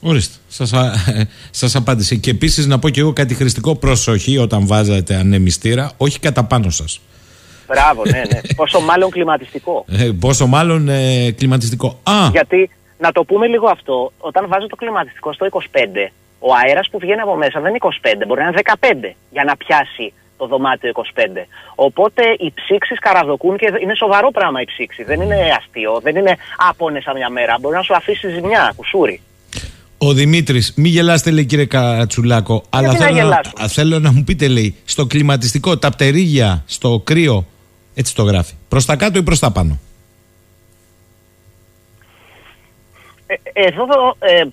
Ορίστε, σας, α- *laughs* σας απάντησε. Και επίσης να πω και εγώ κάτι χρηστικό προσοχή όταν βάζετε ανεμιστήρα, όχι κατά πάνω σας. Μπράβο, ναι, ναι. *laughs* Πόσο μάλλον κλιματιστικό. Ε, πόσο μάλλον ε, κλιματιστικό. Α, Γιατί, να το πούμε λίγο αυτό, όταν βάζω το κλιματιστικό στο 25, ο αέρας που βγαίνει από μέσα δεν είναι 25, μπορεί να είναι 15 για να πιάσει το δωμάτιο 25. Οπότε οι ψήξεις καραδοκούν και είναι σοβαρό πράγμα η ψήξη. Δεν είναι αστείο, δεν είναι άπονεσα μια μέρα. Μπορεί να σου αφήσει ζημιά, κουσούρι. Ο Δημήτρης, μη γελάστε, λέει κύριε Κατσουλάκο. Αλλά να θέλω να, γελάσουμε. α, θέλω να μου πείτε, λέει, στο κλιματιστικό, τα πτερίγια, στο κρύο, έτσι το γράφει. Προς τα κάτω ή προς τα πάνω; Ε, εδώ ε,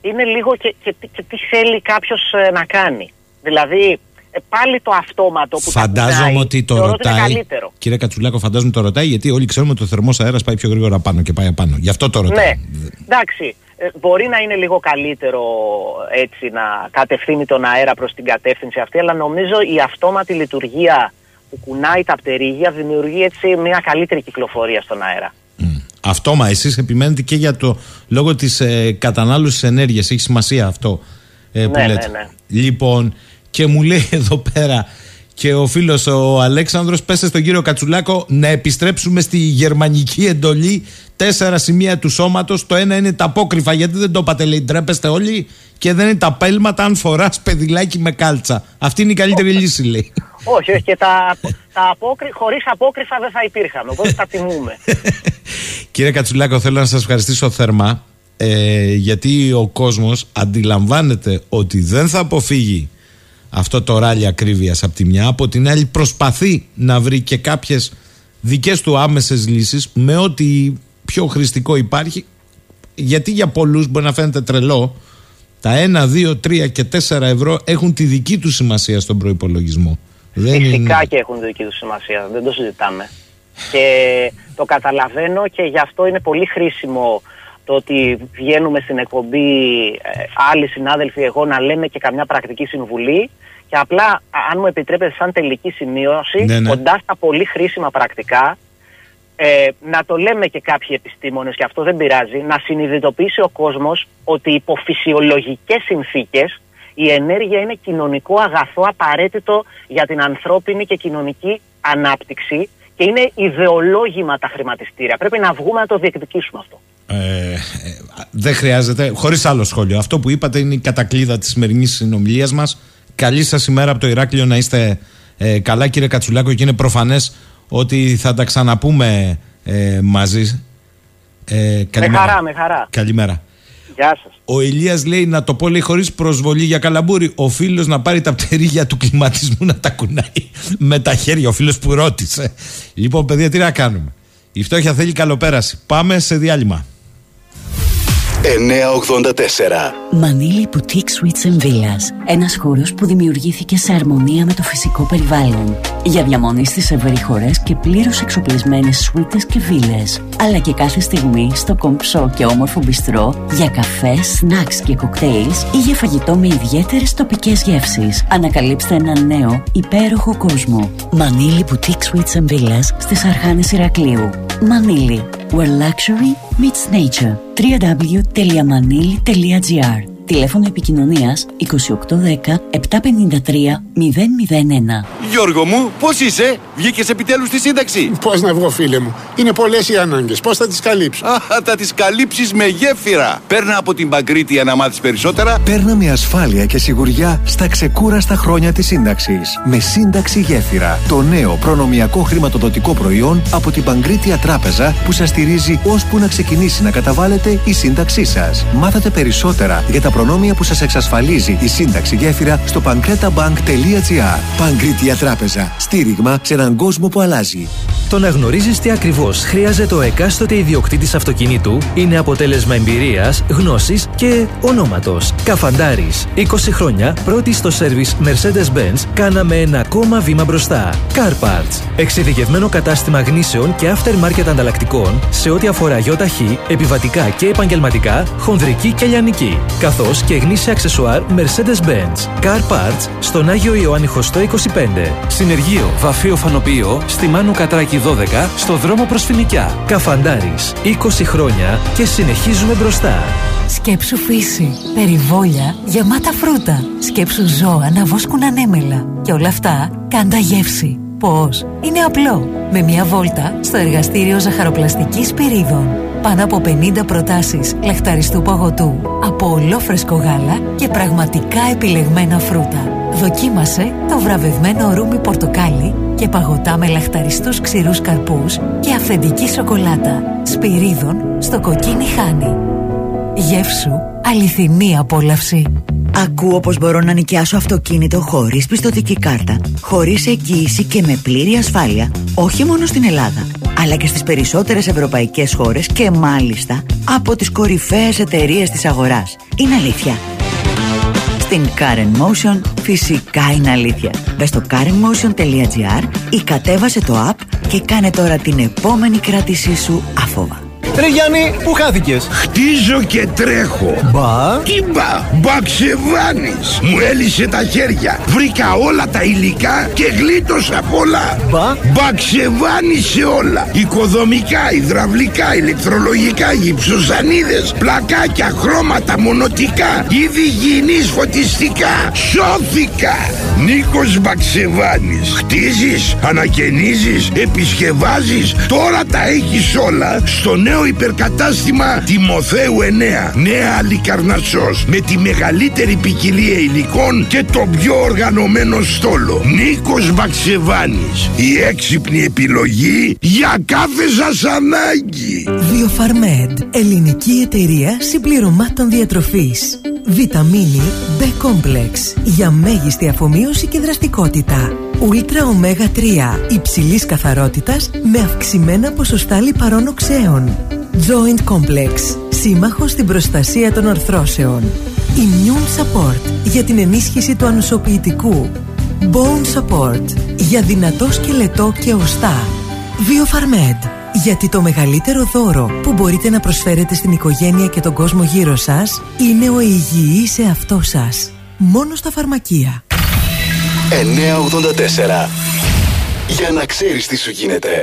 είναι λίγο και, και, τι- και τι θέλει κάποιος να κάνει. Δηλαδή, ε, πάλι το αυτόματο που τα Φαντάζομαι κουνάει, ότι το θεωρώ ότι είναι ρωτάει. καλύτερο. Κύριε Κατσουλάκο, φαντάζομαι το ρωτάει γιατί όλοι ξέρουμε ότι ο θερμός αέρας πάει πιο γρήγορα πάνω και πάει απάνω. Γι' αυτό το ρωτάει. Ναι, εντάξει. ε, μπορεί να είναι λίγο καλύτερο έτσι να κατευθύνει τον αέρα προς την κατεύθυνση αυτή, αλλά νομίζω η αυτόματη λειτουργία που κουνάει τα πτερίγια δημιουργεί έτσι μια καλύτερη κυκλοφορία στον αέρα. Αυτόμα, εσείς επιμένετε και για το λόγο της ε, κατανάλωσης ενέργειας. Έχει σημασία αυτό ε, που Ναι, λέτε. ναι, ναι. Λοιπόν, και μου λέει εδώ πέρα και ο φίλος ο Αλέξανδρος πέσε στον κύριο Κατσουλάκο να επιστρέψουμε στη γερμανική εντολή. Τέσσερα σημεία του σώματος. Το ένα είναι τα απόκρυφα, γιατί δεν το είπατε, λέει. Ντρέπεστε όλοι. Και δεν είναι τα πέλματα αν φοράς παιδιλάκι με κάλτσα. Αυτή είναι η καλύτερη λύση, λέει. Όχι, όχι, και τα, τα απόκρυ, χωρίς απόκρυφα δεν θα υπήρχαμε, οπότε τα τιμούμε. *laughs* Κύριε Κατσουλάκο, θέλω να σας ευχαριστήσω θερμά ε, γιατί ο κόσμος αντιλαμβάνεται ότι δεν θα αποφύγει αυτό το ράλι ακρίβειας από τη μια, από την άλλη προσπαθεί να βρει και κάποιες δικές του άμεσες λύσεις με ό,τι πιο χρηστικό υπάρχει γιατί για πολλούς μπορεί να φαίνεται τρελό τα 1, 2, 3 και 4 ευρώ έχουν τη δική του σημασία στον προϋπολογισμό. Δεν Φυσικά είναι- και έχουν δική τους σημασία, δεν το συζητάμε. Και το καταλαβαίνω και γι' αυτό είναι πολύ χρήσιμο το ότι βγαίνουμε στην εκπομπή ε, άλλοι συνάδελφοι εγώ να λέμε και καμιά πρακτική συμβουλή και απλά α- αν μου επιτρέπετε σαν τελική σημείωση Ναι, ναι. κοντά στα πολύ χρήσιμα πρακτικά ε, να το λέμε και κάποιοι επιστήμονες και αυτό δεν πειράζει να συνειδητοποιήσει ο κόσμος ότι υπό φυσιολογικές συνθήκες η ενέργεια είναι κοινωνικό αγαθό απαραίτητο για την ανθρώπινη και κοινωνική ανάπτυξη και είναι ιδεολόγημα τα χρηματιστήρια. Πρέπει να βγούμε να το διεκδικήσουμε αυτό. Ε, ε, δεν χρειάζεται. Χωρίς άλλο σχόλιο. Αυτό που είπατε είναι η κατακλείδα της σημερινής συνομιλίας μας. Καλή σας ημέρα από το Ηράκλειο να είστε ε, καλά, κύριε Κατσουλάκο, και είναι προφανές ότι θα τα ξαναπούμε ε, μαζί. Ε, Με καλημέρα. χαρά, με χαρά. Καλημέρα. Γεια σας. Ο Ηλίας λέει να το πω λέει χωρίς προσβολή για καλαμπούρι. Ο φίλος να πάρει τα πτερίγια του κλιματισμού να τα κουνάει με τα χέρια. Ο φίλος που ρώτησε. Λοιπόν, παιδιά, τι να κάνουμε. Η φτώχεια θέλει καλοπέραση. Πάμε σε διάλειμμα. 984. Manili Boutique Suites and Villas. Ένας χώρος που δημιουργήθηκε σε αρμονία με το φυσικό περιβάλλον. Για διαμονής στις ευρύχωρες και πλήρως εξοπλισμένες σουίτες και βίλες. Αλλά και κάθε στιγμή στο κομψό και όμορφο μπιστρό για καφέ, σνακς και κοκτέιλς ή για φαγητό με ιδιαίτερες τοπικές γεύσεις. Ανακαλύψτε ένα νέο, υπέροχο κόσμο. Manili Boutique Suites and Villas στις Αρχάνες Ηρακλείου. Manili, where luxury meets nature. www.manili.gr Τηλέφωνο επικοινωνίας 2810 753 001 Γιώργο μου, πώς είσαι, βγήκες επιτέλους στη σύνταξη; Πώς να βγω, φίλε μου; Είναι πολλές οι ανάγκες. Πώς θα τις καλύψω; Α, θα τις καλύψεις με γέφυρα. Παίρνα από την Παγκρίτια να μάθεις περισσότερα. Παίρνα με ασφάλεια και σιγουριά στα ξεκούραστα χρόνια της σύνταξης. Με σύνταξη γέφυρα. Το νέο προνομιακό χρηματοδοτικό προϊόν από την Παγκρίτια Τράπεζα που σας στηρίζει ώσπου να ξεκινήσει να καταβάλλετε η σύνταξή σας. Μάθατε περισσότερα για τα προνόμια που σας εξασφαλίζει η σύνταξη γέφυρα στο pancretabank.gr Παγκρίτια Τράπεζα. Στήριγμα σε έναν κόσμο που αλλάζει. Το να γνωρίζεις τι ακριβώς χρειάζεται ο εκάστοτε ιδιοκτήτης αυτοκινήτου είναι αποτέλεσμα εμπειρίας, γνώσης και ονόματος. Καφαντάρης. 20 χρόνια πρώτη στο σερβις Mercedes-Benz κάναμε ένα ακόμα βήμα μπροστά. Car Parts. Εξειδικευμένο κατάστημα γνήσεων και aftermarket ανταλλακτικών σε ό,τι αφορά γιοταχή, επιβατικά και επαγγελματικά, χονδρική και λιανική. Καθώ και γνήσια αξεσουάρ Mercedes-Benz. Car Parts στον Άγιο Ιωάννη Χωστό 25. Συνεργείο Βαφείο Φανοποιείο στη Μάνου Κατράκη 12 στο δρόμο προς Φινικιά. Καφαντάρης. 20 χρόνια και συνεχίζουμε μπροστά. Σκέψου φύση, περιβόλια, γεμάτα φρούτα. Σκέψου ζώα να βόσκουν ανέμελα. Και όλα αυτά κάντα γεύση. Πώς; Είναι απλό. Με μια βόλτα στο εργαστήριο ζαχαροπλαστικής πυρίδων. Πάνω από 50 προτάσεις λαχταριστού παγωτού. Από ολόφρεσκο γάλα και πραγματικά επιλεγμένα φρούτα. Δοκίμασε το βραβευμένο ρούμι πορτοκάλι και παγωτά με λαχταριστούς ξηρούς καρπούς και αυθεντική σοκολάτα. Σπυρίδων στο κοκκίνι χάνι. Γεύσου αληθινή απόλαυση. Ακούω πως μπορώ να νοικιάσω αυτοκίνητο χωρίς πιστοτική κάρτα, χωρίς εγγύηση και με πλήρη ασφάλεια, όχι μόνο στην Ελλάδα, αλλά και στις περισσότερες ευρωπαϊκές χώρες και μάλιστα από τις κορυφαίες εταιρείες της αγοράς. Είναι αλήθεια. Στην Karen Motion φυσικά είναι αλήθεια. Μπες στο karenmotion.gr ή κατέβασε το app και κάνε τώρα την επόμενη κράτησή σου άφοβα. Ρε Γιάννη, πού χάθηκες; Χτίζω και τρέχω. Μπα. Τι μπα, μπαξεβάνης. Μου έλυσε τα χέρια. Βρήκα όλα τα υλικά και γλίτωσα πολλά. Μπα. Μπαξεβάνης σε όλα. Οικοδομικά, υδραυλικά, ηλεκτρολογικά, γυψοζανίδες, πλακάκια, χρώματα, μονοτικά, είδη υγιεινής φωτιστικά. Σώθηκα. Νίκος Μπαξεβάνης. Χτίζεις, ανακαινίζεις, επισκευάζεις. Τώρα τα έχεις όλα στο νέο υπερκατάστημα Τιμοθέου 9. Νέα Αλικαρνασσός. Με τη μεγαλύτερη ποικιλία υλικών και το πιο οργανωμένο στόλο. Νίκος Μπαξεβάνης. Η έξυπνη επιλογή για κάθε σας ανάγκη. Βιοφαρμέντ, ελληνική εταιρεία συμπληρωμάτων διατροφής. Βιταμίνη B-Complex για μέγιστη αφομοίωση και δραστικότητα. Ούλτρα Ωμέγα 3 υψηλής καθαρότητας με αυξημένα ποσοστά λιπαρών οξέων. Joint Complex, σύμμαχος στην προστασία των αρθρώσεων. Immune Support για την ενίσχυση του ανοσοποιητικού. Bone Support για δυνατό σκελετό και οστά. Βιοφαρμέντ γιατί το μεγαλύτερο δώρο που μπορείτε να προσφέρετε στην οικογένεια και τον κόσμο γύρω σας είναι ο υγιής εαυτός σας. Μόνο στα φαρμακεία. 984 Για να ξέρεις τι σου γίνεται.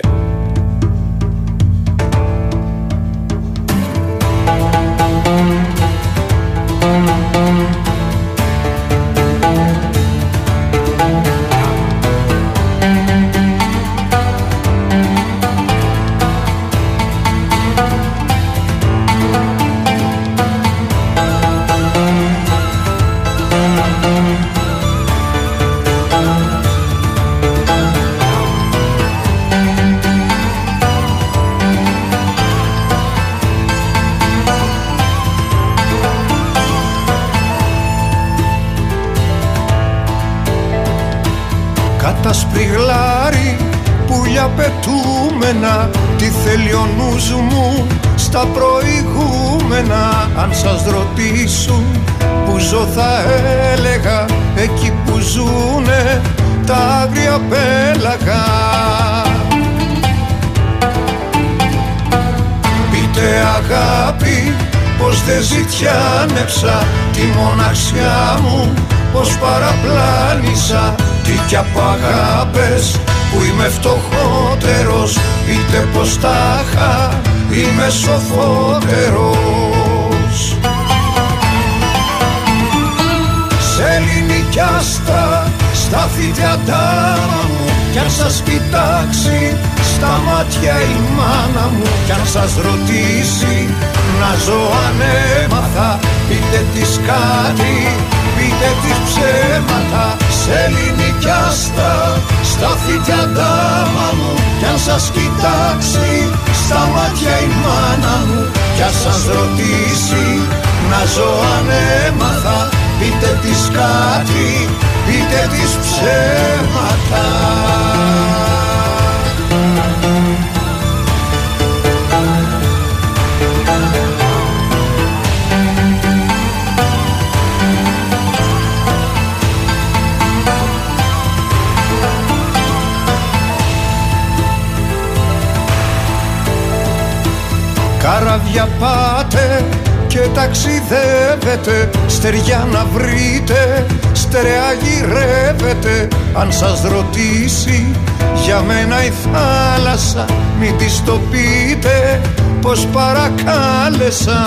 Ζητιάνεψα Τη μοναξιά μου πως παραπλάνησα. Τι κι απ' αγάπες που είμαι φτωχότερος Πείτε πως τάχα είμαι σοφότερος. Σε ελληνική άστα στάθητε αντάμα μου κι αν σας κοιτάξει στα μάτια η μάνα μου Κι αν σας ρωτήσει να ζω αν έμαθα Πείτε της κάτι, πείτε της ψέματα. Σε ελληνική άστα στάθητε αντάμα μου. Κι αν σας κοιτάξει στα μάτια η μάνα μου. Κι αν σας ρωτήσει να ζω αν έμαθα Πείτε της κάτι, πείτε της ψέματα Καράβια πάτε και ταξιδεύετε Στεριά να βρείτε, στερεά γυρεύετε. Αν σας ρωτήσει για μένα η θάλασσα Μην της το πείτε πως παρακάλεσα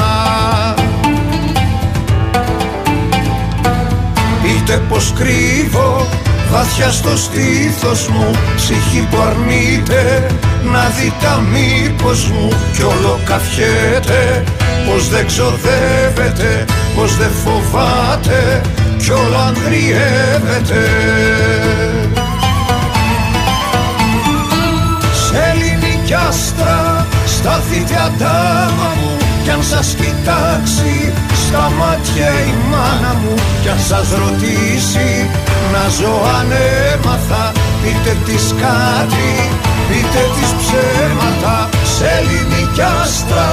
Πείτε πως κρύβω βαθιά στο στήθος μου Ψυχή που αρνείται να δει τα μήπως μου Κι όλο καφιέται πως δεν ξοδεύεται Πως δεν φοβάται κι όλο αγριεύεται. Σε ελληνική άστρα στάθητε αντάμα μου κι αν σας κοιτάξει στα μάτια η μάνα μου Κι αν σας ρωτήσει να ζω αν έμαθα Πείτε της κάτι, πείτε της ψέματα Σε ελληνική άστρα.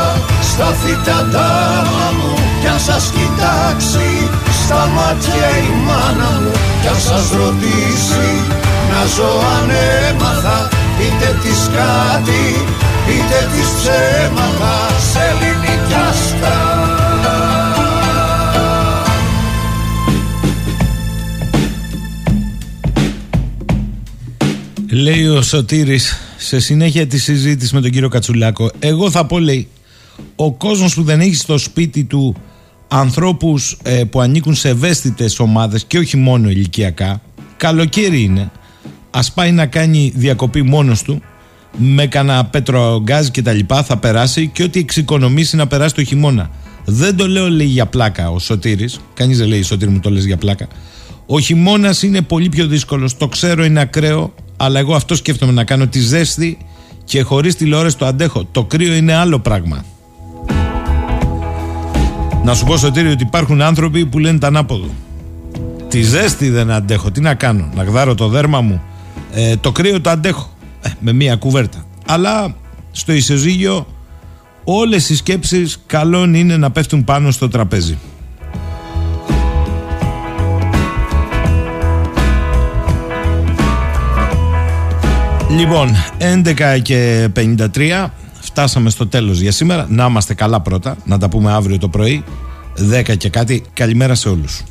Σταθείτε αντάμα μου Κι αν σας κοιτάξει. Στα μάτια η μάνα μου Κι αν σας ρωτήσει. Να ζω αν έμαθα Πείτε της κάτι, πείτε της ψέματα Λέει ο Σωτήρης σε συνέχεια της συζήτησης με τον κύριο Κατσουλάκο. Εγώ θα πω λέει, ο κόσμος που δεν έχει στο σπίτι του ανθρώπους ε, που ανήκουν σε ευαίσθητες ομάδες και όχι μόνο ηλικιακά, καλοκαίρι είναι, ας πάει να κάνει διακοπή μόνος του, με κανένα πέτρο γκάζ και τα λοιπά θα περάσει και ό,τι εξοικονομήσει να περάσει το χειμώνα. Δεν το λέω λέει για πλάκα ο Σωτήρης, κανείς δεν λέει Σωτήρη μου το λες για πλάκα. Ο χειμώνας είναι πολύ πιο δύσκολος. Το ξέρω, είναι ακραίο, αλλά εγώ αυτό σκέφτομαι να κάνω τη ζέστη και χωρίς τηλεόραση το αντέχω. Το κρύο είναι άλλο πράγμα. Να σου πω Σωτήρη ότι υπάρχουν άνθρωποι που λένε τα ανάποδο. Τη ζέστη δεν αντέχω. Τι να κάνω, να γδάρω το δέρμα μου. Ε, το κρύο το αντέχω. Ε, με μία κουβέρτα. Αλλά στο ισοζύγιο όλες οι σκέψεις καλό είναι να πέφτουν πάνω στο τραπέζι. Λοιπόν, 11 και 53 φτάσαμε στο τέλος για σήμερα. Να είμαστε καλά πρώτα, να τα πούμε αύριο το πρωί. 10 και κάτι. Καλημέρα σε όλους.